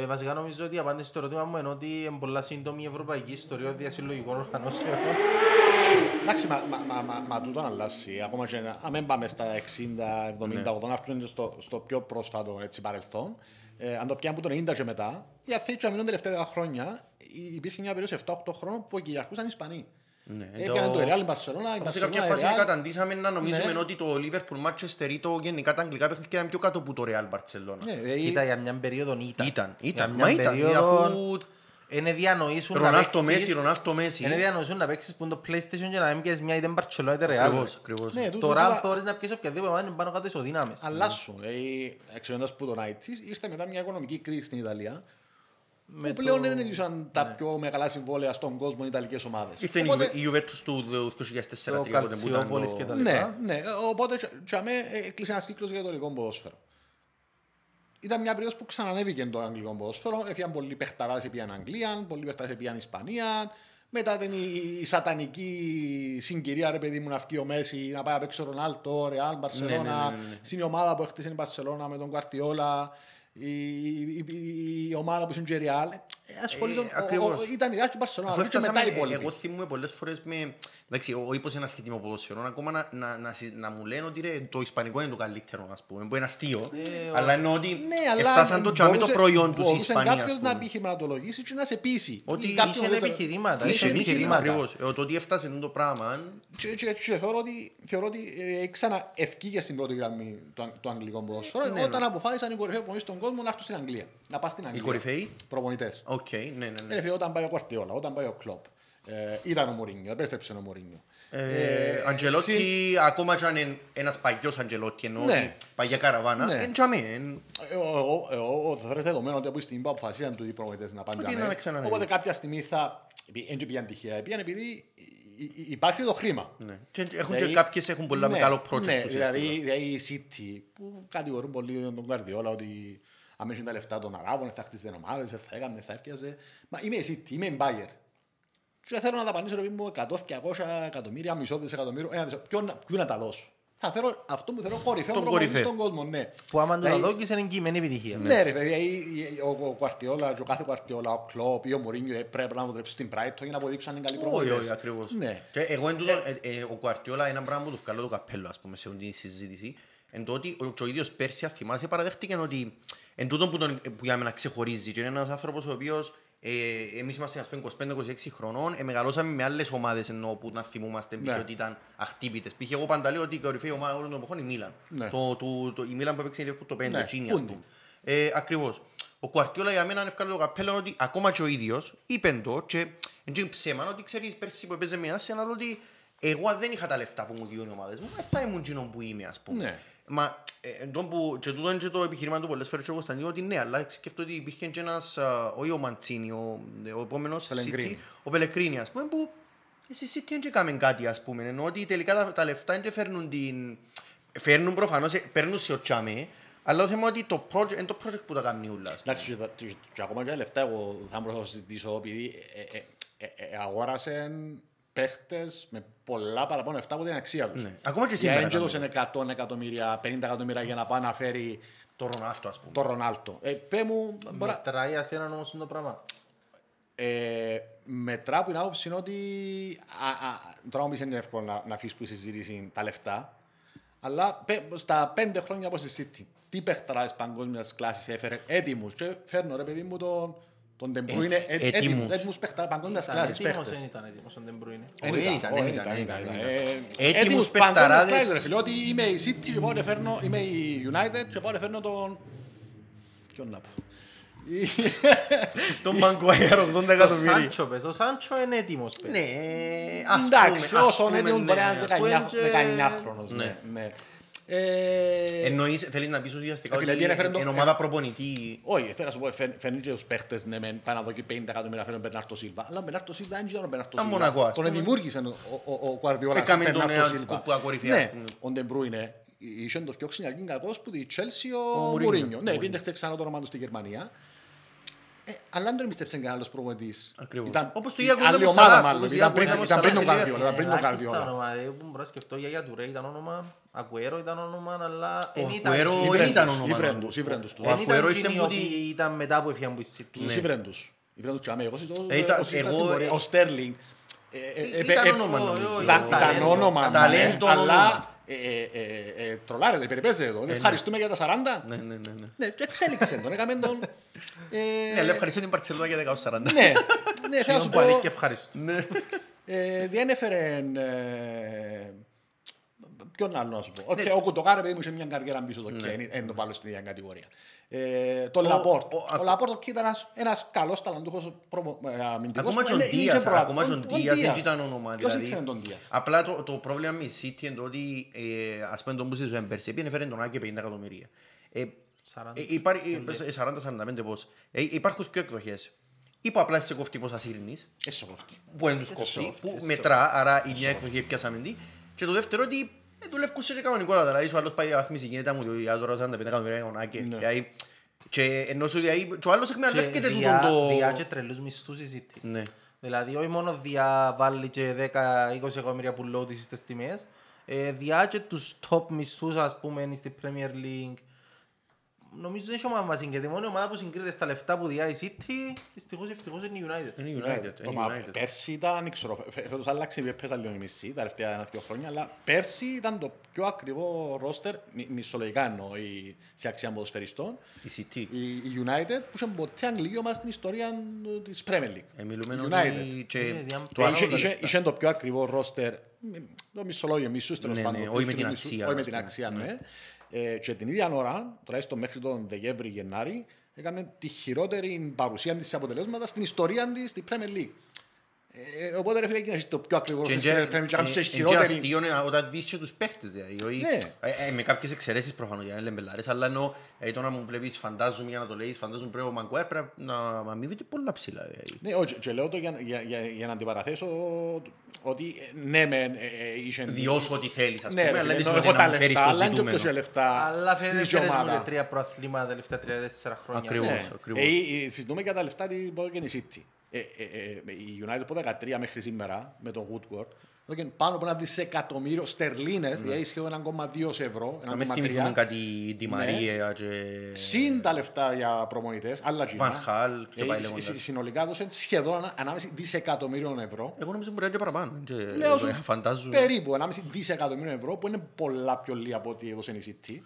S2: Ε, βασικά νομίζω ότι η απάντηση στο ερώτημα μου είναι ότι είναι πολλά σύντομη η ευρωπαϊκή ιστορία διασυλλογικών οργανώσεων.
S3: Εντάξει, μα, μα, μα, μα, μα τούτο να αλλάσει. Ακόμα και να αν μην πάμε στα 60, 70,
S1: Ναι.
S3: 80, να πούμε στο, στο πιο πρόσφατο έτσι, παρελθόν. Ε, αν το πιάνουμε από το 90 και μετά, οι Αθήνα και αμήνων τελευταία χρόνια υ- υπήρχε μια περίοδο 7-8 χρόνων που κυριαρχούσαν οι Ισπανοί.
S1: ναι,
S3: Έπιανε το Real, η Barcelona, η
S1: Αφού σε κάποια
S3: Barcelona, η
S1: φάση
S3: Real.
S1: καταντήσαμε να νομίζουμε
S3: Ναι.
S1: ότι το Liverpool, Manchester ή το γενικά τα αγγλικά παιχνίδια ήταν πιο κάτω από το Real Barcelona.
S3: Ναι, δηλαδή,
S2: Κοίτα, για μια περίοδο ήταν.
S1: Ήταν,
S2: Για
S1: ήταν,
S2: μια
S1: μα ήταν,
S2: περίοδο
S1: αφού
S2: Είναι διανοήσουν να
S1: Ρονάλτο
S2: παίξεις...
S1: Μέση, Ρονάλτο Μέση.
S2: Είναι διανοήσουν να παίξεις που είναι το PlayStation και να μην πιέσεις μια είτε Barcelona είτε Real.
S1: Ακριβώς, ακριβώς.
S3: ναι, τούτο-
S2: Τώρα
S3: τούτα
S2: μπορείς να πιέσεις οποιαδήποτε ομάδα είναι πάνω κάτω ισοδύναμες.
S3: αλλάσουν. Δηλαδή, εξαιρετάς που τον ITs, ήρθε μετά μια οικονομική κρίση στην Ιταλία,
S2: Με
S3: που πλέον
S2: το-
S3: δεν έδωσαν τα πιο μεγάλα συμβόλαια στον κόσμο οι Ιταλικές ομάδες.
S1: Ήρθε η
S3: Οπότε-
S1: Juve- η Juventus του 2004
S2: Το
S1: τρία πότε που ήταν
S2: Καλτσιόπολης
S1: το-
S2: και τα
S3: Ναι,
S2: λοιπά.
S3: ναι. Οπότε για μέ έκλεισε ένας κύκλος για το ελληνικό ποδόσφαιρο. Ήταν μια περίοδος που ξανανέβηκε το αγγλικό ποδόσφαιρο. Έφυγαν πολλοί παιχταράδες επίαν Αγγλία, πολλοί παιχταράδες επίαν Ισπανία. Μετά ήταν η, η σατανική συγκυρία, ρε παιδί μου, να βγει ο Μέση, να πάει να παίξει ο Ρονάλτο, Ρεάλ,
S1: ναι,
S3: Μπαρσελόνα.
S1: ναι, ναι, ναι.
S3: Στην ομάδα που έχτισε η Μπαρσελόνα με τον Κουαρτιόλα. Η, η, η, η ομάδα που είναι και η Ρεάλ. Ε, ασχολείται-
S1: Ε,
S3: ο-
S1: ακριβώς.
S3: ο- Ήταν η Ρεάλ και η Μπαρσελόνα.
S1: Αφού
S3: και μετά
S1: έφτασαμε,
S3: οι
S1: ε,
S3: υπόλοιποι.
S1: εγώ θυμούμαι πολλές φορές με, εντάξει, ο- όχι πως είναι ασχετή ποδόσφαιρο, ακόμα να, να, να, συ- να μου λένε ότι ρε, το ισπανικό είναι το καλύτερο, ας πούμε, που είναι αστείο,
S2: Ε,
S1: αλλά εννοώ ότι
S3: Ναι, αλλά
S1: έφτασαν το τσάμε το
S3: μπορούσε-
S1: προϊόν τους η
S3: μπορούσε
S1: Ισπανίας, ας
S3: κάποιος να
S1: πούμε.
S3: επιχειρηματολογήσει και να σε πείσει.
S1: Ότι
S3: Ή κάποιον
S2: Είχε
S3: που δεν-
S2: επιχειρήματα.
S3: Είχε
S2: Είχε
S3: επιχειρήματα.
S2: επιχειρήματα.
S1: Ακριβώς, Ε, το ότι έφτασε το πράγμα,
S3: Και, και, και θεωρώ ότι, θεωρώ ότι ε, ξαναεφκήκε στην πρώτη γραμμή το, αγ- το αγγλικό ποδόσφαιρο
S1: Ναι,
S3: όταν
S1: ναι.
S3: αποφάσισαν οι κορυφαίοι προπονητές στον κόσμο να έρθουν στην Αγγλία. Να πας στην
S1: οι
S3: Αγγλία.
S1: κορυφαίοι,
S3: Προπονητές.
S1: Οκ, ναι, ναι,
S3: Ε,
S1: ναι.
S3: ρε φίλε, όταν πάει ο Γκουαρντιόλα, όταν πάει ο Κλόπ. Ε, ήταν ο Μουρίνιο, επέστρεψε ο Μουρίνιο.
S1: Ε, Αντσελότι, ακόμα και αν είναι ένας παλιός Αντσελότι, εννοώ
S3: Ναι.
S1: ότι παλιά καραβάνα,
S3: Ναι.
S1: εν τζαμί, εν-
S3: Εγώ, εγώ, το θεωρώ δεδομένο ότι από τη στιγμή που αποφασίσαν τους οι προπονητές να πάνε
S1: Ότι
S3: για
S1: να
S3: μέ,
S1: ξανανέβει.
S3: Οπότε κάποια στιγμή θα. Δεν πήγαν τυχαία, πήγαν επειδή υ- υ- υπάρχει το χρήμα.
S1: ναι. Και Έχουν και
S3: Δηλαδή,
S1: κάποιες έχουν πολλά
S3: ναι,
S1: μεγάλο project
S3: ναι,
S1: ουσιαστικά.
S3: δηλαδή, δηλαδή η City που κατηγορούν πολύ τον Καρδιόλα ότι αν έχει τα λεφτά των Αράβων θα χτίσει ομάδες, θα έκανε, θα έφτιαζε. Μα είμαι η City, είμαι η Bayer. Και θέλω να δαπανίσω ρε παιδί μου 100-200 εκατομμύρια, μισό δισεκατομμύριο, ένα δισεκατομμύριο. Ποιο, να- ποιο να τα δώσω; Θα φέρω αυτό που θέλω κορυφαίο
S1: Τον
S3: προπονητή
S1: κορυφαίο.
S3: στον κόσμο, ναι.
S2: Που άμα του τα
S3: Δηλαδή,
S2: δόκεις είναι εγγυημένη επιτυχία.
S3: ναι, ρε παιδιά, η- η- ο, ο Κουαρτιόλα, και ο κάθε Κουαρτιόλα, ο Κλόπ ή ο Μωρίνιο ε, πρέπει να αποτρέψουν στην Brighton για να αποδείξουν αν είναι καλοί
S1: Όχι,
S3: προπονητές.
S1: όχι, ακριβώς.
S3: Ναι.
S1: Και εγώ εν τούτο, ε, ε, ο Κουαρτιόλα ένα πράγμα που του βγάλω το καπέλο, ας πούμε, σε αυτή τη συζήτηση, εν το ότι ο, και ο ίδιος πέρσι, αν θυμάσαι, παραδέχτηκε ότι εν τούτο που, τον, που για μένα ξεχωρίζει και είναι ένας άνθρωπος ο οποίος ε, εμείς είμαστε ας πούμε 25-26 χρονών, ε, μεγαλώσαμε με άλλες ομάδες ενώ που να θυμούμαστε
S3: Ναι.
S1: π.χ. ότι ήταν αχτύπητες. Π.χ. εγώ πάντα λέω ότι η κορυφαία ομάδα όλων των εποχών είναι η Μίλαν.
S3: Ναι.
S1: Το, το, το, η Μίλαν που έπαιξε η Liverpool το 5,
S3: Ναι,
S1: εκείνη,
S3: πού
S1: ας
S3: είναι.
S1: πούμε. Ε, ακριβώς. Ο Κουαρτιόλα για μένα έφκαλε το καπέλο ότι ακόμα και ο ίδιος είπε το και είναι ψέμα ότι ξέρεις πέρσι που έπαιζε με ένα άλλο ότι εγώ αν δεν είχα τα λεφτά που μου διούν οι ομάδες μου, δεν θα ήμουν εκείνο που είμαι ας πούμε.
S3: Ναι.
S1: Μα ε, εντός που, και τούτο είναι και το επιχείρημα του πολλές φορές και ο Κωνσταντίνου ότι ναι, αλλά σκέφτομαι ότι υπήρχε και ένας, α, όχι ο Μαντσίνη, ο, ο επόμενος
S3: Πελεγκρίνη.
S1: City, ο Πελεκρίνη ας πούμε, που Εσύ City δεν έκαμε κάτι ας πούμε, ενώ ότι τελικά τα, τα λεφτά δεν φέρνουν την... Φέρνουν προφανώς, ε, παίρνουν σε ο τσάμε, αλλά το θέμα είναι ότι το project, είναι το project που τα κάνει ούλα. ας πούμε.
S3: Εντάξει, και τα- και- και ακόμα και τα λεφτά εγώ θα μπορούσα να συζητήσω επειδή ε, ε, ε, ε, αγόρασαν παίχτες με πολλά παραπάνω λεφτά από την αξία τους.
S1: Ναι. Ακόμα και
S3: Για
S1: σήμερα
S3: έντια
S1: κάνουν.
S3: έδωσαν 100 εκατομμύρια, 50 εκατομμύρια για να πάει να φέρει
S1: Το Ρονάλτο ας πούμε.
S3: το Ρονάλτο. Ε, πέ μου, μπορεί, να-
S2: Μετράει ασέναν όμως το πράγμα.
S3: ε, μετρά που είναι άποψη είναι ότι α, α, τώρα όμως είναι εύκολο να, να αφήσεις που η συζήτηση τα λεφτά αλλά πέ, στα πέντε χρόνια από στη City τι παιχταράδες παγκόσμιας κλάσης έφερε έτοιμους και φέρνω ρε παιδί μου τον τον De Bruyne,
S1: Ε-
S3: ε,
S1: έτοιμους.
S3: έτοιμους, έτοιμους παιχταράδες παγκόσμιας
S2: Ήταν
S3: κλάσης
S2: έτοιμος,
S3: παίχτες.
S2: δεν ήταν έτοιμος ο De Bruyne.
S3: Δεν
S1: Όχι,
S3: ήταν,
S1: ήταν,
S3: όχι,
S1: δεν
S3: ήταν,
S1: ήταν,
S3: ήταν,
S1: ήταν.
S3: ήταν. Ε,
S1: Έτοιμους
S3: έτοιμους
S1: παιχταράδες.
S3: παγκόσμιας κλάσης, ρε φίλε, ότι είμαι η City και πάω να φέρνω, είμαι η United και πάω να φέρνω τον... Ποιον να πω.
S1: Τον Μαγκουάιρ 80
S2: Το
S1: εκατομμύρια.
S2: Σάντσο πες, ο Σάντσο είναι έτοιμος πες.
S1: Ναι, ας
S3: Εντάξει,
S1: πούμε, ας
S3: όσο
S1: πούμε,
S3: είναι
S1: ναι,
S3: μπορεί να
S1: ας πούμε
S3: είναι
S1: και-
S3: 19χρονος.
S1: Ναι.
S3: Ναι, ναι. Ε,
S1: Εννοείς, θέλεις να πεις ουσιαστικά
S3: Ε, φίλε,
S1: ότι
S3: πήγαινε φέρνει το-
S1: είναι ομάδα προπονητή.
S3: Όχι, θέλω να σου πω, φέρ- φέρνει και τους παίχτες, ναι, μεν, πάνε να δω και 50 εκατομμύρια φέρνει ο Μπερνάρτο Σίλβα. Αλλά ο Μπερνάρτο Σίλβα δεν ήταν ο Μπερνάρτο
S1: Ήταν
S3: Σίλβα.
S1: Μονακό, ας
S3: Τον
S1: πούμε.
S3: δημιούργησε ο- ο- ο Guardiola
S1: Έκαμε
S3: στον
S1: τον
S3: Μπερνάρτο
S1: νέο
S3: Σίλβα.
S1: κούπα κορυφαία, ας
S3: Ναι,
S1: πούμε.
S3: ο Ντε Μπρούινε είχε το 2009 κακός που τη Chelsea
S1: Ο
S3: ο
S1: Μουρίνιο.
S3: Μουρίνιο. Ναι, πήγαινε χτες ξανά το όνομα του στη Γερμανία. Ε, αλλά δεν τον εμπιστέψαν κανένα άλλος προπονητής.
S1: Ακριβώς.
S3: Ήταν
S1: Όπως το
S3: η
S1: Iago
S3: άλλη
S1: ήταν ο
S3: ομάδα
S1: Σαλάχ,
S3: μάλλον.
S1: όπως
S3: Ήταν
S1: Iago
S3: πριν
S1: ήταν ο
S3: ήταν πριν τον
S1: Σαλάχ σε
S3: Guardiola, ήταν πριν τον
S2: Ελάχιστα
S3: Guardiola.
S2: όνομα, δηλαδή, που μπορώ να σκεφτώ για Τουρέ ήταν όνομα, Αγκουέρο ήταν όνομα, αλλά
S1: Ο
S2: εν ήταν
S1: Αγκουέρο
S2: εκείνοι-
S1: δεν
S3: Ήβρεν
S1: ήταν
S3: τους,
S1: όνομα.
S3: ήβρεν τους, ήβρεν τους.
S1: Ο
S2: εν
S1: Αγκουέρο
S2: ήταν
S1: ήρθε
S2: εκείνοι οι
S1: που τη-
S2: οποίοι ήταν μετά που έφυγαν που η City.
S3: Τους
S1: Ναι.
S3: ήβρεν τους. Ήβρεν τους και αμέ. Εγώ συζητώ-
S1: Ε, ήταν-
S3: εγώ συζητώ
S1: εγώ,
S3: στην πορεία.
S1: ε,
S3: Ο Στέρλινγκ. ε, ε, ε,
S1: Ήταν
S3: ε,
S1: όνομα,
S3: ε,
S1: νομίζω.
S3: Ήταν ήταν
S2: Ταλέντο.
S3: όνομα.
S1: Ταλέντο
S3: ναι,
S1: όνομα.
S3: Αλλά ε, ε, ε, ε, τρολάρετε, περιπέζετε το. Ευχαριστούμε για τα 40.
S1: Ναι, ναι, ναι. ναι.
S3: Ναι, και εξέλιξε τον. Έκαμε τον... ε,
S1: Ναι, αλλά ευχαριστώ την Παρτσελόνα για 10-40.
S3: Ναι, ναι, θέλω να
S2: Ποιον
S3: σου
S2: που αλήκει
S3: πω.
S2: ευχαριστώ.
S1: Ναι.
S3: ε, Δεν έφερε... ε, Ποιον άλλο να σου πω; Οκ, Ο Κουτοκάρε παιδί μου είχε μια καριέρα πίσω το και δεν το βάλω στην ίδια κατηγορία. Ε, το
S1: Ο-
S3: Λαπόρτ.
S1: ο-
S3: Ο Λαπόρτ οκ, ήταν ένας- ένας καλός ταλαντούχος προμο- ε, αμυντικός.
S1: Ακόμα
S3: που
S1: και ο
S3: είναι- είχε
S1: Ντίας,
S3: προα-
S1: ακόμα και ο
S3: ο- ο
S1: Ντίας δεν
S3: Ντίας.
S1: ήταν όνομα.
S3: Ποιος
S1: δηλαδή.
S3: ήξερε τον Ντίας.
S1: Απλά το, το πρόβλημα με η City είναι το ότι ε, ας πούμε τον που συζητούσαμε πέρσι, επειδή έφερε τον Άκη 50 εκατομμύρια. Ε,
S2: 40.
S1: ε, υπάρχει- ε, 40-45 πώς. Ε, υπάρχουν δύο εκδοχές. Ή που απλά σε κόφτει πόσα σύρνεις,
S3: Έσαι κόφτη.
S1: που δεν τους κόφτει,
S2: soft,
S1: που
S2: soft.
S1: μετρά, άρα η μια εκδοχή πιάσαμε τι. Και το δεύτερο ότι ε, δουλεύουν σε κανονικότατα, δηλαδή σου άλλος πάει βαθμίσει γίνεται μου ότι για τώρα 45 εκατομμύρια για τον Άκη.
S3: Ναι.
S1: Δηλαδή, Και ενώ σου δηλαδή, και ο άλλος εκμεταλλεύκεται
S2: Και
S1: τούτον
S2: διά-
S1: το...
S2: διά και τρελούς μισθούς η City.
S1: Ναι.
S2: Δηλαδή, όχι μόνο διά βάλει και 10-20 εκατομμύρια που λότεις στις τιμές, ε, διά και τους top μισθούς, ας πούμε, στην Premier League. Νομίζω δεν έχει ομάδα μας συγκρίνεται. Η μόνη ομάδα που συγκρίνεται στα λεφτά που διά η City, δυστυχώς ευτυχώς είναι η United.
S1: Είναι
S3: Ναι,
S1: United.
S3: το
S1: Είναι
S3: μα-
S1: United.
S3: Πέρσι ήταν, δεν ξέρω, φε- φε- φέτος άλλαξε, πέσα λίγο η μισή, τα τελευταία ένα-δυο χρόνια, αλλά πέρσι ήταν το πιο ακριβό ρόστερ, μι- μισολογικά εννοώ, η- σε αξία ποδοσφαιριστών,
S1: Η City.
S3: η, η United που είχε ποτέ αγγλική ομάδα στην ιστορία ε, της Premier League.
S1: Ε, μιλούμε
S3: Η
S1: ότι
S3: United.
S1: και
S2: Ε, διά-
S1: το
S3: Ε,
S1: άσο
S3: είχε-
S1: τα
S3: είχε-
S1: λεφτά.
S3: Είχε το πιο ακριβό ρόστερ, μ, το μισολόγιο, μισούς τέλος
S1: Ναι,
S3: πάντων.
S1: ναι, όχι με την
S3: μισούς,
S1: αξία,
S3: Όχι με
S1: ας
S3: την
S1: πούμε.
S3: αξία,
S1: Ναι.
S3: ναι. Ε, Και την ίδια ώρα, τουλάχιστον μέχρι τον Δεκέμβρη-Γενάρη, έκανε τη χειρότερη παρουσία της σε αποτελέσματα στην ιστορία της στη Premier League. Ε, οπότε ρε φίλε, εκείνος το πιο ακριβό
S1: Και
S3: ρόστερ
S1: εντζε-
S3: στην Premier League, και κάνεις
S1: ε,
S3: και
S1: εντζε
S3: χειρότερη.
S1: αστείο είναι όταν δεις και τους παίχτες, δηλαδή, όχι-
S3: Ναι.
S1: ε, ε, με κάποιες εξαιρέσεις προφανώς, για να λέμε μπελάρες, αλλά ενώ ε, το να μου βλέπεις φαντάζομαι για να το λέεις, φαντάζομαι πρέπει ο Μαγκουέρ πρέπει να αμείβεται πολλά ψηλά. δηλαδή.
S3: Ναι, όχι, και λέω το για, για, για, για να αντιπαραθέσω ότι ε, ναι, μεν, ε, ε, είχε...
S1: Διώσου ό,τι θέλεις, ας
S3: Ναι,
S1: πούμε,
S3: ρε
S1: αλλά
S3: φίλε,
S1: δεν
S3: ενώ
S1: σημαίνει
S3: έχω
S1: να
S3: τα
S1: φέρεις
S3: λεφτά,
S1: το
S3: αλλά είναι και
S1: ζητούμενο.
S3: όποιος λεφτά
S2: Αλλά
S3: στην
S2: φέρες
S3: ίδια
S2: φέρες μου
S3: ομάδα.
S2: και τρία προαθλήματα τα τελευταία τρία-τέσσερα χρόνια.
S1: Ακριβώς.
S3: Ναι.
S1: ακριβώς.
S3: Ε, ε, ε, συζητούμε για τα λεφτά της Μπόγκεν City. Ε, ε, ε, η United από 13 μέχρι σήμερα με τον Woodward έδωκε πάνω από ένα δισεκατομμύριο στερλίνες, δηλαδή σχεδόν 1,2 ευρώ,
S1: Να μην θυμηθούμε
S3: 1,3.
S1: κάτι Di
S3: Ναι.
S1: Maria και
S3: Συν τα λεφτά για προμονητές, άλλα
S1: Van
S3: τζίνα.
S1: Hal και
S3: Ε,
S1: πάει
S3: συ-
S1: λέγοντας.
S3: συ- Συνολικά έδωσε σχεδόν ένα- 1,5 δισεκατομμύριο ευρώ.
S1: Εγώ νομίζω μπορεί να είναι και παραπάνω. και-
S3: Λέω σου,
S1: ε, Φαντάζομαι.
S3: περίπου 1,5 δισεκατομμύριο ευρώ που είναι πολλά πιο λίγα από ό,τι έδωσε η City.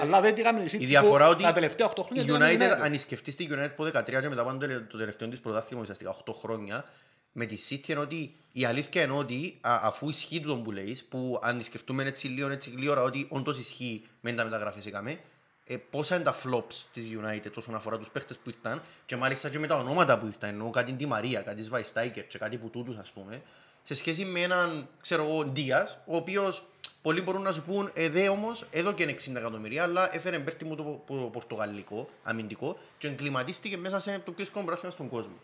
S3: Αλλά δεν τι κάνουν η City
S1: Η διαφορά
S3: που
S1: ότι
S3: τα τελευταία 8 χρόνια
S1: η
S3: τι έκανε
S1: United, αν σκεφτείς τη United από 13 και μετά πάνω το τελευταίο της πρωτάθλημα ουσιαστικά 8 χρόνια, με τη City είναι ότι η αλήθεια είναι ότι α, αφού ισχύει το που λέεις, που αν τη σκεφτούμε έτσι λίγο έτσι γλύωρα ότι όντως ισχύει με τα μεταγραφές έκαμε, ε, πόσα είναι τα flops της United όσον αφορά τους παίχτες που ήρθαν και μάλιστα και με τα ονόματα που ήρθαν, εννοώ κάτι Di Maria, κάτι Σβαϊστάικερ και κάτι που τούτους ας πούμε, σε σχέση με έναν, ξέρω εγώ, Ντίας, ο οποίος πολλοί μπορούν να σου πούν, ε, δε όμως, εδώ και είναι 60 εκατομμυρία, αλλά έφερε μπέρτι μου το, πο- πο- πορτογαλικό, αμυντικό και εγκληματίστηκε μέσα σε το πιο σκόμο πράσινο στον κόσμο.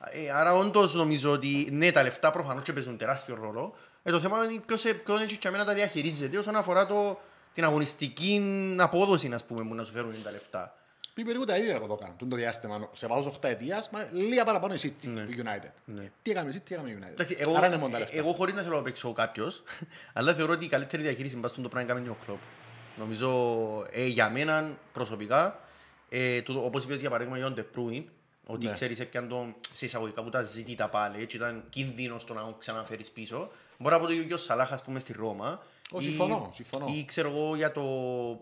S1: Ε, άρα όντως νομίζω ότι ναι, τα λεφτά προφανώς και παίζουν τεράστιο ρόλο. Ε, το θέμα είναι ποιος, ε, ποιον έχει και αμένα τα διαχειρίζεται όσον αφορά το, την αγωνιστική απόδοση ας πούμε, που να σου φέρουν τα λεφτά.
S3: Πει περίπου τα ίδια εδώ κάνω. Τον το διάστημα, σε βάζω 8 ετίας, μα λίγα παραπάνω η City,
S1: Ναι.
S3: η United.
S1: Ναι.
S3: Τι έκαμε η City, τι έκαμε η United.
S1: Εντάξει, εγώ,
S3: Άρα είναι μόνο τα
S1: ε,
S3: λεφτά.
S1: εγώ χωρίς να θέλω να παίξω κάποιος, αλλά θεωρώ ότι η καλύτερη διαχείριση μπας στον το πράγμα κάνει ο κλόπ. Νομίζω ε, για μένα προσωπικά, ε, τούτο, όπως είπες για παράδειγμα για τον Τεπρούιν, ότι
S3: Ναι.
S1: ξέρεις έπιαν τον σε εισαγωγικά που τα ζήτητα πάλι και ήταν κίνδυνος το να τον ξαναφέρεις πίσω. Μπορεί να πω το ίδιο ο Σαλάχ ας πούμε στη Ρώμα.
S3: Ω,
S1: Ή-
S3: συμφωνώ, συμφωνώ.
S1: Ή ξέρω εγώ για το...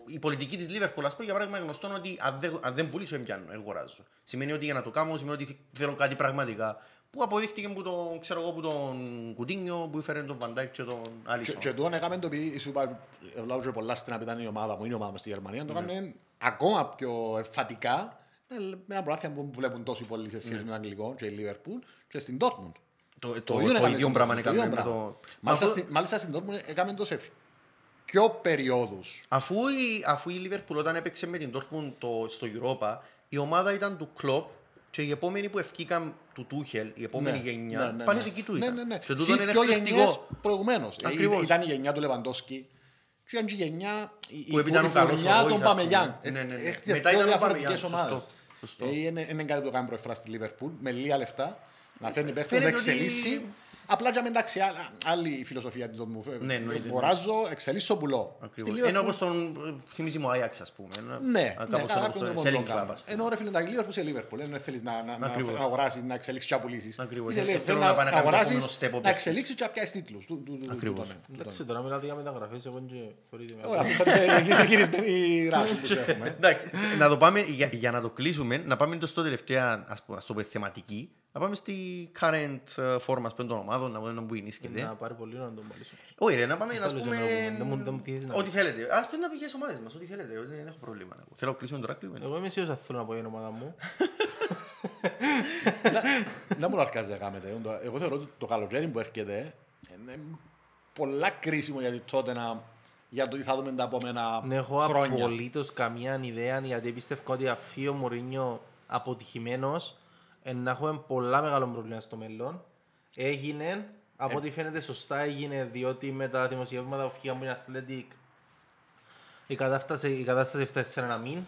S1: η πολιτική της Λίβερπουλ, ας πούμε, για παράδειγμα γνωστό είναι ότι αν δεν, αν δεν πουλήσω, εμπιάνω, αγοράζω. Σημαίνει ότι για να το κάνω, σημαίνει ότι θέλω κάτι πραγματικά. Που αποδείχτηκε που τον, ξέρω εγώ, που τον Κουτίνιο, που έφερε τον Βαντάκ και τον
S3: Και,
S1: Άλισον.
S3: και τούτον έκαμε το επειδή σου είπα, ευλάω και πολλά στην ήταν η ομάδα μου, είναι η ομάδα μου στη Γερμανία, το έκαμε ακόμα πιο εμφατικά με με ένα προάθεια που βλέπουν τόσοι πολλοί σε σχέση με τον Αγγλικό και η Liverpool και στην Dortmund.
S1: Το, το,
S3: Το
S1: το,
S3: ίδιο έκαμε
S1: ίδιο
S3: στην
S1: πράγμα
S3: Dortmund, το
S1: έκαμε
S3: ίδιο
S1: με
S3: πράγμα.
S1: το...
S3: Μάλιστα,
S1: Αφού-
S3: στη- μάλιστα στην Dortmund έκαμε το σε πιο περιόδους.
S1: Αφού η, αφού η Λίβερπουλ όταν έπαιξε με την Dortmund το, στο Europa, η ομάδα ήταν του Κλοπ και οι επόμενοι που ευκήκαν του Τούχελ, η επόμενη
S3: Ναι,
S1: γενιά,
S3: ναι, ναι,
S1: πάλι
S3: ναι.
S1: δική του
S3: Ναι,
S1: ήταν.
S3: ναι, ναι.
S1: Και τούτο
S3: Συν
S1: είναι
S3: πιο γενιές
S1: εκπληκτικό.
S3: προηγουμένως. Ε,
S1: Ακριβώς.
S3: Ήταν η γενιά του Λεβαντόσκι και ήταν και η γενιά η-
S1: Που
S3: η
S1: ήταν ο
S3: φου- η
S1: καλός
S3: φουρνιά
S1: ο
S3: των
S1: Ρόις, ας πούμε.
S3: Παμελιάν.
S1: Ναι, ναι, ναι.
S3: Έχτισε
S1: Μετά
S3: δύο
S1: ήταν ο
S3: διαφορετικές
S1: Παμελιάν,
S3: ομάδες.
S1: σωστό, σωστό.
S3: Ε, Είναι είναι κάτι που κάνει προεφρά στη Λίβερπουλ με λίγα λεφτά να φέρνει παίχτες, να
S1: φαίνεται ότι-
S3: εξελίσσει. Απλά και εντάξει, α- άλλη η φιλοσοφία της μου.
S1: Ναι, εννοείται.
S3: Αγοράζω, εξελίσσω, πουλώ.
S1: Ακριβώς.
S3: Στη
S1: Είναι
S3: Liverpool-
S1: όπως τον ε, θυμίζει μου ο Άιαξ, ας πούμε. Ένα-
S3: ναι,
S1: α,
S3: ναι,
S1: κάπως
S3: κατά
S1: όπως
S3: κάποιον
S1: το
S3: τρόπο
S1: selling
S3: το
S1: club,
S3: κάνω.
S1: ας πούμε.
S3: Ενώ ρε φίλε, τα Liverpool σε Liverpool, δεν θέλεις να, να, να,
S1: Ακριβώς.
S3: να αγοράσεις, να εξελίξεις και να πουλήσεις.
S1: Ακριβώς.
S3: Είσαι
S1: Ε,
S3: ελεύθερος
S1: θέλω να πάει να κάνει το
S3: αγοράσεις,
S1: επόμενο step ο
S3: να
S1: παίκτης.
S3: εξελίξεις και να πιάσεις τίτλους. Του- του- του-
S1: Ακριβώς.
S3: τούτο είναι, τούτο
S2: Εντάξει,
S3: είναι.
S2: τώρα μιλάτε για μεταγραφές, εγώ και θεωρείτε με
S3: Ωραία, αυτό είναι γυρισμένη ράση που έχουμε.
S1: Εντάξει, να το πάμε, για, για να το κλείσουμε, να πάμε στο τελευταία, ας πούμε, ας το πω, θεματική, να πάμε στη current ε, form, ας πούμε, των ομάδων, να δούμε που ενίσχυται.
S2: να πάρει πολύ να τον πάλι
S1: Όχι ρε, να πάμε, ας
S2: Πάλι σε
S1: πούμε,
S2: εννοούμε. Δεν μου- δεν μου τυχαίνει να
S1: ό,τι θέλετε. Ας πούμε να πηγαίνεις ομάδες μας, ό,τι θέλετε, ότι δεν έχω πρόβλημα. Θέλω να κλείσουμε τώρα, κλείνουμε.
S2: Εγώ είμαι σίγουρος ότι θέλω να πω για την ομάδα μου.
S3: Δεν μου το αρκάζει να κάνετε. Εγώ θεωρώ ότι το καλοκαίρι που έρχεται είναι πολλά κρίσιμο γιατί τότε να για το τι θα δούμε τα επόμενα
S2: Δεν έχω
S3: χρόνια.
S2: απολύτως καμία ιδέα γιατί πιστεύω ότι αφή ο Μουρίνιο αποτυχημένος ε, να έχουμε πολλά μεγάλο πρόβλημα στο μέλλον. Έγινε, από
S3: Ε.
S2: ό,τι φαίνεται σωστά έγινε διότι με τα δημοσιεύματα που βγήκαν από την Athletic η κατάσταση, η κατάσταση έφτασε σε ένα μήν.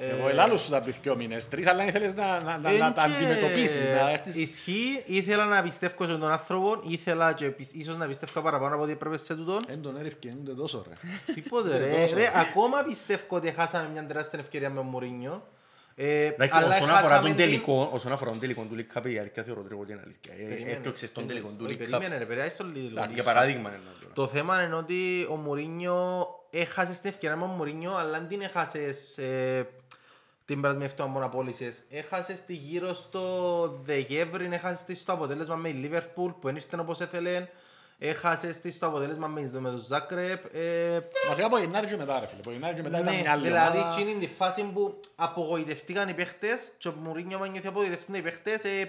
S3: Εγώ ελάλω σου τα πριν δύο μήνες, τρεις, αλλά ήθελες να, να, να, να τα
S2: Εν και
S3: αντιμετωπίσεις, να έρθεις...
S2: Ισχύει, ήθελα να πιστεύω σε τον άνθρωπο, ήθελα και πι- ίσως να πιστεύω παραπάνω από ό,τι έπρεπε σε τούτον.
S3: Εν τον έριφκε, ούτε τόσο ρε.
S2: Τίποτε ρε,
S3: τόσο.
S2: ρε, ακόμα πιστεύω ότι χάσαμε μια τεράστια ευκαιρία με τον Μουρίνιο. Ε,
S1: Εντάξει,
S2: αλλά
S1: όσον αφορά
S2: χάσαμε
S1: τον
S2: την-
S1: τελικό, όσον αφορά τον τελικό του League Cup, η αλήθεια θεωρώ ότι είναι αλήθεια. Ε,
S2: Περίμενε,
S1: Έφτιαξες τον τελικό του
S2: όχι,
S1: League
S2: Περίμενε
S1: Cup.
S2: ρε, περάσει το λίγο.
S1: Εντάξει, Για παράδειγμα είναι ένα τώρα.
S2: Το θέμα είναι ότι ο Μουρίνιο έχασε την ευκαιρία με τον Μουρίνιο, αλλά δεν την έχασες ε, την περασμένη εβδομάδα που απόλυσες. Έχασες τη γύρω στο Δεκέμβρη, έχασες τη στο αποτέλεσμα με η Λίβερπουλ που δεν ήρθε όπως έθελε. Έχασες τη στο αποτέλεσμα με με τον Ζάκρεπ. Ε,
S3: Βασικά από Γενάρη και μετά ρε φίλε, από Γενάρη και μετά ήταν
S2: ναι,
S3: μια άλλη
S2: δηλαδή
S3: ομάδα.
S2: εκείνη τη φάση που απογοητευτήκαν οι παίχτες και ο Μουρίνιο άμα νιώθει απογοητευτούν οι παίχτες, ε,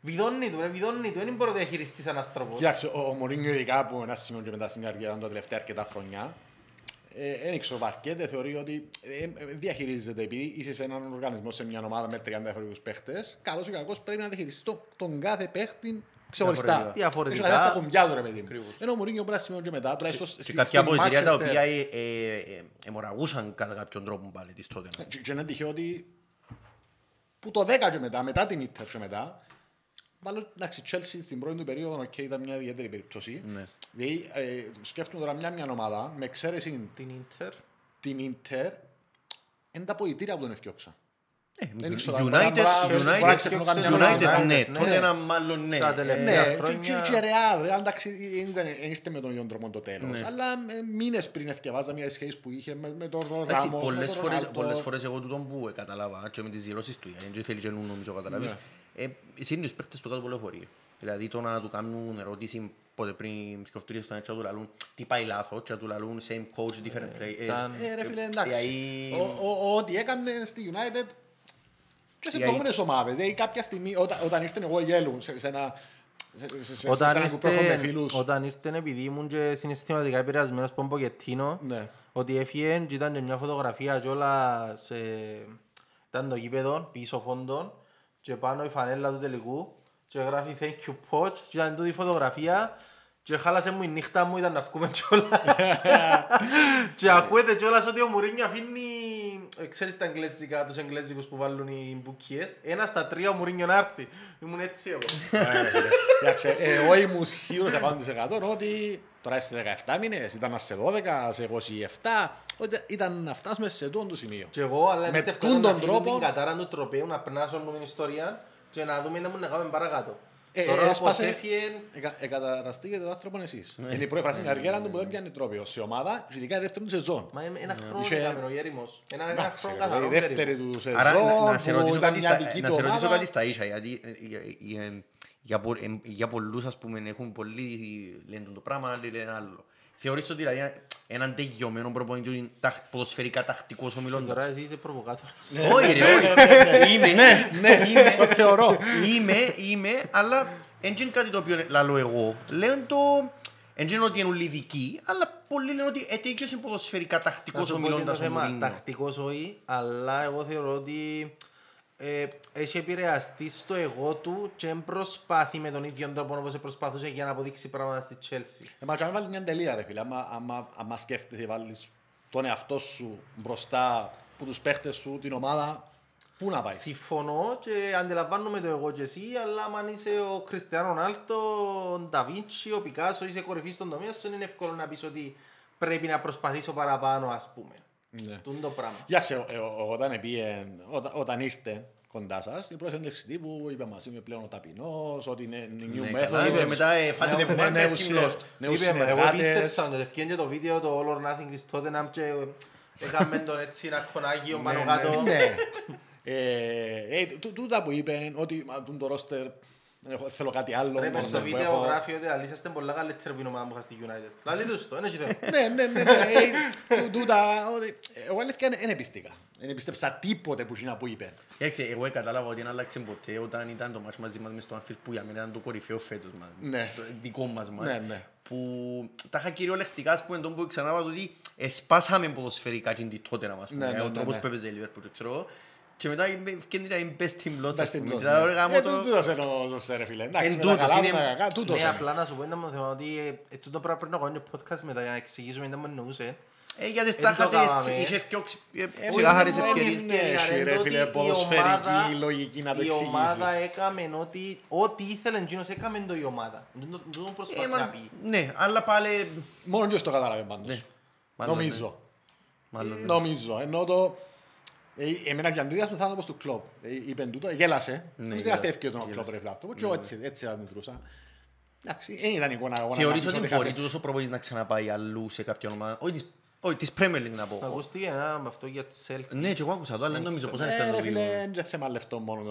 S2: βιδώνει του, ρε, βιδώνει του, δεν μπορεί να το διαχειριστείς σαν άνθρωπος.
S3: Κοίταξε, ο, ο Μωρίνιο ειδικά από ένα σημείο και μετά στην καριέρα του τα τελευταία αρκετά χρόνια ε, ένοιξε ο Βαρκέτε, θεωρεί ότι ε, ε, διαχειρίζεται επειδή είσαι σε έναν οργανισμό, σε μια ομάδα με 30 διαφορετικούς παίχτες. Καλός ή κακός πρέπει να διαχειριστείς το- τον κάθε παίχτη ξεχωριστά.
S2: Διαφορετικά.
S3: Έχει στα κουμπιά του, ρε παιδί μου.
S1: Ακριβώς.
S3: Ενώ ο Μωρίνιο πρέπει να σημαίνει και μετά, τουλάχιστον
S1: Και
S3: στη-
S1: κάποια
S3: στη
S1: αποδητήρια τα
S3: Manchester.
S1: οποία ε, ε, ε, εμοραγούσαν κατά κάποιον τρόπο πάλι της τότε.
S3: Και, και είναι τυχαίο ότι που το 10 και μετά, μετά την Ίντερ και μετά, Βάλω, εντάξει, Chelsea στην πρώτη του περίοδο okay, ήταν μια ιδιαίτερη περίπτωση.
S1: Ναι.
S3: Δηλαδή, ε, σκέφτομαι τώρα μια, μια ομάδα, με εξαίρεση
S2: Την Ίντερ.
S3: την Ίντερ, είναι τα ποητήρια που τον έφτιαξα.
S1: Ε,
S3: Δεν ξέρω,
S1: United,
S3: μπορεί να- μπορεί να
S1: United,
S3: ξεχνώ καμιά
S1: United,
S2: ομάδα.
S1: ναι,
S2: Ναι.
S1: τότε ένα μάλλον ναι.
S2: Τα
S1: Ε,
S2: τελευταία.
S3: Ναι,
S2: χρόνια-
S3: και, και, και Real, Real, εντάξει, δεν δεν ήρθε με τον ίδιο τρόπο το τέλος.
S1: Ναι.
S3: Αλλά ε, μήνες πριν ευκαιβάζα μια σχέση που είχε με, με τον Ράμος,
S1: Εντάξει,
S3: με
S1: πολλές
S3: τον
S1: φορές,
S3: Ρονάλντο.
S1: πολλές φορές εγώ τούτον που ε, καταλάβα και με τις δηλώσεις του, γιατί δεν θέλει και νου νομίζω καταλάβεις,
S3: Ναι.
S1: ε, οι σύνδεους παίχτες του κάτω πολλές φορές. Δηλαδή το να του κάνουν ερώτηση πότε πριν σκοφτήριες στον έτσι να του λαλούν τι πάει λάθος και να του λαλούν same coach, different players.
S2: ήταν-
S3: Ε, ρε φίλε, εντάξει.
S1: Δηλαδή-
S3: Ο- ο- ο- Ό,τι έκανε στη United και σε
S1: Η
S3: προηγούμενες ομάδες. Δηλαδή κάποια στιγμή, όταν, όταν ήρθε εγώ γέλους σε, σε ένα... Σε, σε, σε, σε
S2: Όταν
S3: ένα κουπρόχο με
S2: ήρθε,
S3: φίλους.
S2: όταν ήρθε επειδή ήμουν και συναισθηματικά επηρεασμένος από τον Ποκετίνο,
S3: Ναι.
S2: ότι έφυγε και ήταν και μια φωτογραφία και όλα σε... ήταν το γήπεδο, πίσω φόντον και πάνω η φανέλα του τελικού και γράφει thank you Poch και ήταν τούτη η φωτογραφία και χάλασε μου η νύχτα μου ήταν να βγούμε κιόλας. και ακούετε κιόλας ότι ο Μουρίνιο αφήνει, ε, ξέρεις τα εγγλέζικα, τους εγγλέζικους που βάλουν οι μπουκιές, ένα στα τρία ο Μουρίνιο να έρθει. Ήμουν έτσι εγώ.
S3: Εντάξει, ε, εγώ ήμουν σίγουρος 100% ότι τώρα είσαι σε 17 μήνες, ήταν σε 12, σε 27, ότι ήταν να φτάσουμε σε τούτο το σημείο.
S2: Και εγώ, αλλά
S3: Με
S2: εμπιστεύω
S3: τούν
S2: να
S3: τον
S2: φύγουν
S3: τρόπο-
S2: την κατάρα του τροπέου, να περνάσουν μου την ιστορία και να δούμε να μου να κάνουμε παρακάτω.
S3: Ε,
S2: Τώρα
S3: ε,
S2: όπως
S3: έσπασε-
S2: έφυγε,
S3: Εκα, εκαταραστήκεται ο άνθρωπος εσείς.
S2: Ναι.
S3: Είναι η πρώτη φορά στην καριέρα του που δεν πιάνει τρόπιο σε ομάδα, και ειδικά η δεύτερη του σεζόν.
S2: μα είναι ένα χρόνο
S3: Είχε-
S2: έκαμε ο Γέριμος. Ένα ένα
S3: Εντάξει,
S2: χρόνο
S3: ρε,
S2: καθαρό
S3: η δεύτερη
S2: περίπου.
S3: του σεζόν.
S1: Άρα να, να σε
S3: που
S1: ρωτήσω
S3: ήταν
S1: κάτι
S3: μια
S1: στα,
S3: δική
S1: να
S3: του
S1: σε ρωτήσω
S3: ομάδα.
S1: κάτι στα ίσια, γιατί ε, για, για, για, πο- ε, για πολλούς ας πούμε έχουν πολλοί λένε το πράγμα, άλλοι λένε άλλο. Θεωρείς ότι δηλαδή έναν τελειωμένο προπονητή είναι ταχ- ποδοσφαιρικά τακτικός ομιλώντας.
S2: Τώρα εσύ είσαι προβοκάτορας.
S1: Όχι ρε, όχι. Είμαι,
S3: Ναι, το θεωρώ.
S1: είμαι, είμαι, αλλά δεν είναι κάτι το οποίο λαλώ εγώ. Λένε το, δεν είναι ότι είναι όλοι ειδικοί, αλλά πολλοί λένε ότι ετέγιος είναι ποδοσφαιρικά
S2: Να
S1: τακτικός
S2: σου πω τι είναι το
S1: ομιλώντας ο
S2: θέμα,
S1: Μουρίνιο.
S2: τακτικός όχι, αλλά εγώ θεωρώ ότι ε, έχει επηρεαστεί στο εγώ του και δεν προσπάθει με τον ίδιο τρόπο όπως προσπαθούσε για να αποδείξει πράγματα στη Chelsea.
S3: Ε, Μα και αν βάλεις μια τελεία ρε φίλε, άμα, άμα, άμα σκέφτεσαι βάλεις τον εαυτό σου μπροστά που τους παίχτες σου, την ομάδα, πού να πάεις;
S2: Συμφωνώ και αντιλαμβάνομαι το εγώ και εσύ, αλλά αν είσαι ο Κριστιανό Ρονάλτο, ο Νταβίντσι, ο Πικάσο, είσαι κορυφής στον τομέα σου, δεν είναι εύκολο να πεις ότι πρέπει να προσπαθήσω παραπάνω, ας πούμε.
S3: Ναι.
S2: Τούν το πράγμα.
S3: Κοιτάξτε, ο- ο- ο- όταν, επίε, όταν, όταν ήρθε κοντά σας, η πρώτη συνέντευξη τύπου είπε μας είμαι πλέον ο ταπεινός, ότι είναι new
S1: Ναι,
S3: method.
S1: καλά, και μετά, ε, φάτε
S3: νέου-
S1: την
S3: νέου-
S1: μπάλα,
S3: νέους
S1: στην
S3: συνε-
S1: Lost.
S3: νέους
S2: Είπε, εγώ
S3: συνεργάτες.
S2: πίστεψα ότι ευκαιρία το βίντεο το All or Nothing της Tottenham και έκαμε τον έτσι ένα κονάγιο πάνω
S3: Ναι,
S2: κάτω.
S3: ναι, ναι. Ε, ε, τού- Τούτα που είπε, ότι μα, τούν το ρόστερ, δεν έχω- θέλω κάτι άλλο.
S2: Ρε, μες στο
S3: που
S2: βίντεο
S3: έχω.
S2: γράφει ότι αλήθεια είστε πολλά καλύτερη που είναι η ομάδα μου είχα στη United. Λαλή τους το, είναι και θέμα.
S3: Ναι, ναι, ναι, ναι. ε, τού- Τούτα, ότι- εγώ αλήθεια δεν εμπιστήκα. Δεν εμπιστέψα τίποτε που είναι που είπε.
S1: Κοίταξε, εγώ κατάλαβα ότι δεν άλλαξε ποτέ όταν ήταν το μάτς μαζί μας μες στο Anfield που για μένα ήταν το κορυφαίο φέτος μας.
S3: Ναι.
S1: Το δικό μας μάτς.
S3: Ναι, ναι.
S1: Που τα είχα κυριολεκτικά, ας πούμε, τον που ξανά είπα ότι εσπάσαμε ποδοσφαιρικά την τότε να μας
S3: Ναι,
S1: πούμε.
S3: ναι,
S1: Ο
S3: ναι,
S1: τρόπος
S3: ναι.
S1: που έπαιζε η Liverpool, ξέρω εγώ. Και μετά ευκαιρία είναι best team loss,
S3: Μπες
S1: ας
S3: στην
S1: πούμε.
S3: γλώσσα,
S1: Δηλαδή,
S3: ναι.
S1: γάμο
S3: Ε,
S1: το-
S3: τού- Τούτος είναι ο Ζωσέ, ρε φίλε. Εντάξει,
S1: Εν
S3: με τα
S1: τούτος,
S3: καλά,
S1: είναι-
S3: με τα κακά, τούτος
S2: Ναι,
S3: είναι.
S2: απλά να σου πω ένα θέμα ότι ε, τούτο πρέπει να κάνω podcast μετά για να εξηγήσουμε τι μου εννοούσε.
S1: Ε, γιατί
S2: Εν
S1: στα
S2: το
S1: είχατε
S2: κάναμε.
S1: εξ- είχε δυο ξε- ε,
S3: Ε,
S1: ξεκάθαρες
S2: όχι,
S1: ευκαιρίες.
S2: όχι,
S3: Ναι,
S2: ευκαιρία,
S3: εσύ,
S2: ρε,
S3: ρε
S2: το
S3: φίλε,
S2: ότι η
S3: ποδοσφαιρική
S2: ομάδα-
S3: λογική να το
S2: Η ομάδα
S3: εξηγήσεις.
S2: έκαμε ότι ό,τι ήθελε εκείνος έκαμε το η ομάδα. Δεν το- δεν το
S1: Ε,
S2: προσπαθεί
S1: μα-
S2: να πει.
S1: Ναι, αλλά πάλι...
S3: Μόνο και το κατάλαβε πάντως.
S1: Ναι, μάλλον, ναι.
S3: Νομίζω.
S1: Μάλλον, ναι.
S3: Νομίζω. Ενώ το... Ε, Εμένα και αντίδραση μου θα ήταν όπως του κλόπ. Ε, Είπε τούτο, γέλασε.
S1: Ναι,
S3: Νομίζω
S1: γέλασε.
S3: αστεύκε τον
S1: Γέλασε.
S3: κλόπ ρε φίλε άνθρωπο. Και εγώ έτσι, έτσι αντιδρούσα. Εντάξει, δεν ήταν εικόνα. εγώ να
S1: Θεωρείς
S3: πεις
S1: ότι
S3: χάσε.
S1: μπορεί τούτος ο προπονητής να ξαναπάει αλλού σε κάποια ομάδα, όχι της- όχι της Premier League να πω.
S2: Ακούστηκε ένα με αυτό για τους Celtic.
S1: Ναι, και εγώ άκουσα το, αλλά δεν νομίζω πως
S3: Ε,
S1: έφτανε
S3: ρε
S1: το
S3: φίλε,
S1: βίντεο.
S3: δεν είναι θέμα λεφτών μόνο.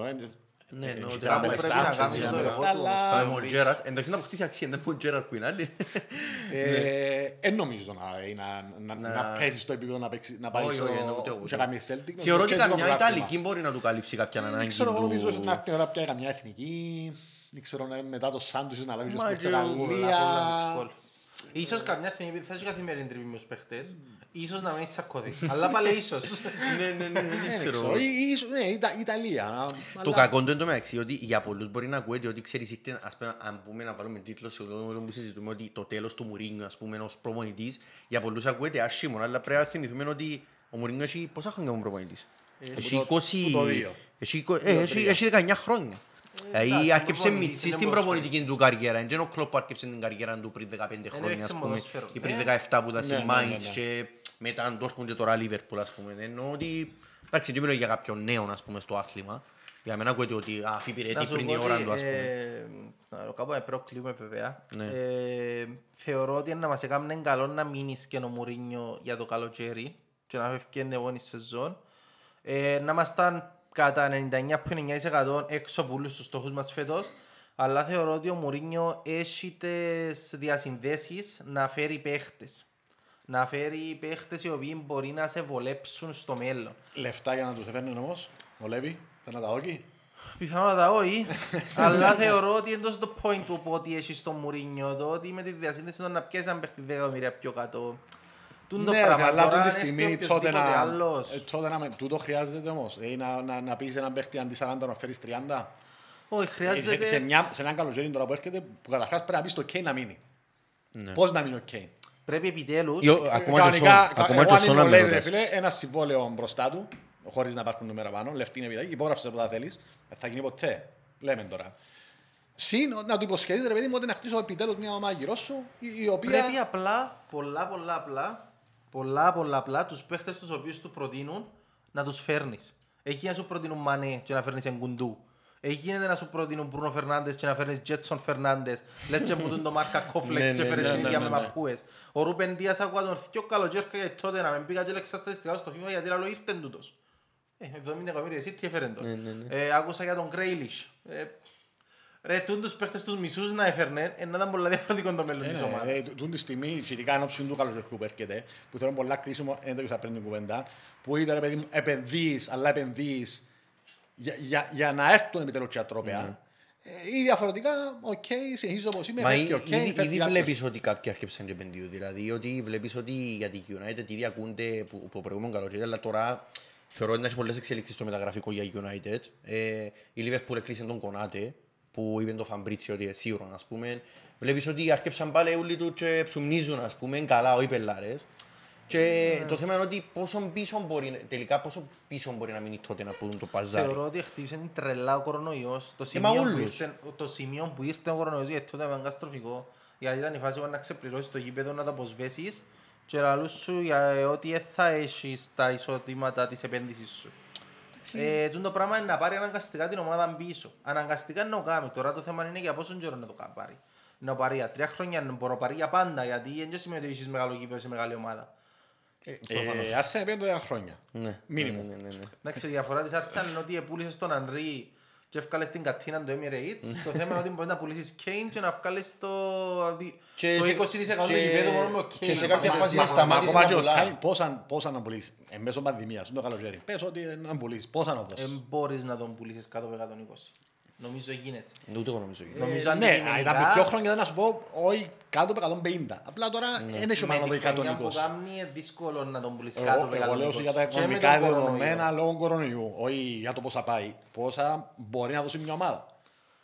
S3: Το, ε,
S1: Ναι,
S3: ε,
S1: ναι,
S3: έχει
S1: ότι
S3: θέμα
S1: άμα
S3: με
S2: πρέπει να
S3: στάξεις,
S2: κάνει
S3: για
S2: το
S3: με
S2: εγώ τους,
S3: αλλά-
S1: Πάμε ο Τζέραρτ, εντάξει να αποκτήσει αξία, δεν είναι ο Τζέραρτ που είναι άλλη.
S3: Ε, Δεν νομίζω να- να- να-
S1: Να-
S3: να πέσει στο επίπεδο να παίξει- να πάει
S1: Όχι,
S3: στο-
S1: όχι, εννοώ ούτε εγώ.
S3: σε καμία Celtic.
S1: Θεωρώ ότι
S3: Και έτσι το
S1: καμιά
S3: πρωτάθλημα.
S1: Ιταλική μπορεί να του καλύψει κάποια
S3: Δεν
S1: ανάγκη
S3: ξέρω, εγώ νομίζω ότι
S1: του.
S3: να έρθει ώρα πια καμιά εθνική. Δεν ξέρω ναι, μετά το Σάντους να λάβεις και
S1: Μα
S3: στην
S1: και
S2: Πολλά,
S3: Πορτογαλία.
S2: πολλά δύσκολο. Ίσως καμιά στιγμή, επειδή θα έχει καθημερινή τριβή με τους παίχτες, ίσως να μην τσακώδει. Αλλά πάλι ίσως.
S1: Ναι, ναι, ναι,
S3: Δεν
S1: δεν
S3: ξέρω.
S1: ξέρω.
S3: Ή- ίσως- Ναι, Ιτα- Ιταλία. να-
S1: Το
S3: αλλά-
S1: κακό του είναι το μεταξύ ότι για πολλούς μπορεί να ακούεται ότι ξέρεις είτε, ας πούμε, αν πούμε να βάλουμε τίτλο σε αυτό που συζητούμε ότι το τέλος του Μουρίνιου ας πούμε ως προπονητής για πολλούς ακούεται άσχημο αλλά πρέπει να θυμηθούμε ότι ο Μουρίνιο έχει πόσα χρόνια είναι προπονητής. Έχει
S3: το-
S1: 20...
S3: που το δύο.
S1: Έχει είκο- ε, έχει- έχει 19 χρόνια.
S2: Εντάξει,
S1: Δηλαδή
S2: ο
S1: άρκεψε
S2: προπονητής
S1: μητσί
S2: είναι
S1: στην
S2: ποδοσφαιριστής.
S1: προπονητική του καριέρα. Είναι ο Κλόπ που άρκεψε την καριέρα του πριν 15 χρόνια
S2: έπαιξε
S1: ας πούμε
S2: ποδόσφαιρο.
S1: ή πριν
S2: Ε.
S1: 17 που ήταν
S3: Ναι,
S1: στη
S3: ναι, ναι,
S1: Mainz
S3: ναι.
S1: και μετά Dortmund και τώρα Liverpool ας πούμε. Εννοώ ότι εντάξει δεν μιλώ για κάποιον νέο ας πούμε στο άθλημα. Για μένα ακούεται ότι αφή
S2: Να
S1: υπηρετεί
S2: σου
S1: πριν
S2: πω
S1: η ώρα
S2: ότι,
S1: του ας πούμε.
S2: ε, να κάπου να προκλείουμε βέβαια.
S1: Ναι.
S2: Ε, Θεωρώ ότι να μας έκαμε καλό να μείνεις και ο Μουρίνιο για το καλοκαίρι και να φεύγει την επόμενη σεζόν. Ε, Να ήμασταν κατά 99,9% έξω από όλους τους στόχους μας φέτος. Αλλά θεωρώ ότι ο Μουρίνιο έχει τις διασυνδέσεις να φέρει παίχτες. Να φέρει παίχτες οι οποίοι μπορεί να σε βολέψουν στο μέλλον.
S3: Λεφτά για να τους έφερνε όμως. Βολεύει. Θα να τα όχι.
S2: Πιθανότατα όχι, αλλά θεωρώ ότι εντός το point του που ότι έχει στο Μουρίνιο, το ότι με τη διασύνδεση του να πιέσει αν παίχτη 10 εκατομμύρια πιο κάτω. Τούν το
S3: Ναι,
S2: πράγμα
S3: αλλά
S2: τώρα,
S3: αυτή τη
S2: αν έρθει
S3: στιγμή τότε
S2: οποιοσδήποτε
S3: να...
S2: άλλος.
S3: ε, τότε να με- Τούτο χρειάζεται όμως. Ε, να- να- Να πεις έναν παίχτη αντί 40 να φέρεις 30.
S2: Όχι,
S3: Σε, σε,
S2: χρειάζεται...
S3: μια, σε έναν καλοκαίρι τώρα που έρχεται, που καταρχάς πρέπει να πεις το Kane να μείνει.
S1: Ναι.
S3: Πώς να μείνει ο Kane.
S2: Πρέπει επιτέλους...
S1: Ή ο- Ακόμα και ο Σον-
S3: Κανονικά,
S1: ακόμα και
S3: εγώ
S1: ο
S3: αν
S1: Σον
S3: είμαι ο
S1: να με
S3: Λέιβι, ρε
S1: ρωτάς.
S3: φίλε, ένας συμβόλαιο μπροστά του, χωρίς να υπάρχουν νούμερα πάνω, λεφτή είναι επιταγή, υπόγραψε που θα θέλεις, δεν θα γίνει ποτέ. Λέμε τώρα. Συν να του υποσχεθείς ρε παιδί μου ότι να χτίσω επιτέλους μια ομάδα γύρω σου, η, η οποία...
S2: Πρέπει απλά, πολλά πολλά απλά, πολλά πολλά απλά τους παίχτες τους οποίους του προτείνουν να τους φέρνεις. Έχει να σου προτείνουν Μανέ και να φέρνεις Εγκουντού. Έχει γίνεται να σου προτείνουν Μπρούνο Φερνάντες και να φέρνεις Τζέτσον Φερνάντες. Λες και μου τον Μάρκα
S1: Ναι,
S2: Κόφλεξ και
S1: ναι,
S2: φέρνεις
S3: ναι,
S2: την
S3: ναι,
S2: ίδια
S3: ναι,
S2: με
S3: ναι.
S2: μαπούες. Ο Ρούπεν Δίας άκουγα τον θκιο καλοκαίρια γιατί τότε να μην πήγα και έλεξα στατιστικά στο FIFA γιατί άλλο ήρθε τούτος. Ε, 70 εκατομμύρια, εσύ τι έφερε τον.
S1: Ναι, ναι, ναι.
S2: Ε, Άκουσα για τον Γκρέιλις. Ε, Ρε, τούν παίχτες τους μισούς να έφερνε, ε, να ήταν πολλά διαφορετικό το μέλλον
S3: Ε,
S2: της
S3: ναι,
S2: ομάδας.
S3: ε, τούτη της στιγμή, σχετικά εν ώψη του καλοκαιριού που έρχεται, που θέλω πολλά κρίσιμο, είναι το και θα παίρνει την κουβέντα, που ήταν ρε παιδί μου, επενδύεις, αλλά επενδύεις για, για, για να έρθουν επιτέλους και ατρόπαια. Ε, ή διαφορετικά, οκ, συνεχίζω όπως είμαι,
S1: Μα
S3: φεύγει ο
S1: ήδη,
S3: Kane,
S1: ήδη
S3: φεύγει κάποιος.
S1: βλέπεις ότι κάποιοι άρχισαν και επενδύουν. Δηλαδή ότι βλέπεις ότι για την United ήδη ακούνται που, που προηγούμενος καλοκαίρι, αλλά τώρα θεωρώ ότι έχει πολλές εξελίξεις στο μεταγραφικό για United. Ε, η Liverpool έκλεισε τον Κονάτε, που είπε το Φαμπρίτσι ότι είναι σίγουρο, ας πούμε. Βλέπεις ότι άρχισαν πάλι όλοι τους και ψουμνίζουν, ας πούμε, καλά, όχι πελάρες. Και
S2: Ναι.
S1: το θέμα είναι ότι πόσο πίσω μπορεί, τελικά πόσο πίσω μπορεί να μείνει τότε να πούν το παζάρι.
S2: Θεωρώ ότι χτύπησε την τρελά ο κορονοϊός. Το
S1: Ε, μα
S2: σημείο, που
S1: όλους.
S2: ήρθε, το σημείο που ήρθε ο κορονοϊός γιατί τότε ήταν καταστροφικό. Γιατί ήταν η φάση που να ξεπληρώσεις το γήπεδο να το αποσβέσεις και λαλούς σου για ότι δεν θα έχεις τα εισοδήματα της επένδυσης σου. Ε, τούτο το πράγμα είναι να πάρει αναγκαστικά την ομάδα πίσω. Αναγκαστικά είναι να το κάνει. Τώρα το θέμα είναι για πόσο καιρό να το κα- πάρει. Να το πάρει για τρία χρόνια, να μπορεί να πάρει για πάντα. Γιατί δεν σημαίνει ότι έχεις μεγάλο γήπεδο σε μεγάλη ομάδα.
S3: Ε, Άρσενε πέντε δέκα χρόνια.
S1: Ναι,
S3: Μίνιμουμ.
S1: ναι, ναι, ναι, ναι.
S2: Εντάξει, η διαφορά της Arsenal είναι ότι επούλησες τον Ανρί και έφκαλες την κατίνα του Emirates. το θέμα είναι ότι μπορείς να πουλήσεις Kane και να βγάλεις το, δι-
S1: Και
S2: το
S1: σε-
S2: 20% του
S1: και-
S2: γηπέδου μόνο με ο Kane.
S1: και σε
S2: Μα-
S1: κάποια
S2: μα-
S1: φάση
S2: μα-
S1: να σταματήσει
S3: Ακόμα
S1: να
S3: και ο
S1: πουλά.
S3: Kane, πόσα- Πόσα να πουλήσεις, εν μέσω πανδημίας, το καλοκαίρι. Πες ότι να πουλήσεις, πόσα να δώσεις.
S2: Δεν μπορείς να τον πουλήσεις κάτω από 120. Νομίζω γίνεται.
S1: Ούτε εγώ νομίζω.
S3: Ε,
S2: Νομίζω
S3: ναι,
S2: αντικειμενικά-
S3: ήταν πριν δύο χρόνια ήταν να σου πω, όχι κάτω από 150. Απλά τώρα δεν έχει
S2: Με
S3: ομάδα
S2: τη χρονιά που
S3: 120.
S2: κάνει είναι δύσκολο να τον πουλήσεις κάτω
S3: Εγώ,
S2: από
S3: εγώ λέω
S2: 120.
S3: για τα
S2: Και με
S3: οικονομικά
S2: τον κορονοϊό.
S3: δεδομένα λόγω κορονοϊού, όχι για το πόσα πάει. Πόσα μπορεί να δώσει μια ομάδα.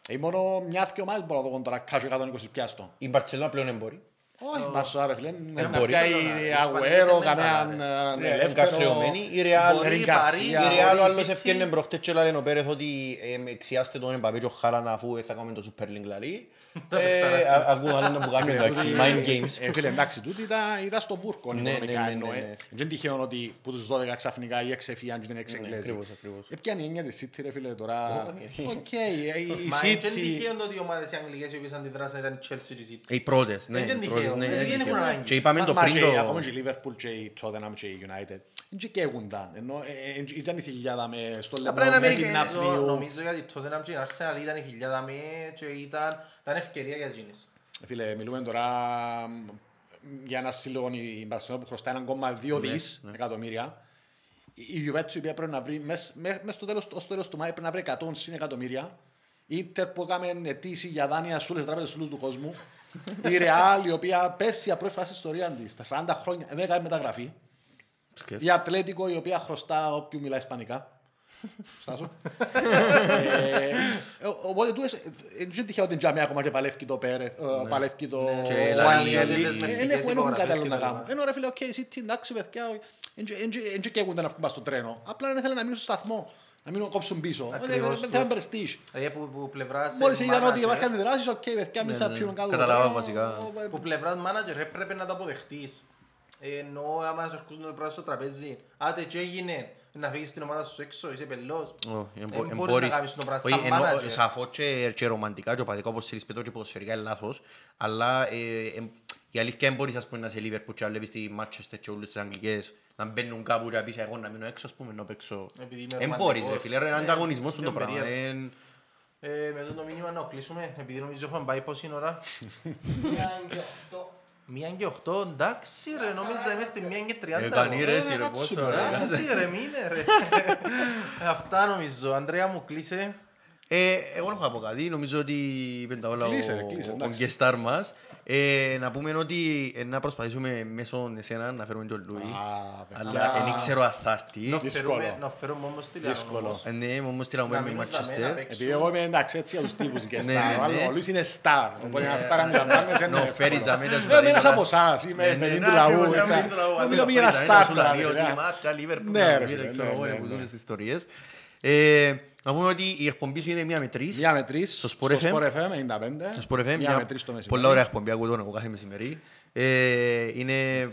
S3: Ή μόνο μια-δυο ομάδες μπορώ να δω τώρα κάτω 120 πιάστο.
S1: Η Μπαρτσελόνα πλέον εμπορεί.
S3: Όχι, Μπαρσά ρε φίλε, να
S1: μπορεί.
S3: πιάει
S2: Η Ισπανία
S3: Αγουέρο,
S2: σε
S3: κανέναν
S2: μεγάλα,
S1: Ναι,
S3: ελεύθερο.
S1: εγκαστριωμένη. Η Real-
S2: Μπορεί,
S3: Ερικ
S2: Παρί,
S3: Γκαρσία.
S1: Η
S2: μπορεί,
S1: Real ο άλλος
S2: City.
S1: ευκαιρνε προχτές και λένε ο Πέρεθ ότι ε, εξιάστε τον Εμπαπέ και ο Χάλαν αφού θα κάνουμε το Super League λαλή. Ε, α- Ακούω άλλα να που κάνει εντάξει, mind games.
S3: Ε, φίλε, εντάξει, τούτη ήταν, ήταν στο βούρκο
S1: Ναι,
S3: οικονομικά
S1: ναι, ναι,
S3: εννοώ,
S1: ναι,
S3: ε.
S1: ναι.
S3: Δεν είναι τυχαίο ότι που τους 12 ξαφνικά οι 6 εφιάν και την 6
S1: Ναι,
S3: εγγλέζοι.
S1: ακριβώς, ακριβώς.
S3: Έπιανε η έννοια της City ρε φίλε τώρα.
S1: Όχι.
S3: Οκ, ε, η
S2: Μα είναι
S3: City...
S2: τυχαίο το ότι οι ομάδες οι αγγλικές οι οποίες αντιδράσαν ήταν η Chelsea και η City.
S1: Οι πρώτες, ναι,
S2: Δεν είναι
S1: οι πρώτες,
S2: τυχαίο,
S1: ναι,
S2: δεν
S1: είναι
S2: έχουν
S1: τυχαίο.
S2: ανάγκη.
S1: Και είπαμε
S3: Μα-
S1: το
S3: μα
S1: πριν
S3: και
S1: το...
S3: Ακόμα και η Liverpool και η Tottenham και η United. Δεν καίγονταν. Ενώ ε, ε, ήταν η θηλιάδα με στο
S2: Απλά
S3: λεπτό
S2: είναι
S3: με την
S2: νομίζω,
S3: Ναπλίου.
S2: νομίζω γιατί τότε να η Arsenal ήταν η χιλιάδα με και ήταν, ήταν ευκαιρία για εκείνες.
S3: Φίλε, μιλούμε τώρα μ, για ένα σύλλογο η Μπαρσελόνα που χρωστάει 1,2 δις εκατομμύρια. Η η Juventus η οποία πρέπει να βρει μες, μες, μες στο τέλος, ως το τέλος του Μάη πρέπει να βρει 100 συν εκατομμύρια. Η Ίντερ που έκαμε αιτήσει για δάνεια σε όλες τις τράπεζες όλου του κόσμου. η Real η οποία πέρσι για πρώτη φορά στην ιστορία της, στα 40 χρόνια δεν έκανε μεταγραφή. Η Ατλέτικο η οποία χρωστά όποιου μιλάει Ισπανικά. Στάσο. Ε, ο- Οπότε του δεν τυχαίο ότι τζαμί ακόμα και παλεύει το Πέρεθ, ε, παλεύει το
S1: Και
S3: ο
S1: λαλεί
S3: Ανιέλη.
S2: δεσμευτικές
S3: Δεν έχουν- δεν έχουν
S2: υπογραφές
S3: κάτι άλλο
S2: και
S3: να
S2: τα
S3: κάνουν.
S2: λοιπά.
S3: Ενώ ρε φίλε, οκ, City, εντάξει παιδιά, δεν καίγονται να βγουν πας στο τρένο. Απλά δεν ήθελαν να μείνουν στο σταθμό. Να μείνουν κόψουν πίσω.
S2: Ακριβώς.
S3: Δεν θέλουν prestige.
S2: Δηλαδή που, που πλευράς
S3: Μόλις είδαν ότι
S2: manager,
S3: υπάρχουν αντιδράσεις, οκ, παιδιά, εμείς θα πιούμε κάτω.
S1: Καταλάβα
S3: το
S1: βασικά.
S3: τρένο,
S2: που πλευράς manager έπρεπε να το αποδεχτείς. Ενώ άμα σου έρχονται το πράγμα στο τραπέζι, άτε και έγινε να φύγεις την ομάδα σου έξω, είσαι πελός.
S1: Όχι,
S2: Δεν
S1: εμπο-
S2: μπορείς
S1: εμπόρεις-
S2: να κάνεις το πράγμα
S1: όχι,
S2: σαν
S1: ενώ
S2: manager.
S1: Σαφώς και και ρομαντικά και οπαδικά όπως θέλεις πέτω και ποδοσφαιρικά είναι λάθος αλλά ε, ε, η αλήθεια είναι μπορείς ας πούμε να είσαι Liverpool και να βλέπεις τη Manchester και όλες τις Αγγλικές να μπαίνουν κάπου και να πεις εγώ να μείνω έξω ας πούμε να παίξω
S2: Επειδή είμαι
S1: Εν
S2: ρομαντικός.
S1: μπορείς ρε φίλε, είναι
S2: Ε,
S1: ανταγωνισμός του το
S2: είναι
S1: πράγμα
S2: περίεργος.
S1: Εν-
S2: Ε, με αυτό το μήνυμα να κλείσουμε, επειδή νομίζω έχουμε πάει πόση ώρα.
S4: Μια και οχτώ.
S2: Μία και οχτώ, εντάξει ρε, νόμιζα είμαι στη μία και τριάντα.
S1: Έκανε ρε εσύ ρε
S3: κάτσουμε,
S1: πόσο
S3: ρε.
S1: ρε
S2: Εντάξει ρε, μείνε ρε. Αυτά νομίζω. Ανδρέα μου κλείσε.
S1: Ε, εγώ δεν έχω να πω κάτι, νομίζω ότι είπε τα όλα
S3: Κλείσε,
S1: ο,
S3: κλείσε,
S1: ο
S3: εντάξει.
S1: γκεστάρ μας. Ε, να πούμε ότι ε, να προσπαθήσουμε μέσω εσένα να φέρουμε τον Λουί.
S3: Α,
S1: Αλλά
S3: παιδιά.
S1: δεν ξέρω αν θα έρθει.
S2: Να
S3: Δύσκολο.
S2: φέρουμε- Να φέρουμε όμως τη
S3: Δύσκολο.
S2: Λιάνο.
S1: Ε, Ναι, μου όμως τύρα
S2: Να
S1: με
S2: μείνουν τα μένα,
S1: Manchester.
S2: παίξουν.
S3: Επειδή εγώ είμαι εντάξει έτσι για τους τύπους και
S1: Ναι, ναι,
S3: στάρ.
S1: ναι.
S3: Ο Λουίς είναι στάρ. Οπότε ένας στάρ αντιλαμβάνεσαι.
S1: Να
S3: είναι
S1: φέρεις
S3: εύκολο.
S1: αμέσως
S3: Ε,
S1: να
S3: Είμαι ένας
S1: δει
S3: από εσάς.
S1: Ναι,
S3: Είμαι
S1: ναι,
S3: παιδί
S1: ναι,
S3: του λαού.
S1: ακριβώς,
S3: ήταν-
S1: παιδί του λαού.
S3: Νομίζω
S1: Αντί
S3: πήγε
S1: να
S3: ένα
S1: φέρεις
S3: στάρ.
S1: σου λέει
S3: δηλαδή,
S1: ότι
S3: ε.
S1: μάτια Liverpool,
S3: Ναι,
S1: να
S3: ρε,
S1: μην
S3: φίλε,
S1: ξέρω
S3: ναι,
S1: εγώ,
S3: ναι,
S1: ρε, που
S3: ναι.
S1: τούτες τις ιστορίες. Ε, Να πούμε ότι η εκπομπή σου είναι μία με τρεις.
S3: Μία με τρεις.
S1: Στο Sport FM.
S3: Sport FM 95.
S1: Στο Sport FM,
S3: Μία
S1: μια
S3: με τρεις το μεσημέρι.
S1: πολλά ωραία εκπομπή ακούω τον εγώ κάθε μεσημερί. Ε, Είναι...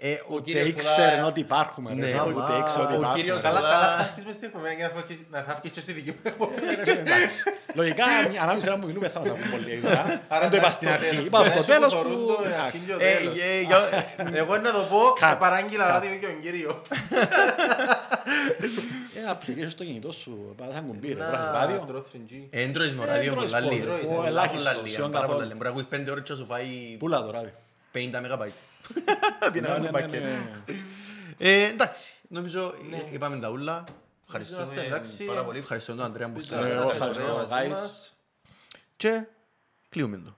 S1: ε, ο
S3: Ούτε
S1: κύριος που
S3: ήξερε
S1: δα-
S3: ότι υπάρχουμε. ρε.
S1: Ναι,
S3: Ούτε
S1: α,
S3: ήξερε ότι
S1: ο
S3: υπάρχουμε.
S1: κύριος-
S2: Καλά,
S1: Αλλά-
S2: καλά, θα έρθεις μες στην εκπομπή και να θα έρθεις- να θα έρθεις και στη δική μου εκπομπή.
S3: Εντάξει. Λογικά, ανάμιση ώρα που μιλούμε θα μας ακούν πολύ. ε.
S2: Άρα
S3: Δεν το είπα
S2: εντάξει,
S3: στην
S2: στο
S3: αρχή.
S2: τέλος.
S3: Είπα στο
S2: Mensen
S3: τέλος
S2: που θωρούν
S3: που...
S2: το,
S3: εντάξει.
S2: αρχήν και ο
S1: Ε,
S2: τέλος.
S1: ε, για-
S2: Εγώ να το πω,
S3: Cut.
S2: θα παράγγειλα
S3: Cut.
S2: ράδιο και τον κύριο.
S3: Ε, να ψηφίσεις στο κινητό σου. Πάτα θα κουμπί, ρε.
S2: Να,
S3: Βράσεις ράδιο.
S2: τρώω 3G.
S1: Ε, εν τρώεις με
S3: Ε,
S1: ράδιο
S3: τρώεις
S1: πολλά
S3: πολύ,
S1: λίγα.
S2: τρώεις,
S3: ο
S2: ε,
S3: ελάχιστος,
S1: Πολλά λίγα,
S3: σχεδόν
S1: πάρα πολλά
S3: καθόλου.
S1: λίγα. Μπορεί να ακούεις πέντε ώρες και να σου φάει
S3: Πούλα το ράδιο.
S1: 50 μεγαμπάιτ.
S3: Ναι,
S1: Πιέναμε
S3: ναι,
S1: ένα
S3: ναι,
S1: πακέτο.
S3: ναι, ναι.
S1: Ε, Εντάξει, νομίζω
S2: Ναι.
S1: ε, είπαμε τα ούλα.
S2: Είμαστε
S1: Ευχαριστούμε
S2: εντάξει.
S1: πάρα πολύ. Ευχαριστούμε τον Αντρέα που
S2: Ελπίζω
S3: Ε,
S2: να
S3: εγώ
S2: περάσετε
S3: ευχαριστώ,
S2: ωραία μαζί
S3: guys.
S2: μας.
S1: Και κλείουμε το.